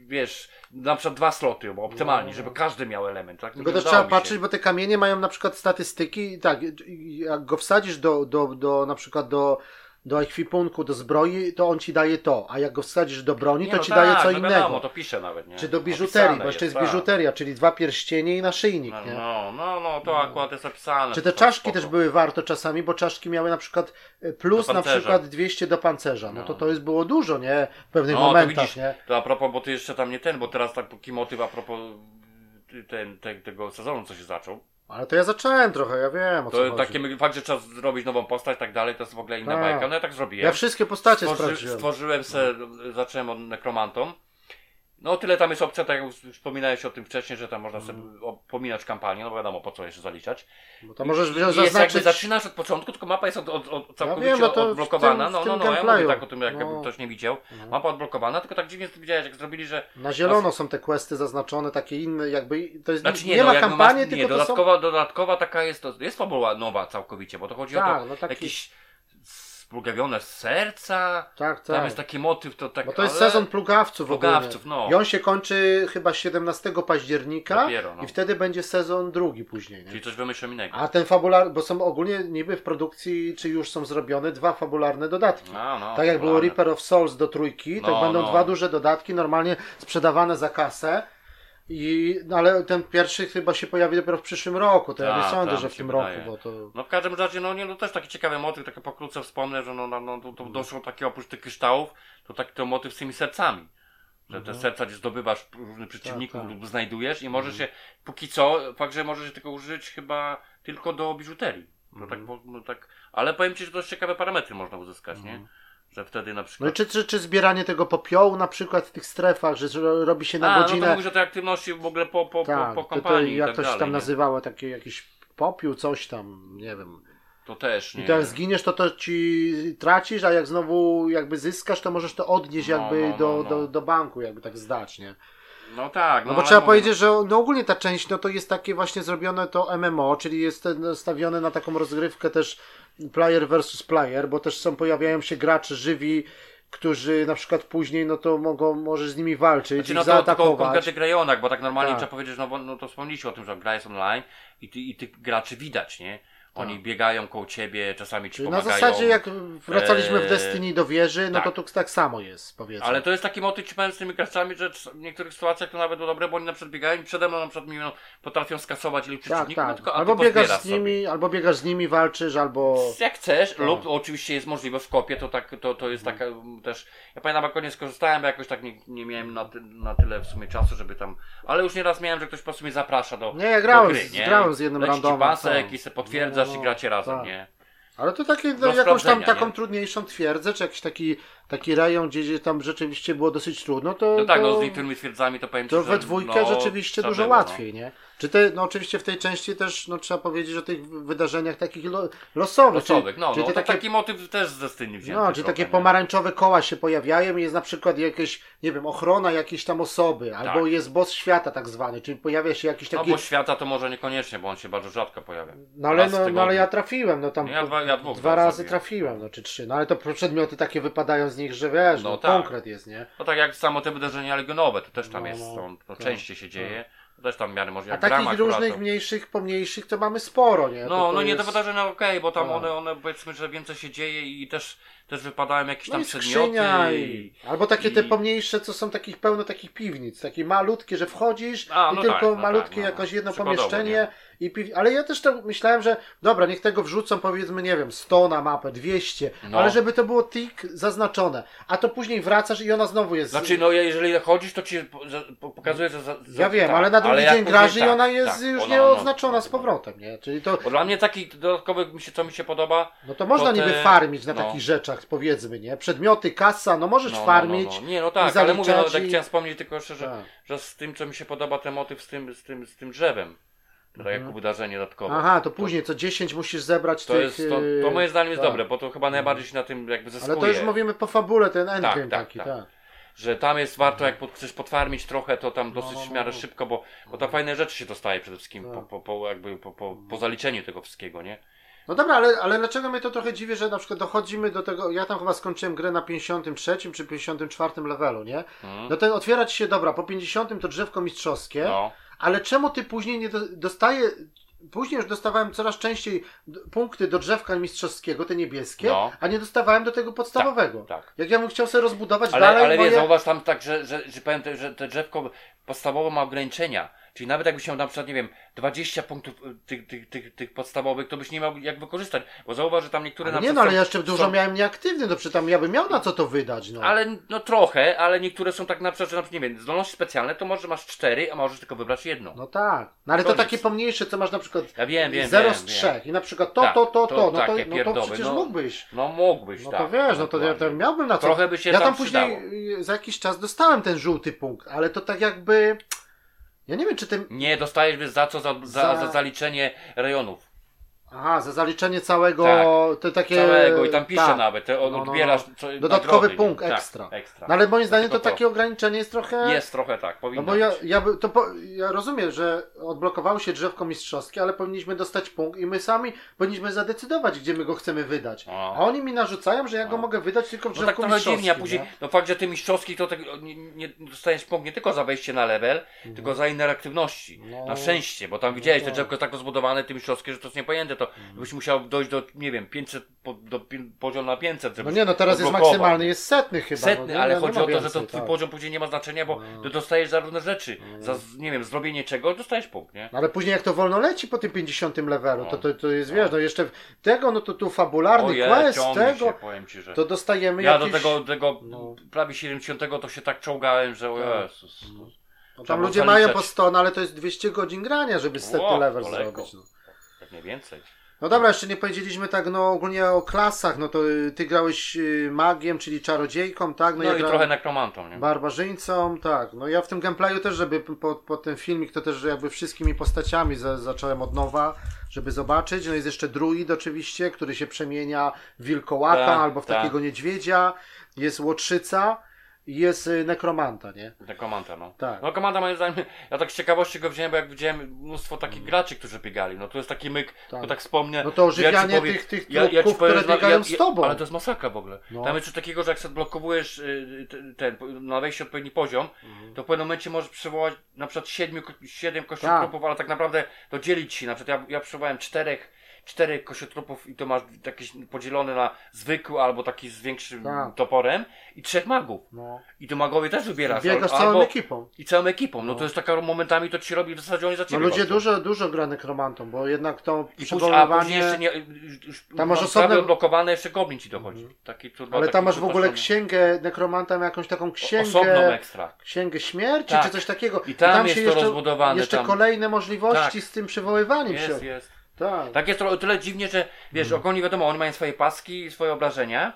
wiesz, na przykład dwa sloty, bo optymalnie, żeby każdy miał element. Tak? Tylko Nie to udało trzeba patrzeć, bo te kamienie mają na przykład statystyki i tak, jak go wsadzisz do, do, do na przykład do, do ekwipunku, do zbroi, to on ci daje to, a jak go wsadzisz do broni, Nie, to no ci tak, daje co no innego. Wiadomo, to pisze nawet, nie? Czy do biżuterii, Opisane bo jeszcze jest tak. biżuteria, czyli dwa pierścienie i naszyjnik, No, nie? no, no, no, to akurat jest opisane. Czy to te czaszki spoko. też były warto czasami, bo czaszki miały na przykład e, plus na przykład 200 do pancerza. No to No. to jest było dużo, nie? W pewnych No, to momentach, widzisz, nie? to a propos, bo ty jeszcze tam nie ten, bo teraz taki motyw a propos y, ten, te, tego sezonu, co się zaczął. Ale to ja zacząłem trochę, ja wiem o co To chodzi. takie, fakt, że trzeba zrobić nową postać i tak dalej, to jest w ogóle inna Tak. bajka. No ja tak zrobiłem. Ja wszystkie postacie Stworzy, sprawdziłem. stworzyłem se, zacząłem od nekromantą. No tyle tam jest opcja, tak jak wspominałeś o tym wcześniej, że tam można sobie o- pominąć kampanię, no wiadomo po co jeszcze zaliczać. Bo to możesz wziąć, jest jakby zaznaczyć... zaczynasz od początku, tylko mapa jest od, od, od, całkowicie wiem, no odblokowana. tym- no, no, no, ja mówię tak o tym, jakby No. ktoś nie widział. Mapa odblokowana, tylko tak dziwnie widziałeś, jak zrobili, że Na zielono są te questy zaznaczone, takie inne, jakby to jest Znaczy nie, nie, no, ma jakby kampanii, masz, nie, tylko to są... dodatkowa, dodatkowa taka jest, to jest fabuła nowa całkowicie, bo to chodzi o Tak, to, no taki- jakieś splugawione serca, Tak, tam tak. jest taki motyw, to tak, Bo to jest ale- sezon plugawców, Plugawców, ogólnie. no. I on się kończy chyba 17 października Dopiero, no. i wtedy będzie sezon drugi później. Nie? Czyli coś wymyślą innego. A ten fabularny, bo są ogólnie niby w produkcji, czy już są zrobione dwa fabularne dodatki. No, no, tak jak było. Reaper of Souls do trójki, tak No, będą no. dwa duże dodatki, normalnie sprzedawane za kasę. I, no ale ten pierwszy chyba się pojawi dopiero w przyszłym roku, to ja nie Tak, sądzę, tak, że w tym wydaje. roku, bo to... No w każdym razie, no nie, no też taki ciekawy motyw, tak pokrótce wspomnę, że no, no, no to, to doszło takie oprócz tych kryształów, to taki to motyw z tymi sercami. Że te serca gdzie zdobywasz różnych przeciwników Mhm. tak. lub znajdujesz i możesz się, póki co, fakt, że możesz tylko użyć chyba tylko do biżuterii. No tak, Mhm. bo- no tak, ale powiem Ci, że dość ciekawe parametry można uzyskać, nie? Że wtedy na No i przykład... czy, czy, czy zbieranie tego popiołu na przykład w tych strefach, że robi się na A, no godzinę... to mówisz o tej aktywności w ogóle po, po, tak, po, po to, to, kampanii i jak tak to się dalej, tam nie? nazywało, takie jakiś popiół, coś tam, nie wiem. To też, I nie? to jak zginiesz, to to ci tracisz, a jak znowu jakby zyskasz, to możesz to odnieść No, jakby no, do, no, no. Do, do banku, jakby tak zdać, nie? No tak, No, no, bo trzeba mówię, powiedzieć, że no ogólnie ta część, no to jest takie właśnie zrobione to MMO, czyli jest nastawione na taką rozgrywkę też player versus player, bo też są, pojawiają się gracze żywi, którzy na przykład później, no to mogą, możesz z nimi walczyć, Znaczy, no to tylko zaatakować. rejonach, bo tak normalnie Tak. trzeba powiedzieć, no bo no to wspomnieliście o tym, że gra jest online i, ty, i tych graczy widać, nie? Oni Tak. biegają koło ciebie, czasami ci Czyli na pomagają. zasadzie jak wracaliśmy w Destiny do wieży, no tak. to tu tak samo jest, powiedzmy. Ale to jest taki motyw, z tymi graczami, że w niektórych sytuacjach to nawet było dobre, bo oni na przykład biegają i przede mną na przykład mi, potrafią skasować ilu tak, przeciwników, tak. tylko a Albo biegasz z nimi, albo biegasz z nimi, walczysz, albo... Sobie. Jak chcesz, Tak. lub oczywiście jest możliwość w kopie, to tak, to, to jest taka Mhm. mm, też, ja pamiętam jak nie skorzystałem, bo jakoś tak nie, nie miałem na, ty, na tyle w sumie czasu, żeby tam, ale już nieraz miałem, że ktoś po prostu mnie zaprasza do, Nie, ja grałem do gry, z- nie? grałem z jednym Leci randomem, pasek tak. i se potwierdzasz No, no, i gracie razem, tak. nie? Ale to takie, Do jakąś tam taką nie? trudniejszą twierdzę, czy jakiś taki, taki rejon, gdzie, gdzie tam rzeczywiście było dosyć trudno, to, No tak, to, no z niektórymi twierdzami to powiem ci, to że we dwójkę no, rzeczywiście dużo było, no. łatwiej, nie? Czy te, no oczywiście w tej części też, no trzeba powiedzieć o tych wydarzeniach takich lo, losowych. Losowych, no, czyli no te to taki motyw też z Destiny wzięty. No, czyli trochę, takie nie? pomarańczowe koła się pojawiają i jest na przykład jakieś, nie wiem, ochrona jakiejś tam osoby, albo jest boss świata tak zwany, czyli pojawia się jakiś No taki... bo świata to może niekoniecznie, bo on się bardzo rzadko pojawia. No ale, no, no ale ja trafiłem, no tam No ja dwa- ja dwa razy zabiłem. trafiłem, no czy trzy, no ale to przedmioty takie wypadają z nich, że wiesz, no, No tak. konkret jest, nie? No tak jak samo te wydarzenia legionowe, to też tam No, jest, no, to, to tak, częściej się dzieje. Też tam w miarę może A jak takich różnych to- mniejszych, pomniejszych to mamy sporo, nie? No, To- to no nie te jest- wydarzenia okej, bo tam Tak. one, one powiedzmy, że więcej się dzieje i też, też wypadają jakieś No tam i przedmioty. i... I... Albo takie te i- pomniejsze, co są takich pełno takich piwnic, takie malutkie, że wchodzisz A, i no tylko tak, no malutkie tak, no, jakoś jedno pomieszczenie i piw... Ale ja też tak myślałem, że dobra, niech tego wrzucą powiedzmy, nie wiem, 100 na mapę, 200, No. ale żeby to było tik zaznaczone, a to później wracasz i ona znowu jest... Znaczy, no jeżeli chodzisz, to ci pokazuje, że. Za, za, ja wiem, tak, ale na drugi jak dzień graży i tak, ona jest tak, już ona- nie no, no, z powrotem, nie? Czyli to, Bo dla mnie taki dodatkowy, mi się, co mi się podoba. no to można to te- niby farmić na no. takich rzeczach, powiedzmy, nie? Przedmioty, kasa, no możesz No, no, farmić. Nie, no i tak, ale mówię, no, tak i- chciałem wspomnieć tylko jeszcze, że, Tak. że z tym, co mi się podoba, ten motyw z tym, z tym, z tym drzewem. To tak jako wydarzenie dodatkowe. Mhm. Aha, to później co 10 musisz zebrać To, tych... jest, to, yy, to moim zdaniem jest tak. dobre, bo to chyba najbardziej się na tym jakby zyskuje. Ale to już mówimy po fabule, ten endgame tak, taki, tak. tak. Że tam jest warto, jak pod, chcesz potwarmić trochę, to tam dosyć no, w miarę no. szybko, bo, bo tam fajne rzeczy się dostaje przede wszystkim po, Tak. po, po, jakby po, po, po zaliczeniu tego wszystkiego, nie? No dobra, ale, ale dlaczego mnie to trochę dziwi, że na przykład dochodzimy do tego, ja tam chyba skończyłem grę na 53 czy 54 levelu, nie? Mhm. No to otwiera ci się, dobra, po 50 to drzewko mistrzowskie, No. Ale czemu ty później nie do, dostaje, później już dostawałem coraz częściej punkty do drzewka mistrzowskiego, te niebieskie, No. a nie dostawałem do tego podstawowego. tak. Jak ja bym chciał sobie rozbudować Ale, dalej ale moje... wie, zauważ tam tak, że, że, że powiem, że te drzewko podstawowe ma ograniczenia. Czyli nawet jakbyś miał na przykład, nie wiem, 20 punktów y, tych, tych, tych, tych podstawowych, to byś nie miał jak wykorzystać. Bo zauważ, że tam niektóre Ale na nie no, ale ja jeszcze dużo są- miałem nieaktywny, to przy tam ja bym miał na co to wydać, no. Ale no trochę, ale niektóre są tak na przykład, że na przykład, nie wiem, zdolności specjalne, to może masz cztery, a możesz tylko wybrać jedną. No tak. No ale to Koniec. takie pomniejsze, co masz na przykład Ja wiem, wiem, 0 wiem, z wiem. 3 i na przykład to, Tak, to, to, to to, no to, no to przecież no. mógłbyś. No mógłbyś, No tak. to wiesz, no to ja to miałbym na co. Trochę by się ja tam tam później y, za jakiś czas dostałem ten żółty punkt, ale to tak jakby. Ja nie wiem, czy ten. Nie, dostajesz za co? Za, za, Za- za zaliczenie rejonów. Aha, za zaliczenie całego. Tak. To takie. Całego i tam pisze tak. nawet, te, No, no, odbierasz no. co, Dodatkowy nagrody, punkt nie? ekstra. Tak, ekstra. No ale moim zdaniem to Tylko takie ograniczenie jest trochę. Jest trochę tak, No powinno bo ja, ja, by- to po, ja rozumiem, że odblokowało się drzewko mistrzowskie, ale powinniśmy dostać punkt i my sami powinniśmy zadecydować, gdzie my go chcemy wydać. No. A oni mi narzucają, że ja go No. mogę wydać tylko w No tak drzewku mistrzowskim. dziwnie, a później, nie? no fakt, że ty mistrzowski to tak, nie, nie dostajesz punkt nie tylko za wejście na level, tylko za inne aktywności. Mhm. No. Na szczęście, bo tam widziałeś, te tak. drzewko jest tak rozbudowane, ty mistrzowskie, że to jest niepojęte, to Mhm. byś musiał dojść do, nie wiem, 500, po, do poziom na 500, No żebyś nie, no teraz jest maksymalny, jest setny chyba. Setny, no, ale nie chodzi o to, że to więcej, twój tak. poziom później nie ma znaczenia, bo No. ty dostajesz za różne rzeczy. Za, nie wiem, zrobienie czego, dostajesz punkt, nie? No ale później jak to wolno leci po tym 50 levelu, No. to, to, to jest, wiesz, no jeszcze tego, no to tu fabularny Ojej, quest, tego, się, powiem ci, że... to dostajemy Ja jakieś... do tego, tego No. prawie 70 to się tak czołgałem, że o Tak. Jezus. No tam ludzie mają po 100, no ale to jest 200 godzin grania, żeby setny level zrobić. No. Więcej. no dobra, jeszcze nie powiedzieliśmy tak, no ogólnie o klasach, no to y, ty grałeś y, magiem, czyli czarodziejką, tak? No, ja i trochę nekromantą, nie? Barbarzyńcą, tak. No ja w tym gameplayu też, żeby po, po ten filmik, to też jakby wszystkimi postaciami za, zacząłem od nowa, żeby zobaczyć. No jest jeszcze druid oczywiście, który się przemienia w wilkołaka Tak, albo w tak. takiego niedźwiedzia. Jest łotrzyca jest y, nekromanta, nie? Nekromanta, no. Tak. No komanda moim zdaniem, ja tak z ciekawości go wziąłem, bo jak widziałem mnóstwo takich Mm. graczy, którzy biegali, no to jest taki myk, Tak. bo tak wspomnę. No to ożywianie ja powiem- tych, tych ja- ja ci trupków, powiem, które że- biegają ja- z ja- tobą. Ale to jest masakra w ogóle. No. Tam jest coś takiego, że jak sobie odblokowujesz y, ten, ten, na wejście odpowiedni poziom, Mhm. to w pewnym momencie możesz przywołać na przykład siedmiu, siedem Tak. kościotrupów, ale tak naprawdę to dzielić się. Na przykład ja, ja przywołałem czterech, czterech kościotrupów i to masz jakieś podzielone na zwykły albo taki z większym Tak. toporem i trzech magów. No. I to magowie też wybierasz. Biegasz albo, całą ekipą. I całą ekipą. No, No. to jest taka momentami to ci robi w zasadzie oni za No ciebie ludzie walczą. dużo, dużo gra nekromantą, bo jednak to I później, a później jeszcze nie, już Tam masz osobne- sprawy odblokowane, jeszcze goblin ci dochodzi. Taki, turbo, Ale taki tam masz w ogóle księgę, nekromanta ma jakąś taką księgę... Osobną ekstra. Księgę śmierci, Tak. czy coś takiego. I tam jest się to jeszcze, rozbudowane, Jeszcze tam- kolejne możliwości Tak. z tym przywoływaniem Jest, się. jest. Tak. Tak jest o tyle dziwnie, że wiesz, Mhm. oni wiadomo, oni mają swoje paski i swoje obrażenia.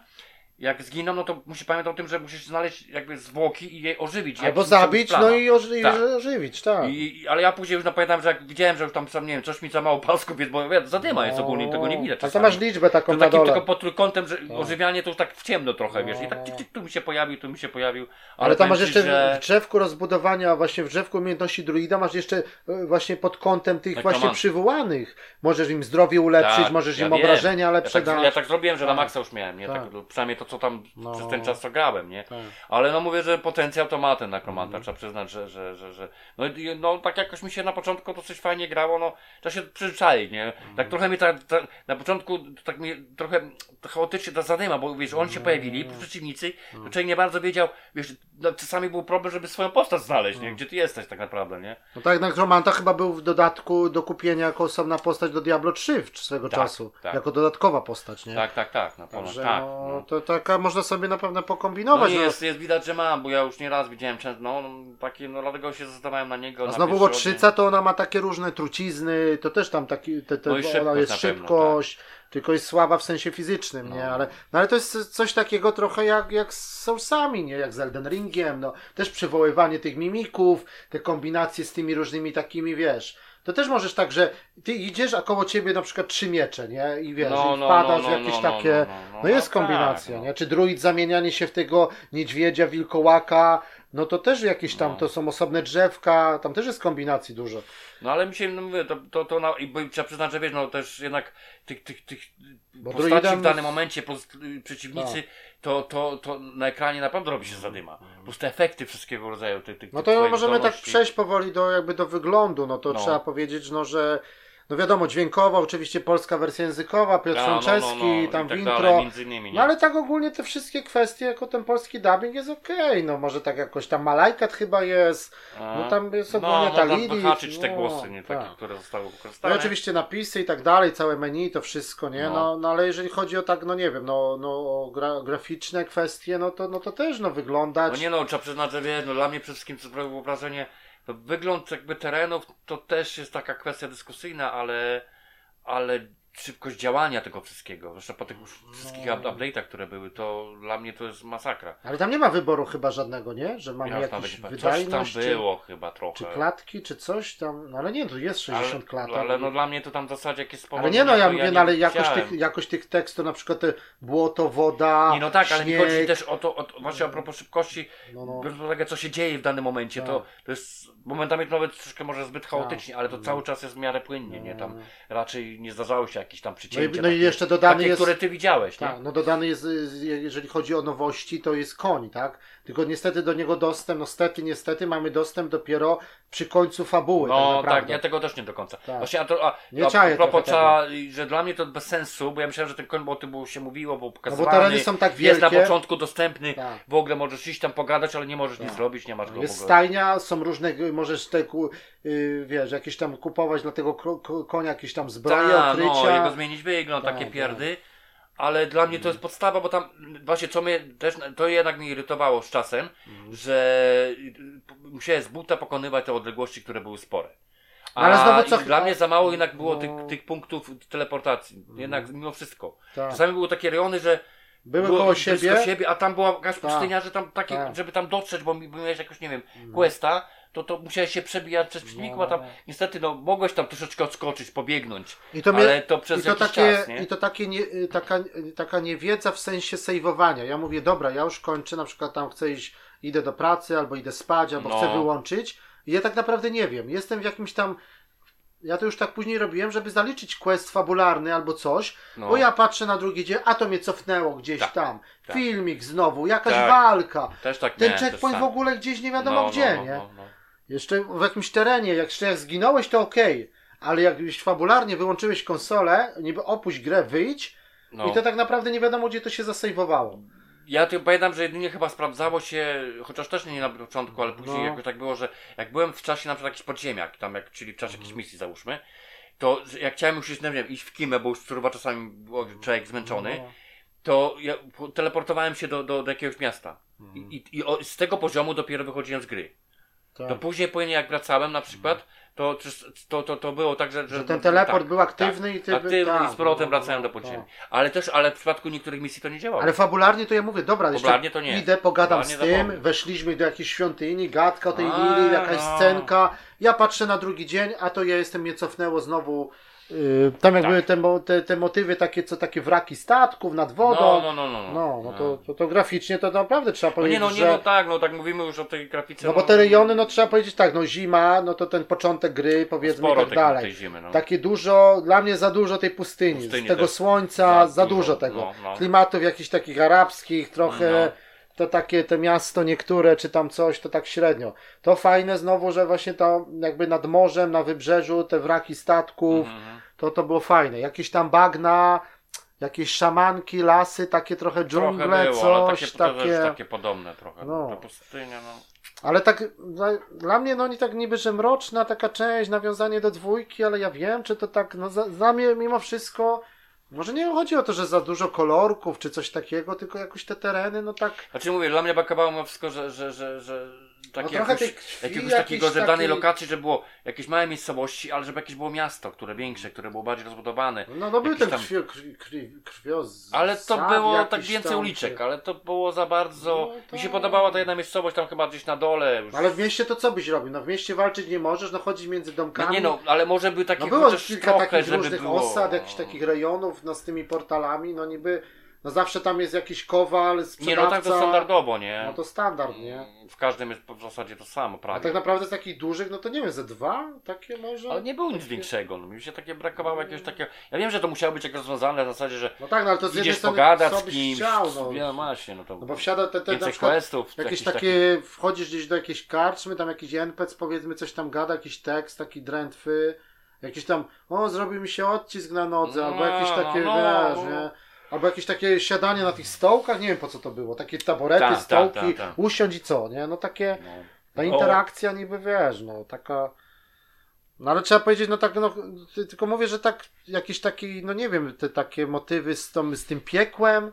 Jak zginą, no to musisz pamiętać o tym, że musisz znaleźć jakby zwłoki i je ożywić. Albo zabić, no i oży Tak. ożywić, tak. I, ale ja później już no, pamiętam, że jak widziałem, że już tam, sam, nie wiem, coś mi za mało pasków jest, bo wiesz, zadyma jest ogólnie, tego nie widać A to masz liczbę taką To na takim dole. tylko pod trójkątem, że ożywianie to już tak w ciemno trochę, wiesz, i tak No. tyk, tyk, tu mi się pojawił, tu mi się pojawił. Ale tam powiem masz jeszcze że- w drzewku rozbudowania, właśnie w drzewku umiejętności druida, masz jeszcze e, właśnie pod kątem tych Nekromant. właśnie przywołanych. Możesz im zdrowie ulepszyć, Tak, możesz ja im wiem. obrażenia Ja lepsze tak, dać. ja tak zrobiłem, że na Tak. maksa już miałem, nie? Tak. Tak. przynajmniej to co tam No. przez ten czas co grałem, nie? Tak. Ale no mówię, że potencjał to ma ten nekromanta, Mhm. trzeba przyznać, że, że, że, że no, no tak jakoś mi się na początku to coś fajnie grało, no trzeba się przyzwyczaić, nie? Mhm. Tak trochę mi ta, ta, na początku tak mi trochę chaotycznie ta zadyma, bo wiesz, oni się pojawili, przeciwnicy, to człowiek nie bardzo wiedział, wiesz, no, czasami był problem, żeby swoją postać znaleźć, nie? Gdzie ty jesteś tak naprawdę, nie? No tak, Nekromanta chyba był w dodatku do kupienia jako osobna postać do Diablo 3 w swego Tak, czasu. tak. Jako dodatkowa postać, nie? Tak, tak, tak, na pewno, Także tak. no, No. to taka można sobie na pewno No pokombinować. nie, no. jest, jest widać, że mam, bo ja już nieraz widziałem często, no, no takie, no dlatego się zdecydowałem na niego. A na znowu łotrzyca to ona ma takie różne trucizny, to też tam taki, te, te, No szybkość jest na pewno, szybkość, tylko jest słaba w sensie fizycznym, nie? No. Ale, no ale to jest coś takiego trochę jak, jak z Soulsami, nie? Jak z Elden Ringiem, no. Też przywoływanie tych mimików, te kombinacje z tymi różnymi takimi, wiesz. To też możesz tak, że ty idziesz, a koło ciebie na przykład trzy miecze, nie? I wiesz, No, i no, wpadasz no, w jakieś no, no, takie... no, no, No, no, jest tak, kombinacja, no. nie? Czy druid zamienianie się w tego niedźwiedzia, wilkołaka, no to też jakieś tam, No. to są osobne drzewka, tam też jest kombinacji dużo. No ale mi się, no mówię, to, to, to na, i bo trzeba przyznać, że wiesz, no też jednak tych, tych, tych Bo postaci druidem- w danym momencie, poz- przeciwnicy, Tak. to, to, to na ekranie naprawdę robi się zadyma. Po prostu efekty wszystkiego rodzaju tych, tych No to możemy tak zdolności. przejść powoli do jakby do wyglądu, no to No. trzeba powiedzieć, no że no wiadomo, dźwiękowo, oczywiście polska wersja językowa, Piotr A, no, no, Franceski, no, tam tak intro. innymi? No ale tak ogólnie te wszystkie kwestie, jako ten polski dubbing jest okej, no może tak jakoś tam Malajkat chyba jest, A, no tam jest no, ogólnie ta można Lilith, wyhaczyć te no, głosy, nie, takie, tak. które zostały No wykorzystane. i oczywiście napisy i tak dalej, całe menu, to wszystko, nie? No, No. no ale jeżeli chodzi o tak, no nie wiem, no, no o gra, graficzne kwestie, no to, no to też no wyglądać. No nie no, trzeba przyznać, że wie, no dla mnie przede wszystkim co sprawiło wrażenie, wygląd jakby terenów to też jest taka kwestia dyskusyjna, ale, ale szybkość działania tego wszystkiego, zresztą po tych już wszystkich No. up- update'ach, które były, to dla mnie to jest masakra. Ale tam nie ma wyboru chyba żadnego, nie? Że mamy Ja nie pamiętam. Coś tam wydajność, czy, było chyba trochę. czy klatki, czy coś tam, no ale nie, tu jest 60 ale, klatek. ale no dla mnie to tam w zasadzie jakieś Ale spowolnienie, nie no, ja mówię, nie no ale jakość tych, jakość tych tekstów, na przykład te błoto, woda, Nie no tak, ale mi śnieg, chodzi też o to, o to właśnie a propos szybkości, no, no. biorąc pod uwagę co się dzieje w danym momencie, to, Tak. to jest momentami to nawet troszkę może zbyt chaotycznie, ale to No. cały czas jest w miarę płynnie, nie? Tam raczej nie zdarzały się jakieś tam No i, przycięcia. no i takie, jeszcze dodany takie jest... które ty widziałeś? Tak, no dodany jest, jeżeli chodzi o nowości, to jest koń, tak? Tylko niestety do niego dostęp, no stety, niestety mamy dostęp dopiero przy końcu fabuły, tak No naprawdę. tak, ja tego też nie do końca. Tak. Właśnie, a to, a, Nie a, czaję a propos trzeba, że dla mnie to bez sensu, bo ja myślałem, że ten koń, bo o tym się mówiło, bo No bo pokazywany, tereny są tak jest na wielkie. początku dostępny, Tak. w ogóle możesz iść tam pogadać, ale nie możesz nic Tak. zrobić, nie masz go Jest stajnia, są różne, możesz te, ku- y, wiesz, jakieś tam kupować dla tego ko- ko- konia jakieś tam zbroje, Tak, no, okrycia. jego zmienić wygląd, Tak, takie tak. pierdy. Ale dla mnie to jest podstawa, bo tam właśnie co mnie też, to jednak mnie irytowało z czasem, Mhm. że y, musiałem z buta pokonywać te odległości, które były spore. A Ale znowu co- dla mnie za mało jednak było No. tych, tych punktów teleportacji. Jednak mimo wszystko. Tak. Czasami były takie rejony, że Były było koło siebie. siebie, a tam była jakaś Tak. pustynia, że tam takie, Tak. żeby tam dotrzeć, bo mi- bo miałeś jakoś, nie wiem, questa, to, to musiałeś się przebijać przez przeciwników, a tam No. niestety no, mogłeś tam troszeczkę odskoczyć, pobiegnąć. I to mnie- ale to przez I to jakiś takie, czas, nie? i to takie nie, y, taka, y, taka niewiedza w sensie sejwowania. Ja mówię, dobra, ja już kończę, na przykład tam chcę iść, idę do pracy, albo idę spać, albo No. chcę wyłączyć. I ja tak naprawdę nie wiem. Jestem w jakimś tam. Ja to już tak później robiłem, żeby zaliczyć quest fabularny albo coś, No. bo ja patrzę na drugi dzień, a to mnie cofnęło gdzieś Tak, tam. tak. Filmik znowu, jakaś Tak. walka. Też tak Ten miałem, też checkpoint w ogóle gdzieś nie wiadomo No, gdzie, no, nie? No, no. Jeszcze w jakimś terenie, jak jeszcze jak zginąłeś, to okej. Ale jak już fabularnie wyłączyłeś konsolę, niby opuść grę, wyjdź No. i to tak naprawdę nie wiadomo, gdzie to się zasejwowało. Ja tylko pamiętam, że jedynie chyba sprawdzało się, chociaż też nie na początku, ale później No. jakoś tak było, że jak byłem w czasie na przykład jakiś podziemiak, tam jak, czyli w czasie Mhm. jakiejś misji załóżmy, to jak chciałem już iść, nie wiem, iść w kimę, bo już chyba czasami był człowiek zmęczony, No. to ja po- teleportowałem się do, do, do jakiegoś miasta. Mhm. I, i, i z tego poziomu dopiero wychodziłem z gry. Tak. To później, później jak wracałem na przykład, to, to, to, to było tak, że... Że ten teleport był aktywny i ty by- Aktywny tak, i z powrotem no, wracałem do no, podziemi. tak. Ale też, ale w przypadku niektórych misji to nie działało. Ale fabularnie to ja mówię, dobra, jeszcze Fabularnie to nie. idę, pogadam Fabularnie z tym, zapomnę. weszliśmy do jakiejś świątyni, gadka o tej A, Lili, jakaś no. scenka. Ja patrzę na drugi dzień, a to ja jestem, mnie cofnęło znowu tam jak Tak. te, te, te motywy takie, co takie wraki statków nad wodą. No, no, no, no. no. No, no to, to, to graficznie to naprawdę trzeba No powiedzieć, nie, no nie, że... no tak, no tak mówimy już o tej grafice. No bo te rejony, no trzeba powiedzieć tak, no zima, no to ten początek gry, powiedzmy i sporo tak tego, dalej. tej zimy, no. Takie dużo, dla mnie za dużo tej pustyni, Pustyni tego też. słońca, Za za dużo, tego. no, no. Klimatów jakichś takich arabskich, trochę No. to takie te miasto niektóre, czy tam coś, to tak średnio. To fajne znowu, że właśnie to jakby nad morzem, na wybrzeżu, te wraki statków, Mhm. To to było fajne. Jakieś tam bagna, jakieś szamanki, lasy, takie trochę dżungle, Trochę było, coś takie, takie. takie podobne trochę. No. Pustynia, no. Ale tak dla, dla mnie no nie tak niby, że mroczna taka część, nawiązanie do dwójki, ale ja wiem, czy to tak, no za, dla mnie mimo wszystko, może nie chodzi o to, że za dużo kolorków czy coś takiego, tylko jakoś te tereny, no tak, Znaczy mówię, dla mnie brakowało mimo wszystko, że, że, że, że takie trochę jakoś, jakiegoś takiego, że danej takiej- lokacji, że było jakieś małe miejscowości, ale żeby jakieś było miasto, które większe, które było bardziej rozbudowane. no, no był Jakiś ten tam- krwi, krwi, krwi, krwioz, Ale to było tak więcej tam, uliczek, czy- ale to było za bardzo. No to- Mi się podobała ta jedna miejscowość tam chyba gdzieś na dole. Już. Ale w mieście to co byś robił? No w mieście walczyć nie możesz, no chodzić między No domkami. nie no, ale może by takie No było kilka trochę, takich żeby różnych było... osad, jakichś takich rejonów, no z tymi portalami, no niby, no zawsze tam jest jakiś kowal, Nie sprzedawca. no tak to standardowo, nie? No to standard, nie? W każdym jest w zasadzie to samo A prawie. tak naprawdę z takich dużych, no to nie wiem, ze dwa takie może? Ale nie było nic Takie- większego, no mi się takie brakowało jakiegoś takiego... Ja wiem, że to musiało być jak rozwiązane na zasadzie, że No tak, no ale to z idziesz strony pogadać z kimś, chciał, no. ja właśnie, no to No bo wsiada te, te na przykład questów, jakieś takie, wchodzisz gdzieś do jakiejś karczmy, tam jakiś NPC powiedzmy coś tam gada, jakiś tekst taki drętwy, jakiś tam, o zrobił mi się odcisk na nodze, albo No, jakieś takie, no, wiesz, no. nie? Albo jakieś takie siadanie na tych stołkach, nie wiem po co to było, takie taborety, Tak, tak, stołki, tak, tak. usiądź i co, nie? No takie, No. ta interakcja niby, wiesz, no taka... No ale trzeba powiedzieć, no tak, no, ty- tylko mówię, że tak, jakieś takie, no nie wiem, te takie motywy z, tą, z tym piekłem,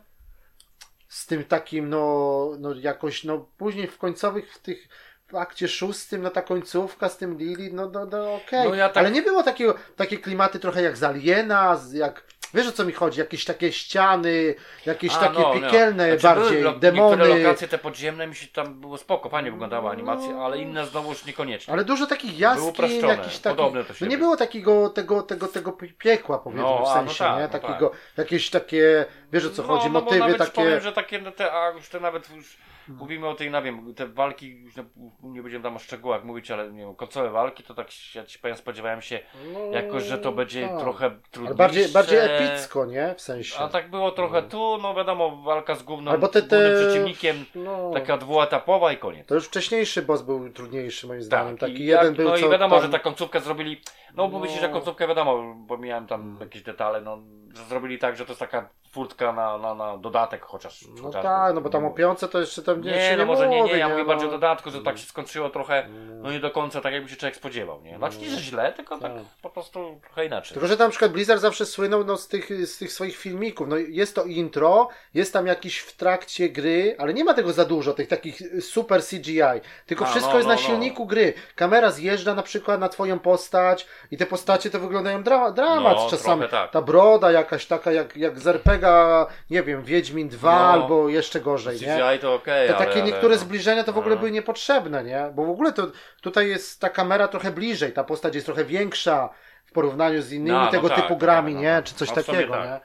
z tym takim, no, no jakoś, no później w końcowych, w tych, w akcie szóstym, no ta końcówka z tym Lili, no, no, no okej. No ja tak- Ale nie było takiego, takie klimaty trochę jak z Aliena, z, jak, wiesz o co mi chodzi, jakieś takie ściany, jakieś A, takie no, no. piekielne Znaczy, bardziej, były demony. Niektóre lokacje te podziemne mi się tam było spoko, fajnie wyglądała animacja, No. ale inne znowu już niekoniecznie. Ale dużo takich jaskiń, jakichś takich. podobne to No nie było takiego tego, tego, tego piekła, powiedzmy, No, w no sensie, tak, nie? no Takiego, jakieś takie, wiesz o co chodzi, no, motywy takie. powiem, że takie, no te, a już te nawet już mówimy o tej, no wiem, te walki, już nie, nie będziemy tam o szczegółach mówić, ale nie wiem, końcowe walki, to tak, ja ci powiem, spodziewałem się no, jakoś, że to będzie tak. trochę Ale trudniejsze. bardziej, bardziej epicko, nie? W sensie. A tak było trochę tu, no wiadomo, walka z główną, Albo te- z głównym te- przeciwnikiem, No. taka dwuetapowa i koniec. To już wcześniejszy boss był trudniejszy moim zdaniem. Tak, Taki i jeden jak, był no i wiadomo, tam... że ta końcówkę zrobili, no, No. mówi się, że końcówkę wiadomo, bo miałem tam jakieś detale, no, że zrobili tak, że to jest taka furtka na, na, na dodatek chociaż. No tak, no bo tam o piące to jeszcze tam Nie, jeszcze no może nie, mówi, nie, ja mówię no. bardziej o dodatku, że tak się skończyło trochę, no nie do końca tak jakby się człowiek spodziewał, nie? Znaczy nie, że źle, tylko tak Tak. po prostu trochę inaczej. Tylko, że tam na przykład Blizzard zawsze słynął no, z, tych, z tych swoich filmików. No, jest to intro, jest tam jakiś w trakcie gry, ale nie ma tego za dużo, tych takich super CGI. Tylko A, wszystko no, jest no, na no. silniku gry. Kamera zjeżdża na przykład na twoją postać i te postacie to wyglądają dra dramat No, czasami. tak. Ta broda jakaś taka jak, jak z RPGa, nie wiem, Wiedźmin 2 No. albo jeszcze gorzej, nie? CGI to okej, Te ale... takie ale, niektóre no. zbliżenia to w ogóle No. były niepotrzebne, nie? Bo w ogóle to tutaj jest ta kamera trochę bliżej, ta postać jest trochę większa w porównaniu z innymi No, no tego tak, typu tak, grami, no, nie? Czy coś takiego, tak. nie?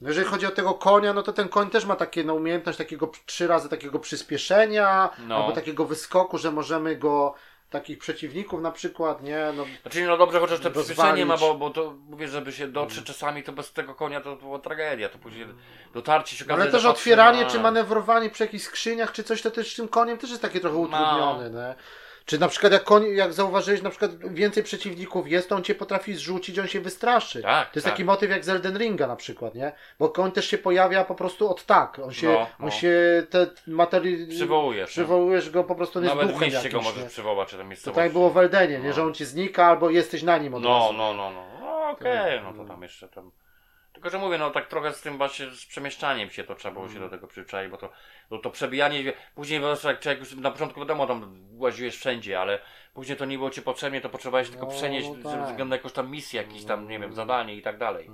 Jeżeli chodzi o tego konia, no to ten koń też ma takie no, umiejętność takiego trzy razy takiego przyspieszenia, albo takiego wyskoku, że możemy go takich przeciwników na przykład, nie? No, Znaczy no dobrze, chociaż te przyspieszenie ma, bo, bo to mówię, żeby się dotrzeć czasami, to bez tego konia to, to była tragedia, to później dotarcie się okazuje, ale też otwieranie, na- czy manewrowanie przy jakichś skrzyniach, czy coś, to też tym koniem też jest takie trochę utrudnione, nie? Czy na przykład jak koń, jak zauważyłeś, na przykład więcej przeciwników jest, to on cię potrafi zrzucić, on się wystraszy. Tak, to jest tak. taki motyw jak z Elden Ringa na przykład, nie? Bo koń też się pojawia po prostu od tak. On się, No, no. on się te materii... Przywołujesz. no. Przywołujesz go po prostu nie Nawet duchem mieście go jakimś, możesz nie? przywołać, czy tam To miejscowości. tak było w Eldenie, nie? No. Że on ci znika albo jesteś na nim od No, razu. no, no, no. no Okej, Tak. no to tam jeszcze tam. Tylko, że mówię, no tak trochę z tym właśnie z przemieszczaniem się to trzeba było Mm. się do tego przyzwyczaić, bo to, to, to przebijanie, później jak człowiek już na początku wiadomo tam łaziłeś wszędzie, ale później to nie było ci potrzebnie, to potrzebowałeś tylko No, przenieść no ze tak. względu na jakąś tam misję, jakieś tam, nie wiem, zadanie i tak dalej.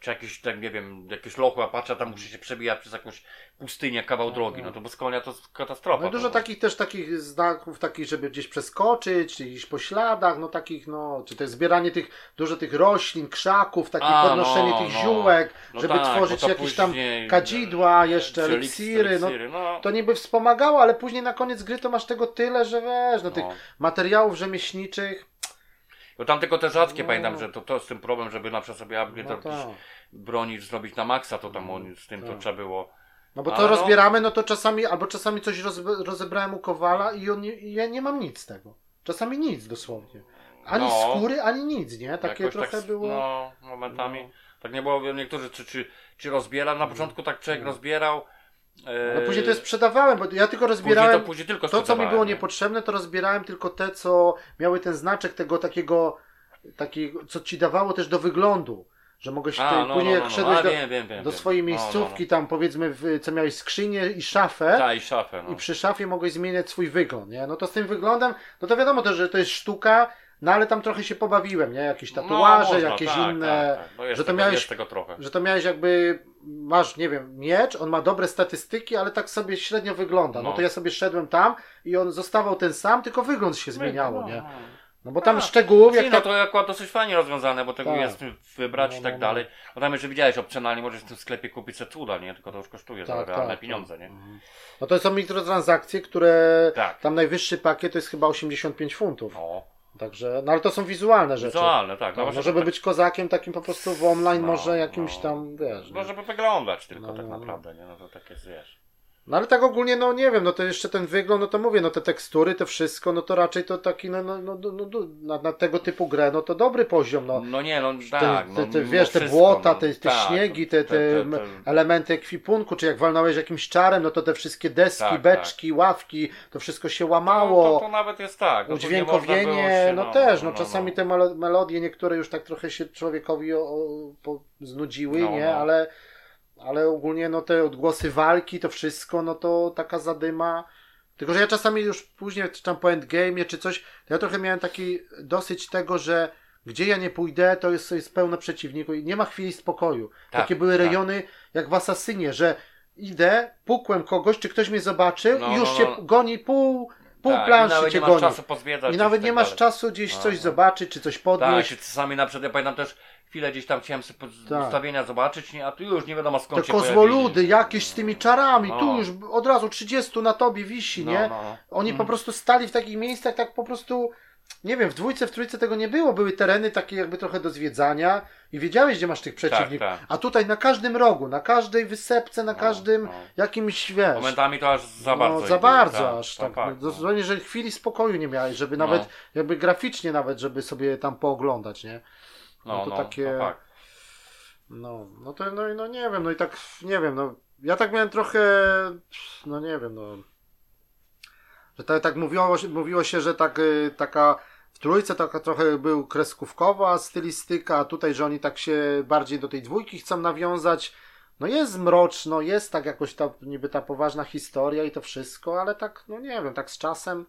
Czy jakieś, tak nie wiem, jakieś lochła, patrzę, tam muszę się przebijać przez jakąś pustynię, kawał drogi, no to bez konia to katastrofa. No i dużo to, takich też takich znaków, takich, żeby gdzieś przeskoczyć, czy gdzieś po śladach, no takich, no, czy to jest zbieranie tych, dużo tych roślin, krzaków, takie A, podnoszenie no, tych no. ziółek, No żeby tak, tworzyć jakieś tam później- kadzidła, jeszcze eliksiry, no. eliksiry, no. To niby wspomagało, ale później na koniec gry to masz tego tyle, że wiesz, no tych No. materiałów rzemieślniczych, Bo tam tylko te rzadkie, No. pamiętam, że to, to jest ten problem, żeby na przykład sobie upgrade no tak. broni zrobić na maksa, to tam on, z tym to tak. trzeba było. No bo to Ale no- rozbieramy, no to czasami, albo czasami coś roz, rozebrałem u Kowala i on i ja nie mam nic z tego. Czasami nic dosłownie. Ani No. skóry, ani nic, nie? Takie Jakoś trochę tak, było. No, momentami. No. Tak nie było, niektórzy czy, czy, czy rozbiera, na początku tak człowiek rozbierał. Ale później to sprzedawałem, bo ja tylko później rozbierałem. to, później tylko To, co mi było nie? niepotrzebne, to rozbierałem tylko te, co miały ten znaczek tego takiego, takiego co ci dawało też do wyglądu. Że mogłeś A, te, no, później no, jak no, szedłeś no, do, wiem, wiem, do wiem. swojej No, no, miejscówki, no. tam powiedzmy, w, co miałeś skrzynię i szafę. Tak, i szafę. No. I przy szafie mogłeś zmieniać swój wygląd, nie? No to z tym wyglądem, no to wiadomo też, że to jest sztuka, no ale tam trochę się pobawiłem, nie? Jakieś tatuaże, No, można, jakieś tak, inne, Tak, tak. No że to tego, miałeś- tego trochę. że to miałeś jakby, masz, nie wiem, miecz, on ma dobre statystyki, ale tak sobie średnio wygląda. No, No. to ja sobie szedłem tam i on zostawał ten sam, tylko wygląd się zmieniało, No, nie? no. No bo tam A, szczegółów, Znaczy, jak no tak... to akurat dosyć fajnie rozwiązane, bo tego Tak. jest wybrać No, i tak no, no. dalej. No tam jeszcze widziałeś opcjonalnie, możesz w tym sklepie kupić se cuda, nie? Tylko to już kosztuje za Tak, realne tak, pieniądze, tak. nie? No to są mikrotransakcje, które Tak. tam najwyższy pakiet to jest chyba 85 funtów. No, Także, no ale to są wizualne rzeczy. wizualne, tak. No, no żeby tak- być kozakiem takim po prostu w online, No, może jakimś no. tam, wiesz. No, żeby wyglądać tylko No, tak no, naprawdę, nie? No to tak jest, wiesz. No ale tak ogólnie, no nie wiem, no to jeszcze ten wygląd, no to mówię, no te tekstury, to wszystko, no to raczej to taki, no, no, no, no, no na, na tego typu grę, no to dobry poziom, no. No nie, no Te, tak. te, no, te, mimo wiesz, te wszystko, błota, no, te, te tak, śniegi, te, te, te- te- elementy ekwipunku, czy jak walnąłeś jakimś czarem, no to te wszystkie deski, Tak, beczki, ławki, to wszystko się No, łamało. to, to nawet jest tak. No, Udźwiękowienie, się, no, też, no, czasami te melo- melodie niektóre już tak trochę się człowiekowi o, o, po, znudziły, No, nie, no. ale, ale ogólnie no te odgłosy walki, to wszystko, no to taka zadyma. Tylko, że ja czasami już później, czy tam po endgame'ie, czy coś, to ja trochę miałem taki dosyć tego, że gdzie ja nie pójdę, to jest, jest pełno przeciwników i nie ma chwili spokoju. Tak, Takie były tak. rejony jak w Asasynie, że idę, pukłem kogoś, czy ktoś mnie zobaczył No, i już no, no. goni pół, pół tak, planszy nawet cię nie masz goni. czasu pozwiedzać. I nawet tak nie masz dalej. czasu gdzieś No, coś no. zobaczyć, czy coś Tak, podnieść. się czasami na przykład, ja pamiętam też chwilę gdzieś tam chciałem sobie Tak. ustawienia zobaczyć, nie, a tu już nie wiadomo skąd Te się kozwoludy pojawili. jakieś z tymi czarami, No. tu już od razu 30 na tobie wisi, No, nie? no, no. Oni po Mhm. prostu stali w takich miejscach, tak po prostu, nie wiem, w dwójce, w trójce tego nie było. Były tereny takie jakby trochę do zwiedzania i wiedziałeś, gdzie masz tych przeciwników. tak. A tutaj na każdym rogu, na każdej wysepce, na No, każdym no. jakimś, wiesz... Momentami to aż za bardzo. no, za było, bardzo tak, aż tak. no, no. dosłownie, że chwili spokoju nie miałeś, żeby No. nawet, jakby graficznie nawet, żeby sobie tam pooglądać, nie? No, to no, takie- to fakt. No, no to no, i- no nie wiem, no i tak nie wiem, no ja tak miałem trochę, no nie wiem, no że tak, tak mówiło, się- mówiło się, że tak, y, taka w trójce taka trochę był kreskówkowa stylistyka, a tutaj, że oni tak się bardziej do tej dwójki chcą nawiązać. No jest mroczno, jest tak jakoś ta niby ta poważna historia i to wszystko, ale tak, no nie wiem, tak z czasem.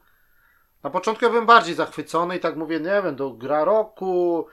Na początku ja byłem bardziej zachwycony i tak mówię, nie wiem, do gra roku,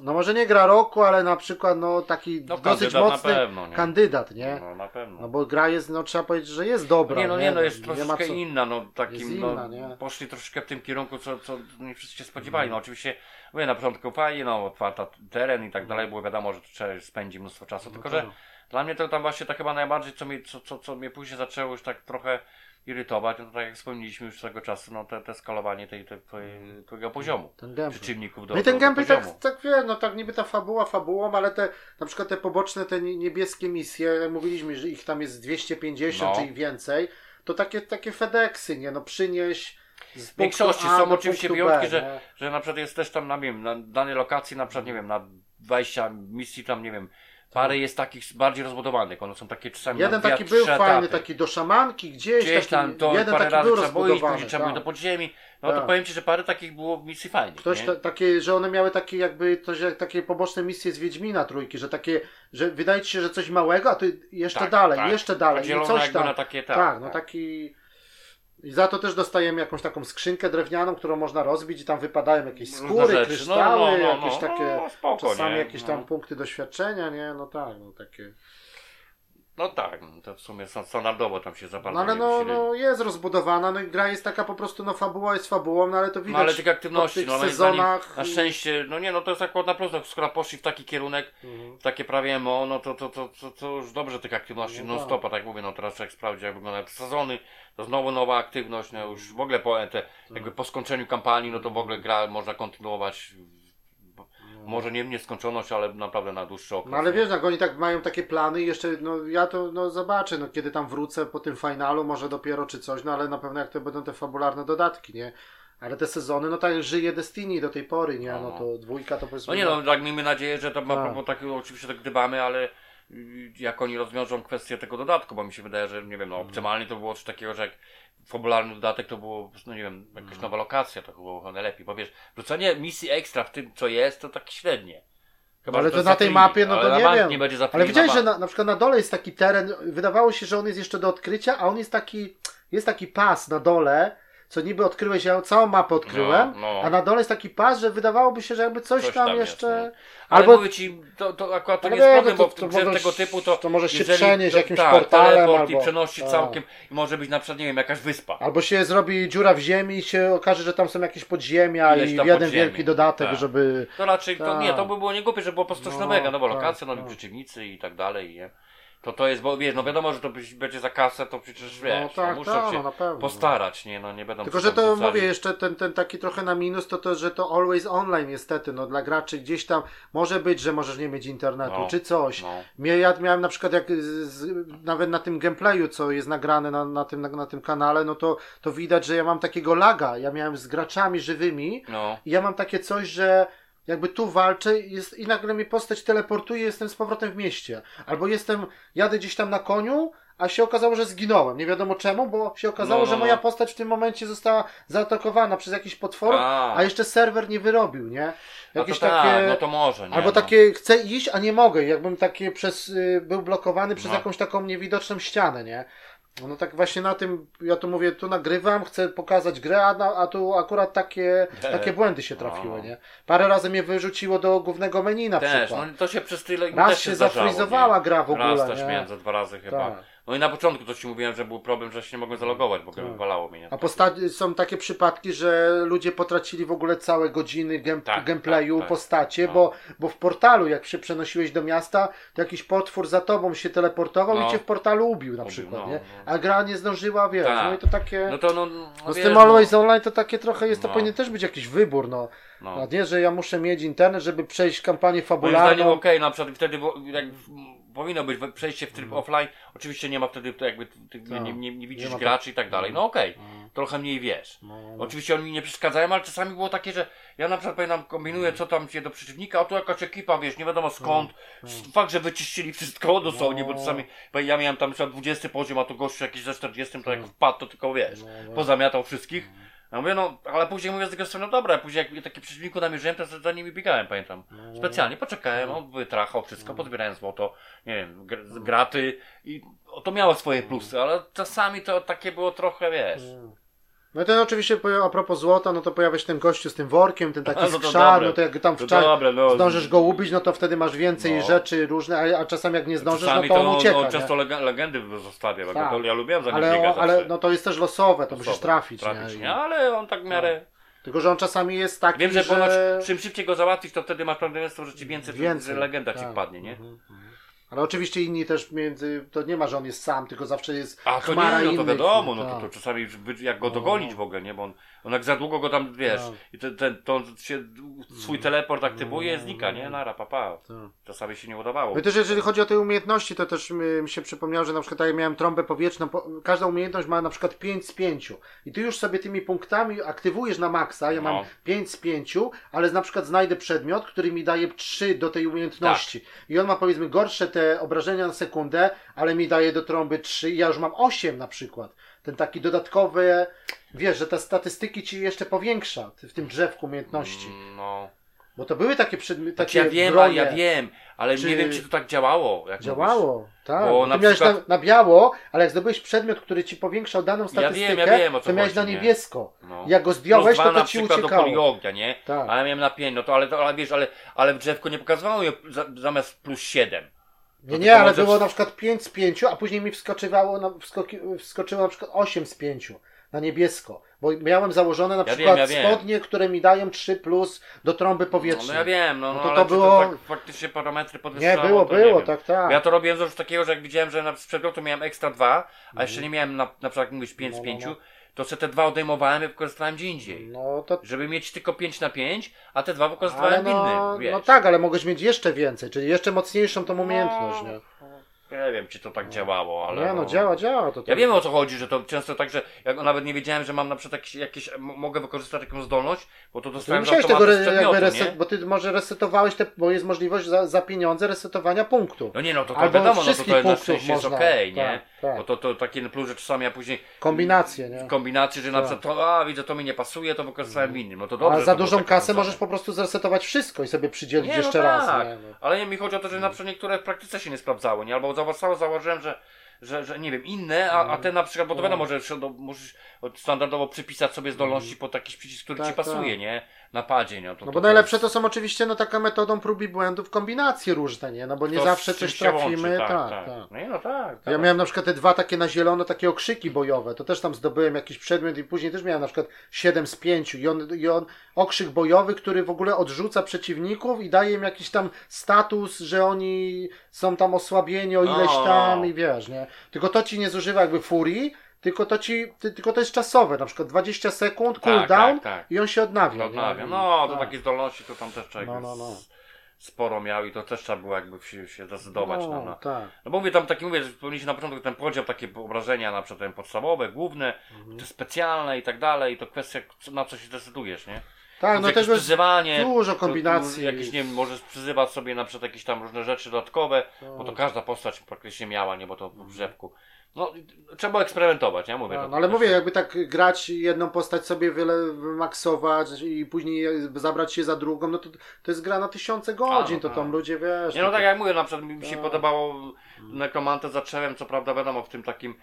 no może nie gra roku, ale na przykład no taki No, dosyć mocny pewno, nie? kandydat, nie? No, na pewno. No bo gra jest, no trzeba powiedzieć, że jest dobra. nie, no nie, no jest nie troszeczkę co... inna, no takim, Jest inna, no, poszli troszeczkę w tym kierunku, co, co nie wszyscy się spodziewali. No oczywiście, mówię, na początku fajnie, no otwarta teren i tak dalej, było wiadomo, że trzeba spędzi mnóstwo czasu, tylko No że tak. dla mnie to tam właśnie tak chyba najbardziej, co, mi, co, co, co mnie później zaczęło już tak trochę irytować, no to tak jak wspomnieliśmy już tego czasu, no te, te skalowanie tej, tej, twojej, twojego poziomu, Ten gameplay. przeciwników do, No i ten do, do gameplay tak, tak wie, no tak niby ta fabuła fabułą, ale te na przykład te poboczne, te nie- niebieskie misje, mówiliśmy, że ich tam jest 250 No. czy i więcej, to takie, takie FedExy, nie? No przynieś z punktu większości A są oczywiście wyjątki, B, że- że na przykład jest też tam, na, nie wiem, na danej lokacji, na przykład, nie wiem, na 20 misji tam, nie wiem, parę jest takich bardziej rozbudowanych, one są takie czasami Jeden taki był etapy. fajny, taki do szamanki, gdzieś, Gdzieś taki, tam to jeden parę taki razy był trzeba było iść, rozbudowany. później trzeba było tak. do podziemi, no to Tak. powiem Ci, że parę takich było misji fajnych, Ktoś ta, takie, że one miały takie jakby coś jak takie poboczne misje z Wiedźmina trójki, że takie, że wydaje ci się, że coś małego, a tu jeszcze Tak, dalej, tak. jeszcze dalej, i Podzielone coś jakby tam. na takie, tak, tak, no tak. taki. I za to też dostajemy jakąś taką skrzynkę drewnianą, którą można rozbić i tam wypadają jakieś skóry, rzeczy. kryształy, No, no, no, jakieś no, takie, no, spoko, czasami nie? jakieś tam No. punkty doświadczenia, nie? No tak, no takie. No tak, no to w sumie sta- standardowo tam się za bardzo No ale no, no jest rozbudowana, no i gra jest taka po prostu, no fabuła jest fabułą, no ale to widać No ale tych aktywności, po tych no sezonach. na szczęście, no nie, no to jest akurat na plus, no, skoro poszli w taki kierunek, Mhm. w takie prawie MO, no to, to, to, to, to już dobrze tych aktywności, No no tak. stopa, tak mówię, no teraz jak sprawdzi, jak wyglądają sezony, to znowu nowa aktywność, no już w ogóle po, te, jakby po skończeniu kampanii, no to w ogóle gra można kontynuować, może nie w nieskończoność, ale naprawdę na dłuższy okres. No ale wiesz, jak oni tak mają takie plany i jeszcze, no ja to no, zobaczę, no kiedy tam wrócę po tym finalu, może dopiero czy coś, no ale na pewno jak to będą te fabularne dodatki, nie? Ale te sezony, no tak żyje Destiny do tej pory, nie? No No. to dwójka to powiedzmy... No nie no, tak miejmy nadzieję, że to ma Tak. propos takiego, oczywiście tak gdybamy, ale y, jak oni rozwiążą kwestię tego dodatku, bo mi się wydaje, że nie wiem, no optymalnie to było coś takiego, że jak fabularny dodatek to było, no nie wiem, jakaś Mhm. nowa lokacja, to było najlepiej, bo wiesz, wrzucenie misji ekstra w tym, co jest, to tak średnie. Chyba, ale to jest na tej mapie, no to nie wiem. nie będzie Ale widziałeś, że na, na przykład na dole jest taki teren, wydawało się, że on jest jeszcze do odkrycia, a on jest taki, jest taki pas na dole, co niby odkryłeś, ja całą mapę odkryłem, No, no. a na dole jest taki pas, że wydawałoby się, że jakby coś, Coś tam, tam jest, jeszcze... Ale Albo, mówię ci, to, to akurat to nie jest problem, to- bo w to grze tego typu to... to możesz się przenieść to- jakimś tak, portalem teleport i albo- przenosić tak. całkiem i może być na przykład, nie wiem, jakaś wyspa. albo się zrobi dziura w ziemi i się okaże, że tam są jakieś podziemia Ileś i jeden podziemi, wielki dodatek, tak. żeby... To raczej, to Tak. nie, to by było niegłupie, że było po prostu coś No, nowego, nowa tak, lokacja, nowi tak. przeciwnicy i tak dalej, nie? To to jest, bo wiesz, no wiadomo, że to być- będzie za kasę, to przecież wiesz, No tak, muszą tak, się no na pewno. postarać, nie, no nie będą Tylko, że to mówię jeszcze ten, ten taki trochę na minus, to to, że to always online niestety, no dla graczy gdzieś tam może być, że możesz nie mieć internetu, No, czy coś. No. Ja miałem na przykład jak z, z, nawet na tym gameplayu, co jest nagrane na, na, tym, na, na tym kanale, no to, to widać, że ja mam takiego laga. Ja miałem z graczami żywymi No, i ja mam takie coś, że jakby tu walczę jest, i nagle mi postać teleportuje, jestem z powrotem w mieście. Albo jestem, jadę gdzieś tam na koniu, a się okazało, że zginąłem. Nie wiadomo czemu, bo się okazało, No, no, że moja no. postać w tym momencie została zaatakowana przez jakiś potwór, A. a jeszcze serwer nie wyrobił, nie? no to Jakieś tak, takie... no to może, nie? Albo no. takie chcę iść, a nie mogę. Jakbym takie przez, y, był blokowany przez No. jakąś taką niewidoczną ścianę, nie? No tak właśnie na tym, ja tu mówię, tu nagrywam, chcę pokazać grę, a, na, a tu akurat takie, takie błędy się trafiły, No. nie? Parę razy mnie wyrzuciło do głównego menu na Też, przykład. no to się przez tyle Raz też się zdarzało, zafrizowała nie? gra w ogóle, Raz też nie? miałem za dwa razy chyba. Tak. No i na początku to ci mówiłem, że był problem, że się nie mogłem zalogować, bo Tak. wywalało mnie. nie? A posta- są takie przypadki, że ludzie potracili w ogóle całe godziny game- Tak, gameplayu, tak, tak. postacie, No. bo, bo w portalu, jak się przenosiłeś do miasta, to jakiś potwór za tobą się teleportował No. i cię w portalu ubił na Ubił, przykład, no, nie? no. A gra nie zdążyła, wiesz, Tak. no i to takie... No to no, No no z wiesz, tym no, Always Online to takie trochę jest, to No. powinien też być jakiś wybór, no. no. A nie, że ja muszę mieć internet, żeby przejść kampanię Moim zdaniem fabularną. okej, na przykład wtedy wo- jak powinno być przejście w tryb offline, oczywiście nie ma wtedy to jakby ty, Tak. nie, nie, nie widzisz Nie graczy i tak dalej, no okej, No. trochę mniej wiesz. No, no. Oczywiście oni nie przeszkadzają, ale czasami było takie, że ja na przykład pamiętam, kombinuję co tam się do przeciwnika, a tu jakaś ekipa, wiesz, nie wiadomo skąd. Fakt, że wyczyścili wszystko dosłownie, bo No. czasami, ja miałem tam na przykład 20 poziom, a tu gościu jakiś ze 40, to jak wpadł, to tylko wiesz, No, no. pozamiatał wszystkich. Ja mówię, no, ale później mówię z drugiej strony, no dobra, później jak taki przeciwniku namierzyłem, to za nimi biegałem, pamiętam. No. Specjalnie poczekałem, on wytrachał wszystko, pozbierałem złoto, nie wiem, gr- graty i to miało swoje plusy, ale czasami to takie było trochę, wiesz. No i ten oczywiście a propos złota, no to pojawia się ten gościu z tym workiem, ten taki no to skrzar, no to jak tam To w cza- dobre, no. zdążysz go ubić, no to wtedy masz więcej No. rzeczy różne, a, a czasami jak nie zdążysz, Czasami no to on ucieka, no, nie? często legendy zostawia, bo Tak. to ja lubiłem za nim ale, biegać ale no to jest też losowe, to musisz Osoba. trafić, trafić nie? nie? Ale on tak w miarę... Tylko, że on czasami jest taki, Wiem, że, że... ponoć czym szybciej go załatwisz, to wtedy masz prawdopodobieństwo, że ci więcej, Więcej, legenda tak. ci wpadnie, nie? Mhm, mhm. Ale oczywiście inni też między, to nie ma, że on jest sam, tylko zawsze jest A to chmara nie, no to innych, wiadomo, no tak. to, to czasami wy- jak go No. dogonić w ogóle, nie? Bo on, on jak za długo go tam, wiesz, Tak. i ten, ten, to on się swój teleport aktywuje, znika, nie? Nara, papa. Tak. Czasami się nie udawało. No i też jeżeli chodzi o te umiejętności, to też mi, mi się przypomniało, że na przykład jak miałem trąbę powietrzną, po, każda umiejętność ma na przykład 5 z 5 i ty już sobie tymi punktami aktywujesz na maksa, ja mam No. 5 z 5, ale na przykład znajdę przedmiot, który mi daje 3 do tej umiejętności Tak. i on ma powiedzmy gorsze te obrażenia na sekundę, ale mi daje do trąby 3 i ja już mam 8 na przykład. Ten taki dodatkowy, wiesz, że te statystyki ci jeszcze powiększa w tym drzewku umiejętności. Mm, No. Bo to były takie przedmioty, Znaczy, takie ja wiem, bronie. ja wiem, ale Czy- nie wiem, czy to tak działało. Jak Działało, tak. Bo na miałeś przykład- na, na biało, ale jak zdobyłeś przedmiot, który ci powiększał daną Ja statystykę, wiem, ja wiem, o co to miałeś chodzi, na nie? niebiesko. mówisz. No. Jak go zdjąłeś, dwa to to ci przykład do uciekało. kuli ognia, nie? Tak. A ja miałem na 5, no to ale, to, ale wiesz, ale, ale w drzewko nie pokazywało zamiast plus 7. Nie, to nie, ale było na przykład 5 z 5, a później mi wskoczywało na, wskoki, wskoczyło na przykład 8 z 5 na niebiesko. Bo miałem założone na Ja przykład wiem, ja wiem. spodnie, które mi dają 3 plus do trąby No, powietrznej. no ja wiem, no, No no, to to było- to tak faktycznie parametry nie, podwyższało, było, nie było, wiem. tak, tak. Ja to robiłem z takiego, że jak widziałem, że na, z przedmiotu miałem ekstra 2, a jeszcze nie miałem na, na przykład jak mówisz 5 z Mhm. No, no, 5, no. To sobie te dwa odejmowałem i wykorzystałem gdzie indziej. No to Żeby mieć tylko 5 na 5, a te dwa wykorzystywałem no, innym, wiesz. no tak, ale mogłeś mieć jeszcze więcej, czyli jeszcze mocniejszą tą umiejętność, nie? Nie wiem, czy to tak działało, ale... Nie no, działa, działa. To, Ja wiem o co chodzi, że to często tak, że jak nawet nie wiedziałem, że mam na przykład jakieś, jakieś mogę wykorzystać jakąś zdolność, bo to Ty nie dostałem z musiałeś tego re, jakby nie? reset, bo ty może resetowałeś te, bo jest możliwość za, za pieniądze resetowania punktu. No nie, no to, to Albo wiadomo, no to, to na szczęście jest okej, nie? tak, tak. Bo to, to takie plus, że czasami ja później Kombinacje, nie? że na Tak. przykład to, a widzę, to mi nie pasuje, to wykorzystałem w innym. No to dobrze. A za dużą kasę możesz po prostu zresetować wszystko i sobie przydzielić Nie, no jeszcze tak. raz. Nie? No. Ale nie mi chodzi o to, że na przykład niektóre w praktyce się nie sprawdzały, nie? Albo zauważyłem, założyłem, że, że, że nie wiem, inne, a, a te na przykład, bo to No. wiadomo, że możesz standardowo przypisać sobie zdolności pod jakiś przycisk, który Tak, ci pasuje, tak. nie? Na padzie, nie? To, No to, bo najlepsze to są oczywiście no taka metodą prób i błędów kombinacje różne, nie? No bo nie to zawsze coś się łączy, trafimy. tak, tak, tak. tak. No nie, no tak. Ja tak. miałem na przykład te dwa takie na zielono, takie okrzyki bojowe. To też tam zdobyłem jakiś przedmiot i później też miałem na przykład 7 z 5 i on, i on okrzyk bojowy, który w ogóle odrzuca przeciwników i daje im jakiś tam status, że oni są tam osłabieni o ileś No. tam i wiesz, nie? Tylko to ci nie zużywa jakby furii, tylko to ci, ty, tylko to jest czasowe, na przykład 20 sekund, Tak, cooldown tak, tak. i on się odnawia. To nie? odnawia. No, to Tak. zdolności to tam też człowiek No, no, no. sporo miał i to też trzeba było jakby się, się zdecydować na, No, na, tak. No bo mówię tam taki, mówię, że powinniście na początku ten podział, takie wyobrażenia na przykład podstawowe, główne, Mhm. te specjalne i tak dalej, to kwestia na co się decydujesz, nie? Tak, no też jest przyzywanie, dużo to- to kombinacji. Jakieś, nie wiem, możesz przyzywać sobie na przykład jakieś tam różne rzeczy dodatkowe, bo to każda postać praktycznie miała, nie, bo to w drzewku. No, trzeba eksperymentować, nie? Mówię, No, to no ale też- mówię, jakby tak grać jedną postać sobie wiele wymaksować i później zabrać się za drugą, no to, to jest gra na tysiące godzin, no to tak. tam ludzie wiesz. Nie no to- tak jak mówię, na przykład mi się Tak. podobało Nekromantę zacząłem, co prawda wiadomo, w tym takim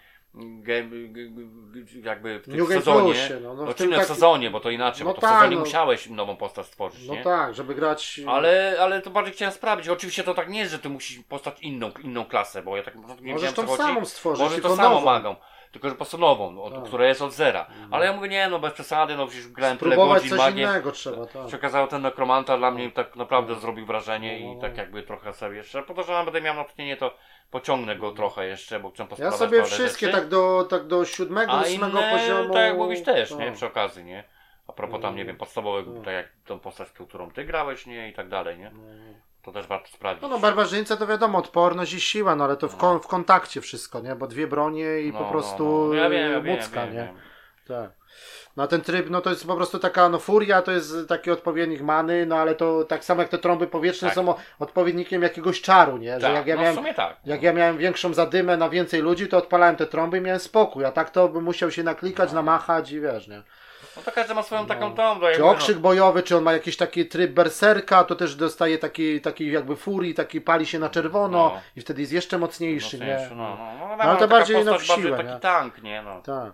jakby w tym New sezonie. Plusie, no, no, No, w tym taki- sezonie, bo to inaczej, No bo to tak, w sezonie no. musiałeś nową postać stworzyć, No nie? tak, żeby grać. Ale, ale to bardziej chciałem sprawdzić. Oczywiście to tak nie jest, że ty musisz postać inną, inną klasę, bo ja tak nie Możesz tą co chodzi. samą stworzyć, Może tylko to samo nową. magą. Tylko, że po prostu nową, od, Tak. która jest od zera. Ale ja mówię, nie no, bez przesady, no przecież grałem tyle godzin coś magiem. innego trzeba, tak. się okazało, ten nekromanta dla mnie tak naprawdę zrobił wrażenie No, i no, tak no. jakby trochę sobie jeszcze, po to, że będę miał natchnienie, to pociągnę go trochę jeszcze, bo chcę Ja posprawdzać sobie parę wszystkie rzeczy. tak do, tak do siódmego, A ósmego inne, poziomu. tak jak mówisz też, nie? tak. Przy okazji, nie? A propos tam, nie Mm. wiem, podstawowych, Mm. tak jak tą postać, którą ty grałeś, nie? I tak dalej, nie? To też warto sprawdzić. No, no barbarzyńca to wiadomo, odporność i siła, no ale to w, kon, w kontakcie wszystko, nie? Bo dwie bronie i No, po no, prostu no. Ja wiem, ja wiem, łódzka, wiem, nie? wiem. Tak. No ten tryb, no to jest po prostu taka, no furia to jest taki odpowiednik many, no ale to tak samo jak te trąby powietrzne Tak. są odpowiednikiem jakiegoś czaru, nie? Że Tak, jak ja no miałem, w sumie tak. jak ja miałem większą zadymę na więcej ludzi, to odpalałem te trąby i miałem spokój, a tak to bym musiał się naklikać, namachać i wiesz, nie? No to każdy ma swoją taką No. tą, to Czy jakby, okrzyk bojowy, czy on ma jakiś taki tryb berserka, to też dostaje taki, taki jakby furii, taki pali się na czerwono No. i wtedy jest jeszcze mocniejszy, nie? No, no, no, no, ale to bardziej, no, w siłę, taki tank, nie? No, Tak.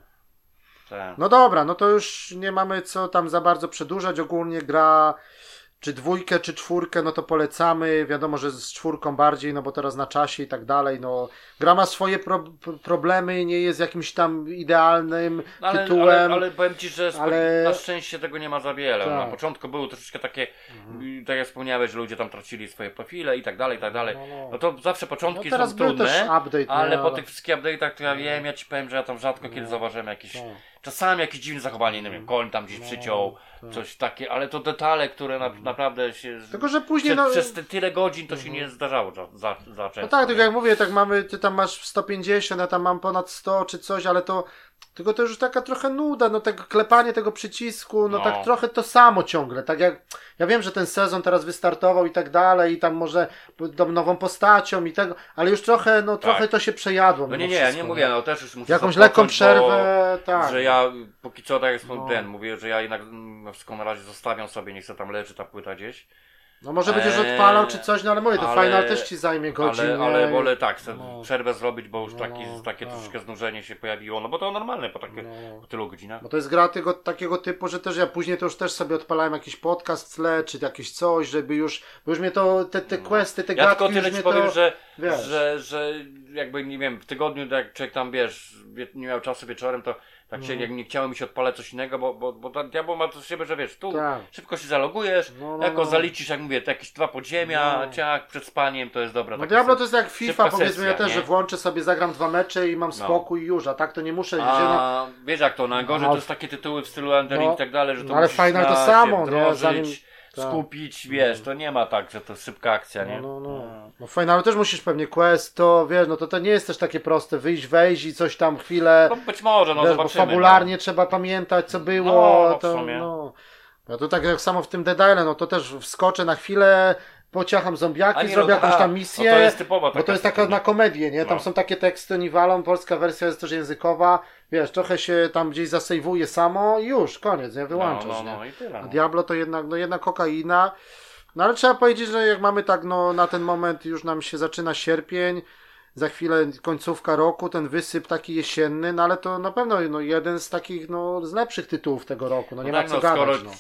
Tak. No dobra, no to już nie mamy co tam za bardzo przedłużać. Ogólnie gra czy dwójkę, czy czwórkę, no to polecamy. Wiadomo, że z czwórką bardziej, no bo teraz na czasie i tak dalej. No, gra ma swoje pro problemy, nie jest jakimś tam idealnym No, ale, tytułem. ale, ale powiem Ci, że ale- na szczęście tego nie ma za wiele. Tak. Mhm. Na początku były troszeczkę takie, y, tak jak wspomniałeś, że ludzie tam tracili swoje profile i tak dalej, i tak dalej. No, no. No to zawsze początki No teraz są trudne, update, ale nie, po ale- No. tych wszystkich update'ach to ja wiem, ja Ci powiem, że ja tam rzadko kiedy zauważyłem jakieś, Tak. Czasami jakieś dziwne zachowanie, nie wiem, koń tam gdzieś No, przyciął, tak. coś takie, ale to detale, które na, naprawdę się... Tylko, że później, przez, no- przez te tyle godzin to się nie zdarzało za, za, za często. No tak, tylko nie? jak mówię, tak mamy, ty tam masz 150, ja tam mam ponad 100 czy coś, ale to tylko to już taka trochę nuda, no tak klepanie tego przycisku, no, No. tak trochę to samo ciągle, tak jak, ja wiem, że ten sezon teraz wystartował i tak dalej i tam może tą nową postacią i tego, ale już trochę, no trochę to się przejadło. Tak. No nie, nie, ja wszystko, nie mówię, no też już muszę Jakąś lekką bo- przerwę, tak. Że ja póki co, tak No. no. ten, mówię, że ja jednak mm, na wszystko na razie zostawiam sobie, nie chcę tam leży ta płyta gdzieś. No może będziesz Eee, odpalał czy coś, no ale mówię, to ale- final też ci zajmie godzinę. Ale, ale wolę tak, chcę No. przerwę zrobić, bo już No, taki, takie tak. troszkę znużenie się pojawiło. No bo to normalne po, takie, No. po tylu godzinach. Bo to jest gra tego, takiego typu, że też ja później to już też sobie odpalałem jakiś podcast w tle, czy jakieś coś, żeby już, bo już mnie to, te, te questy, te Ja gadki tylko już tyle mnie ci powiem, to, że, wiesz. że, że jakby nie wiem, w tygodniu jak człowiek tam wiesz, wie- nie miał czasu wieczorem, to tak się, jak nie chciało mi się odpalać coś innego, bo, bo, bo ta diabeł ma to z siebie, że wiesz, tu Tak. szybko się zalogujesz, No, no, jako no. zaliczysz, jak mówię, te jakieś dwa podziemia, No. ciach przed spaniem, to jest dobra. No Diablo to jest jak FIFA, powiedzmy ja sesja, też, nie? że włączę sobie, zagram dwa mecze i mam spokój i już, a tak to nie muszę, że no, A wiesz jak to, najgorzej A- to jest takie tytuły w stylu Undering No, i tak dalej, że to no ale Final to na samo, nie? Zanim- tak. skupić, wiesz, to nie ma tak, że to szybka akcja, nie? No, no, no. no w finalu też musisz pewnie quest, to wiesz, no to to nie jest też takie proste, wyjść, wejść i coś tam chwilę, No być może, no wiesz, bo zobaczymy. fabularnie trzeba pamiętać, co było, No, no, w to, sumie. no. No to tak jak samo w tym Dead Island, no to też wskoczę na chwilę, pociacham zombiaki, nie, zrobię no jakąś tak, tam misję, no to jest typowa bo to jest taka na komedię, nie? Tam No. są takie teksty, oni walą, polska wersja jest też językowa, wiesz, trochę się tam gdzieś zasejwuje samo i już, koniec, nie? Wyłączasz, no, nie? no, no i tyle. No. Diablo to jednak, no jednak kokaina. No ale trzeba powiedzieć, że jak mamy tak, no na ten moment już nam się zaczyna sierpień, za chwilę końcówka roku, ten wysyp taki jesienny, no ale to na pewno no, jeden z takich, no z lepszych tytułów tego roku, no nie No ma tak, co no, gadać, skoro no.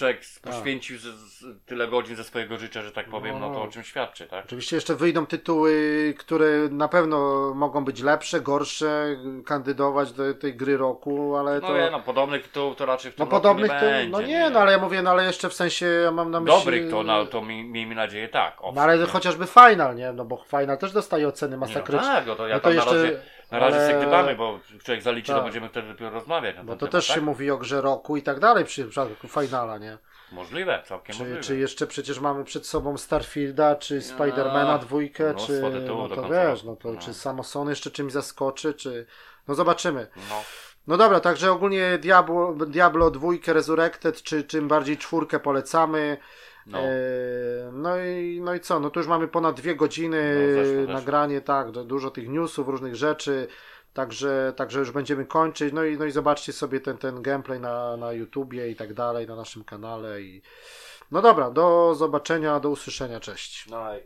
Człowiek poświęcił z, z, tyle godzin ze swojego życia, że tak powiem, no, No. to o czym świadczy, tak? Oczywiście jeszcze wyjdą tytuły, które na pewno mogą być lepsze, gorsze, kandydować do tej gry roku, ale No to... nie, no podobnych tytułów to raczej w tym no podobnych nie będzie, no nie, no ale ja mówię, no ale jeszcze w sensie, ja mam na myśli... Dobrych to, no, to mi, miejmy nadzieję tak. Owszem, No ale nie? chociażby Final, nie? No bo Final też dostaje oceny Nie, no masakryczne. tak, no to ja No to jeszcze- razie, na razie ale- ale... gdybamy, bo człowiek zaliczy, to Tak. będziemy wtedy dopiero rozmawiać na Bo ten to temat, też tak? się mówi o grze roku i tak dalej przy przypadku Finala, nie? Możliwe, całkiem Czy, możliwe. czy jeszcze przecież mamy przed sobą Starfielda, czy Spidermana dwójkę, mnóstwo czy tytułów no to wiesz, no to No. czy samo Sony jeszcze czymś zaskoczy, czy no zobaczymy. No, No dobra, także ogólnie Diablo, Diablo dwójkę Resurrected, czy tym bardziej czwórkę polecamy. No. E, no, i, no i co? No tu już mamy ponad dwie godziny No, zeszło, zeszło. nagranie, tak, du- dużo tych newsów, różnych rzeczy. Także, także już będziemy kończyć. No i, no i zobaczcie sobie ten, ten gameplay na, na YouTubie i tak dalej, na naszym kanale. I... No dobra, do zobaczenia, do usłyszenia, cześć. no i...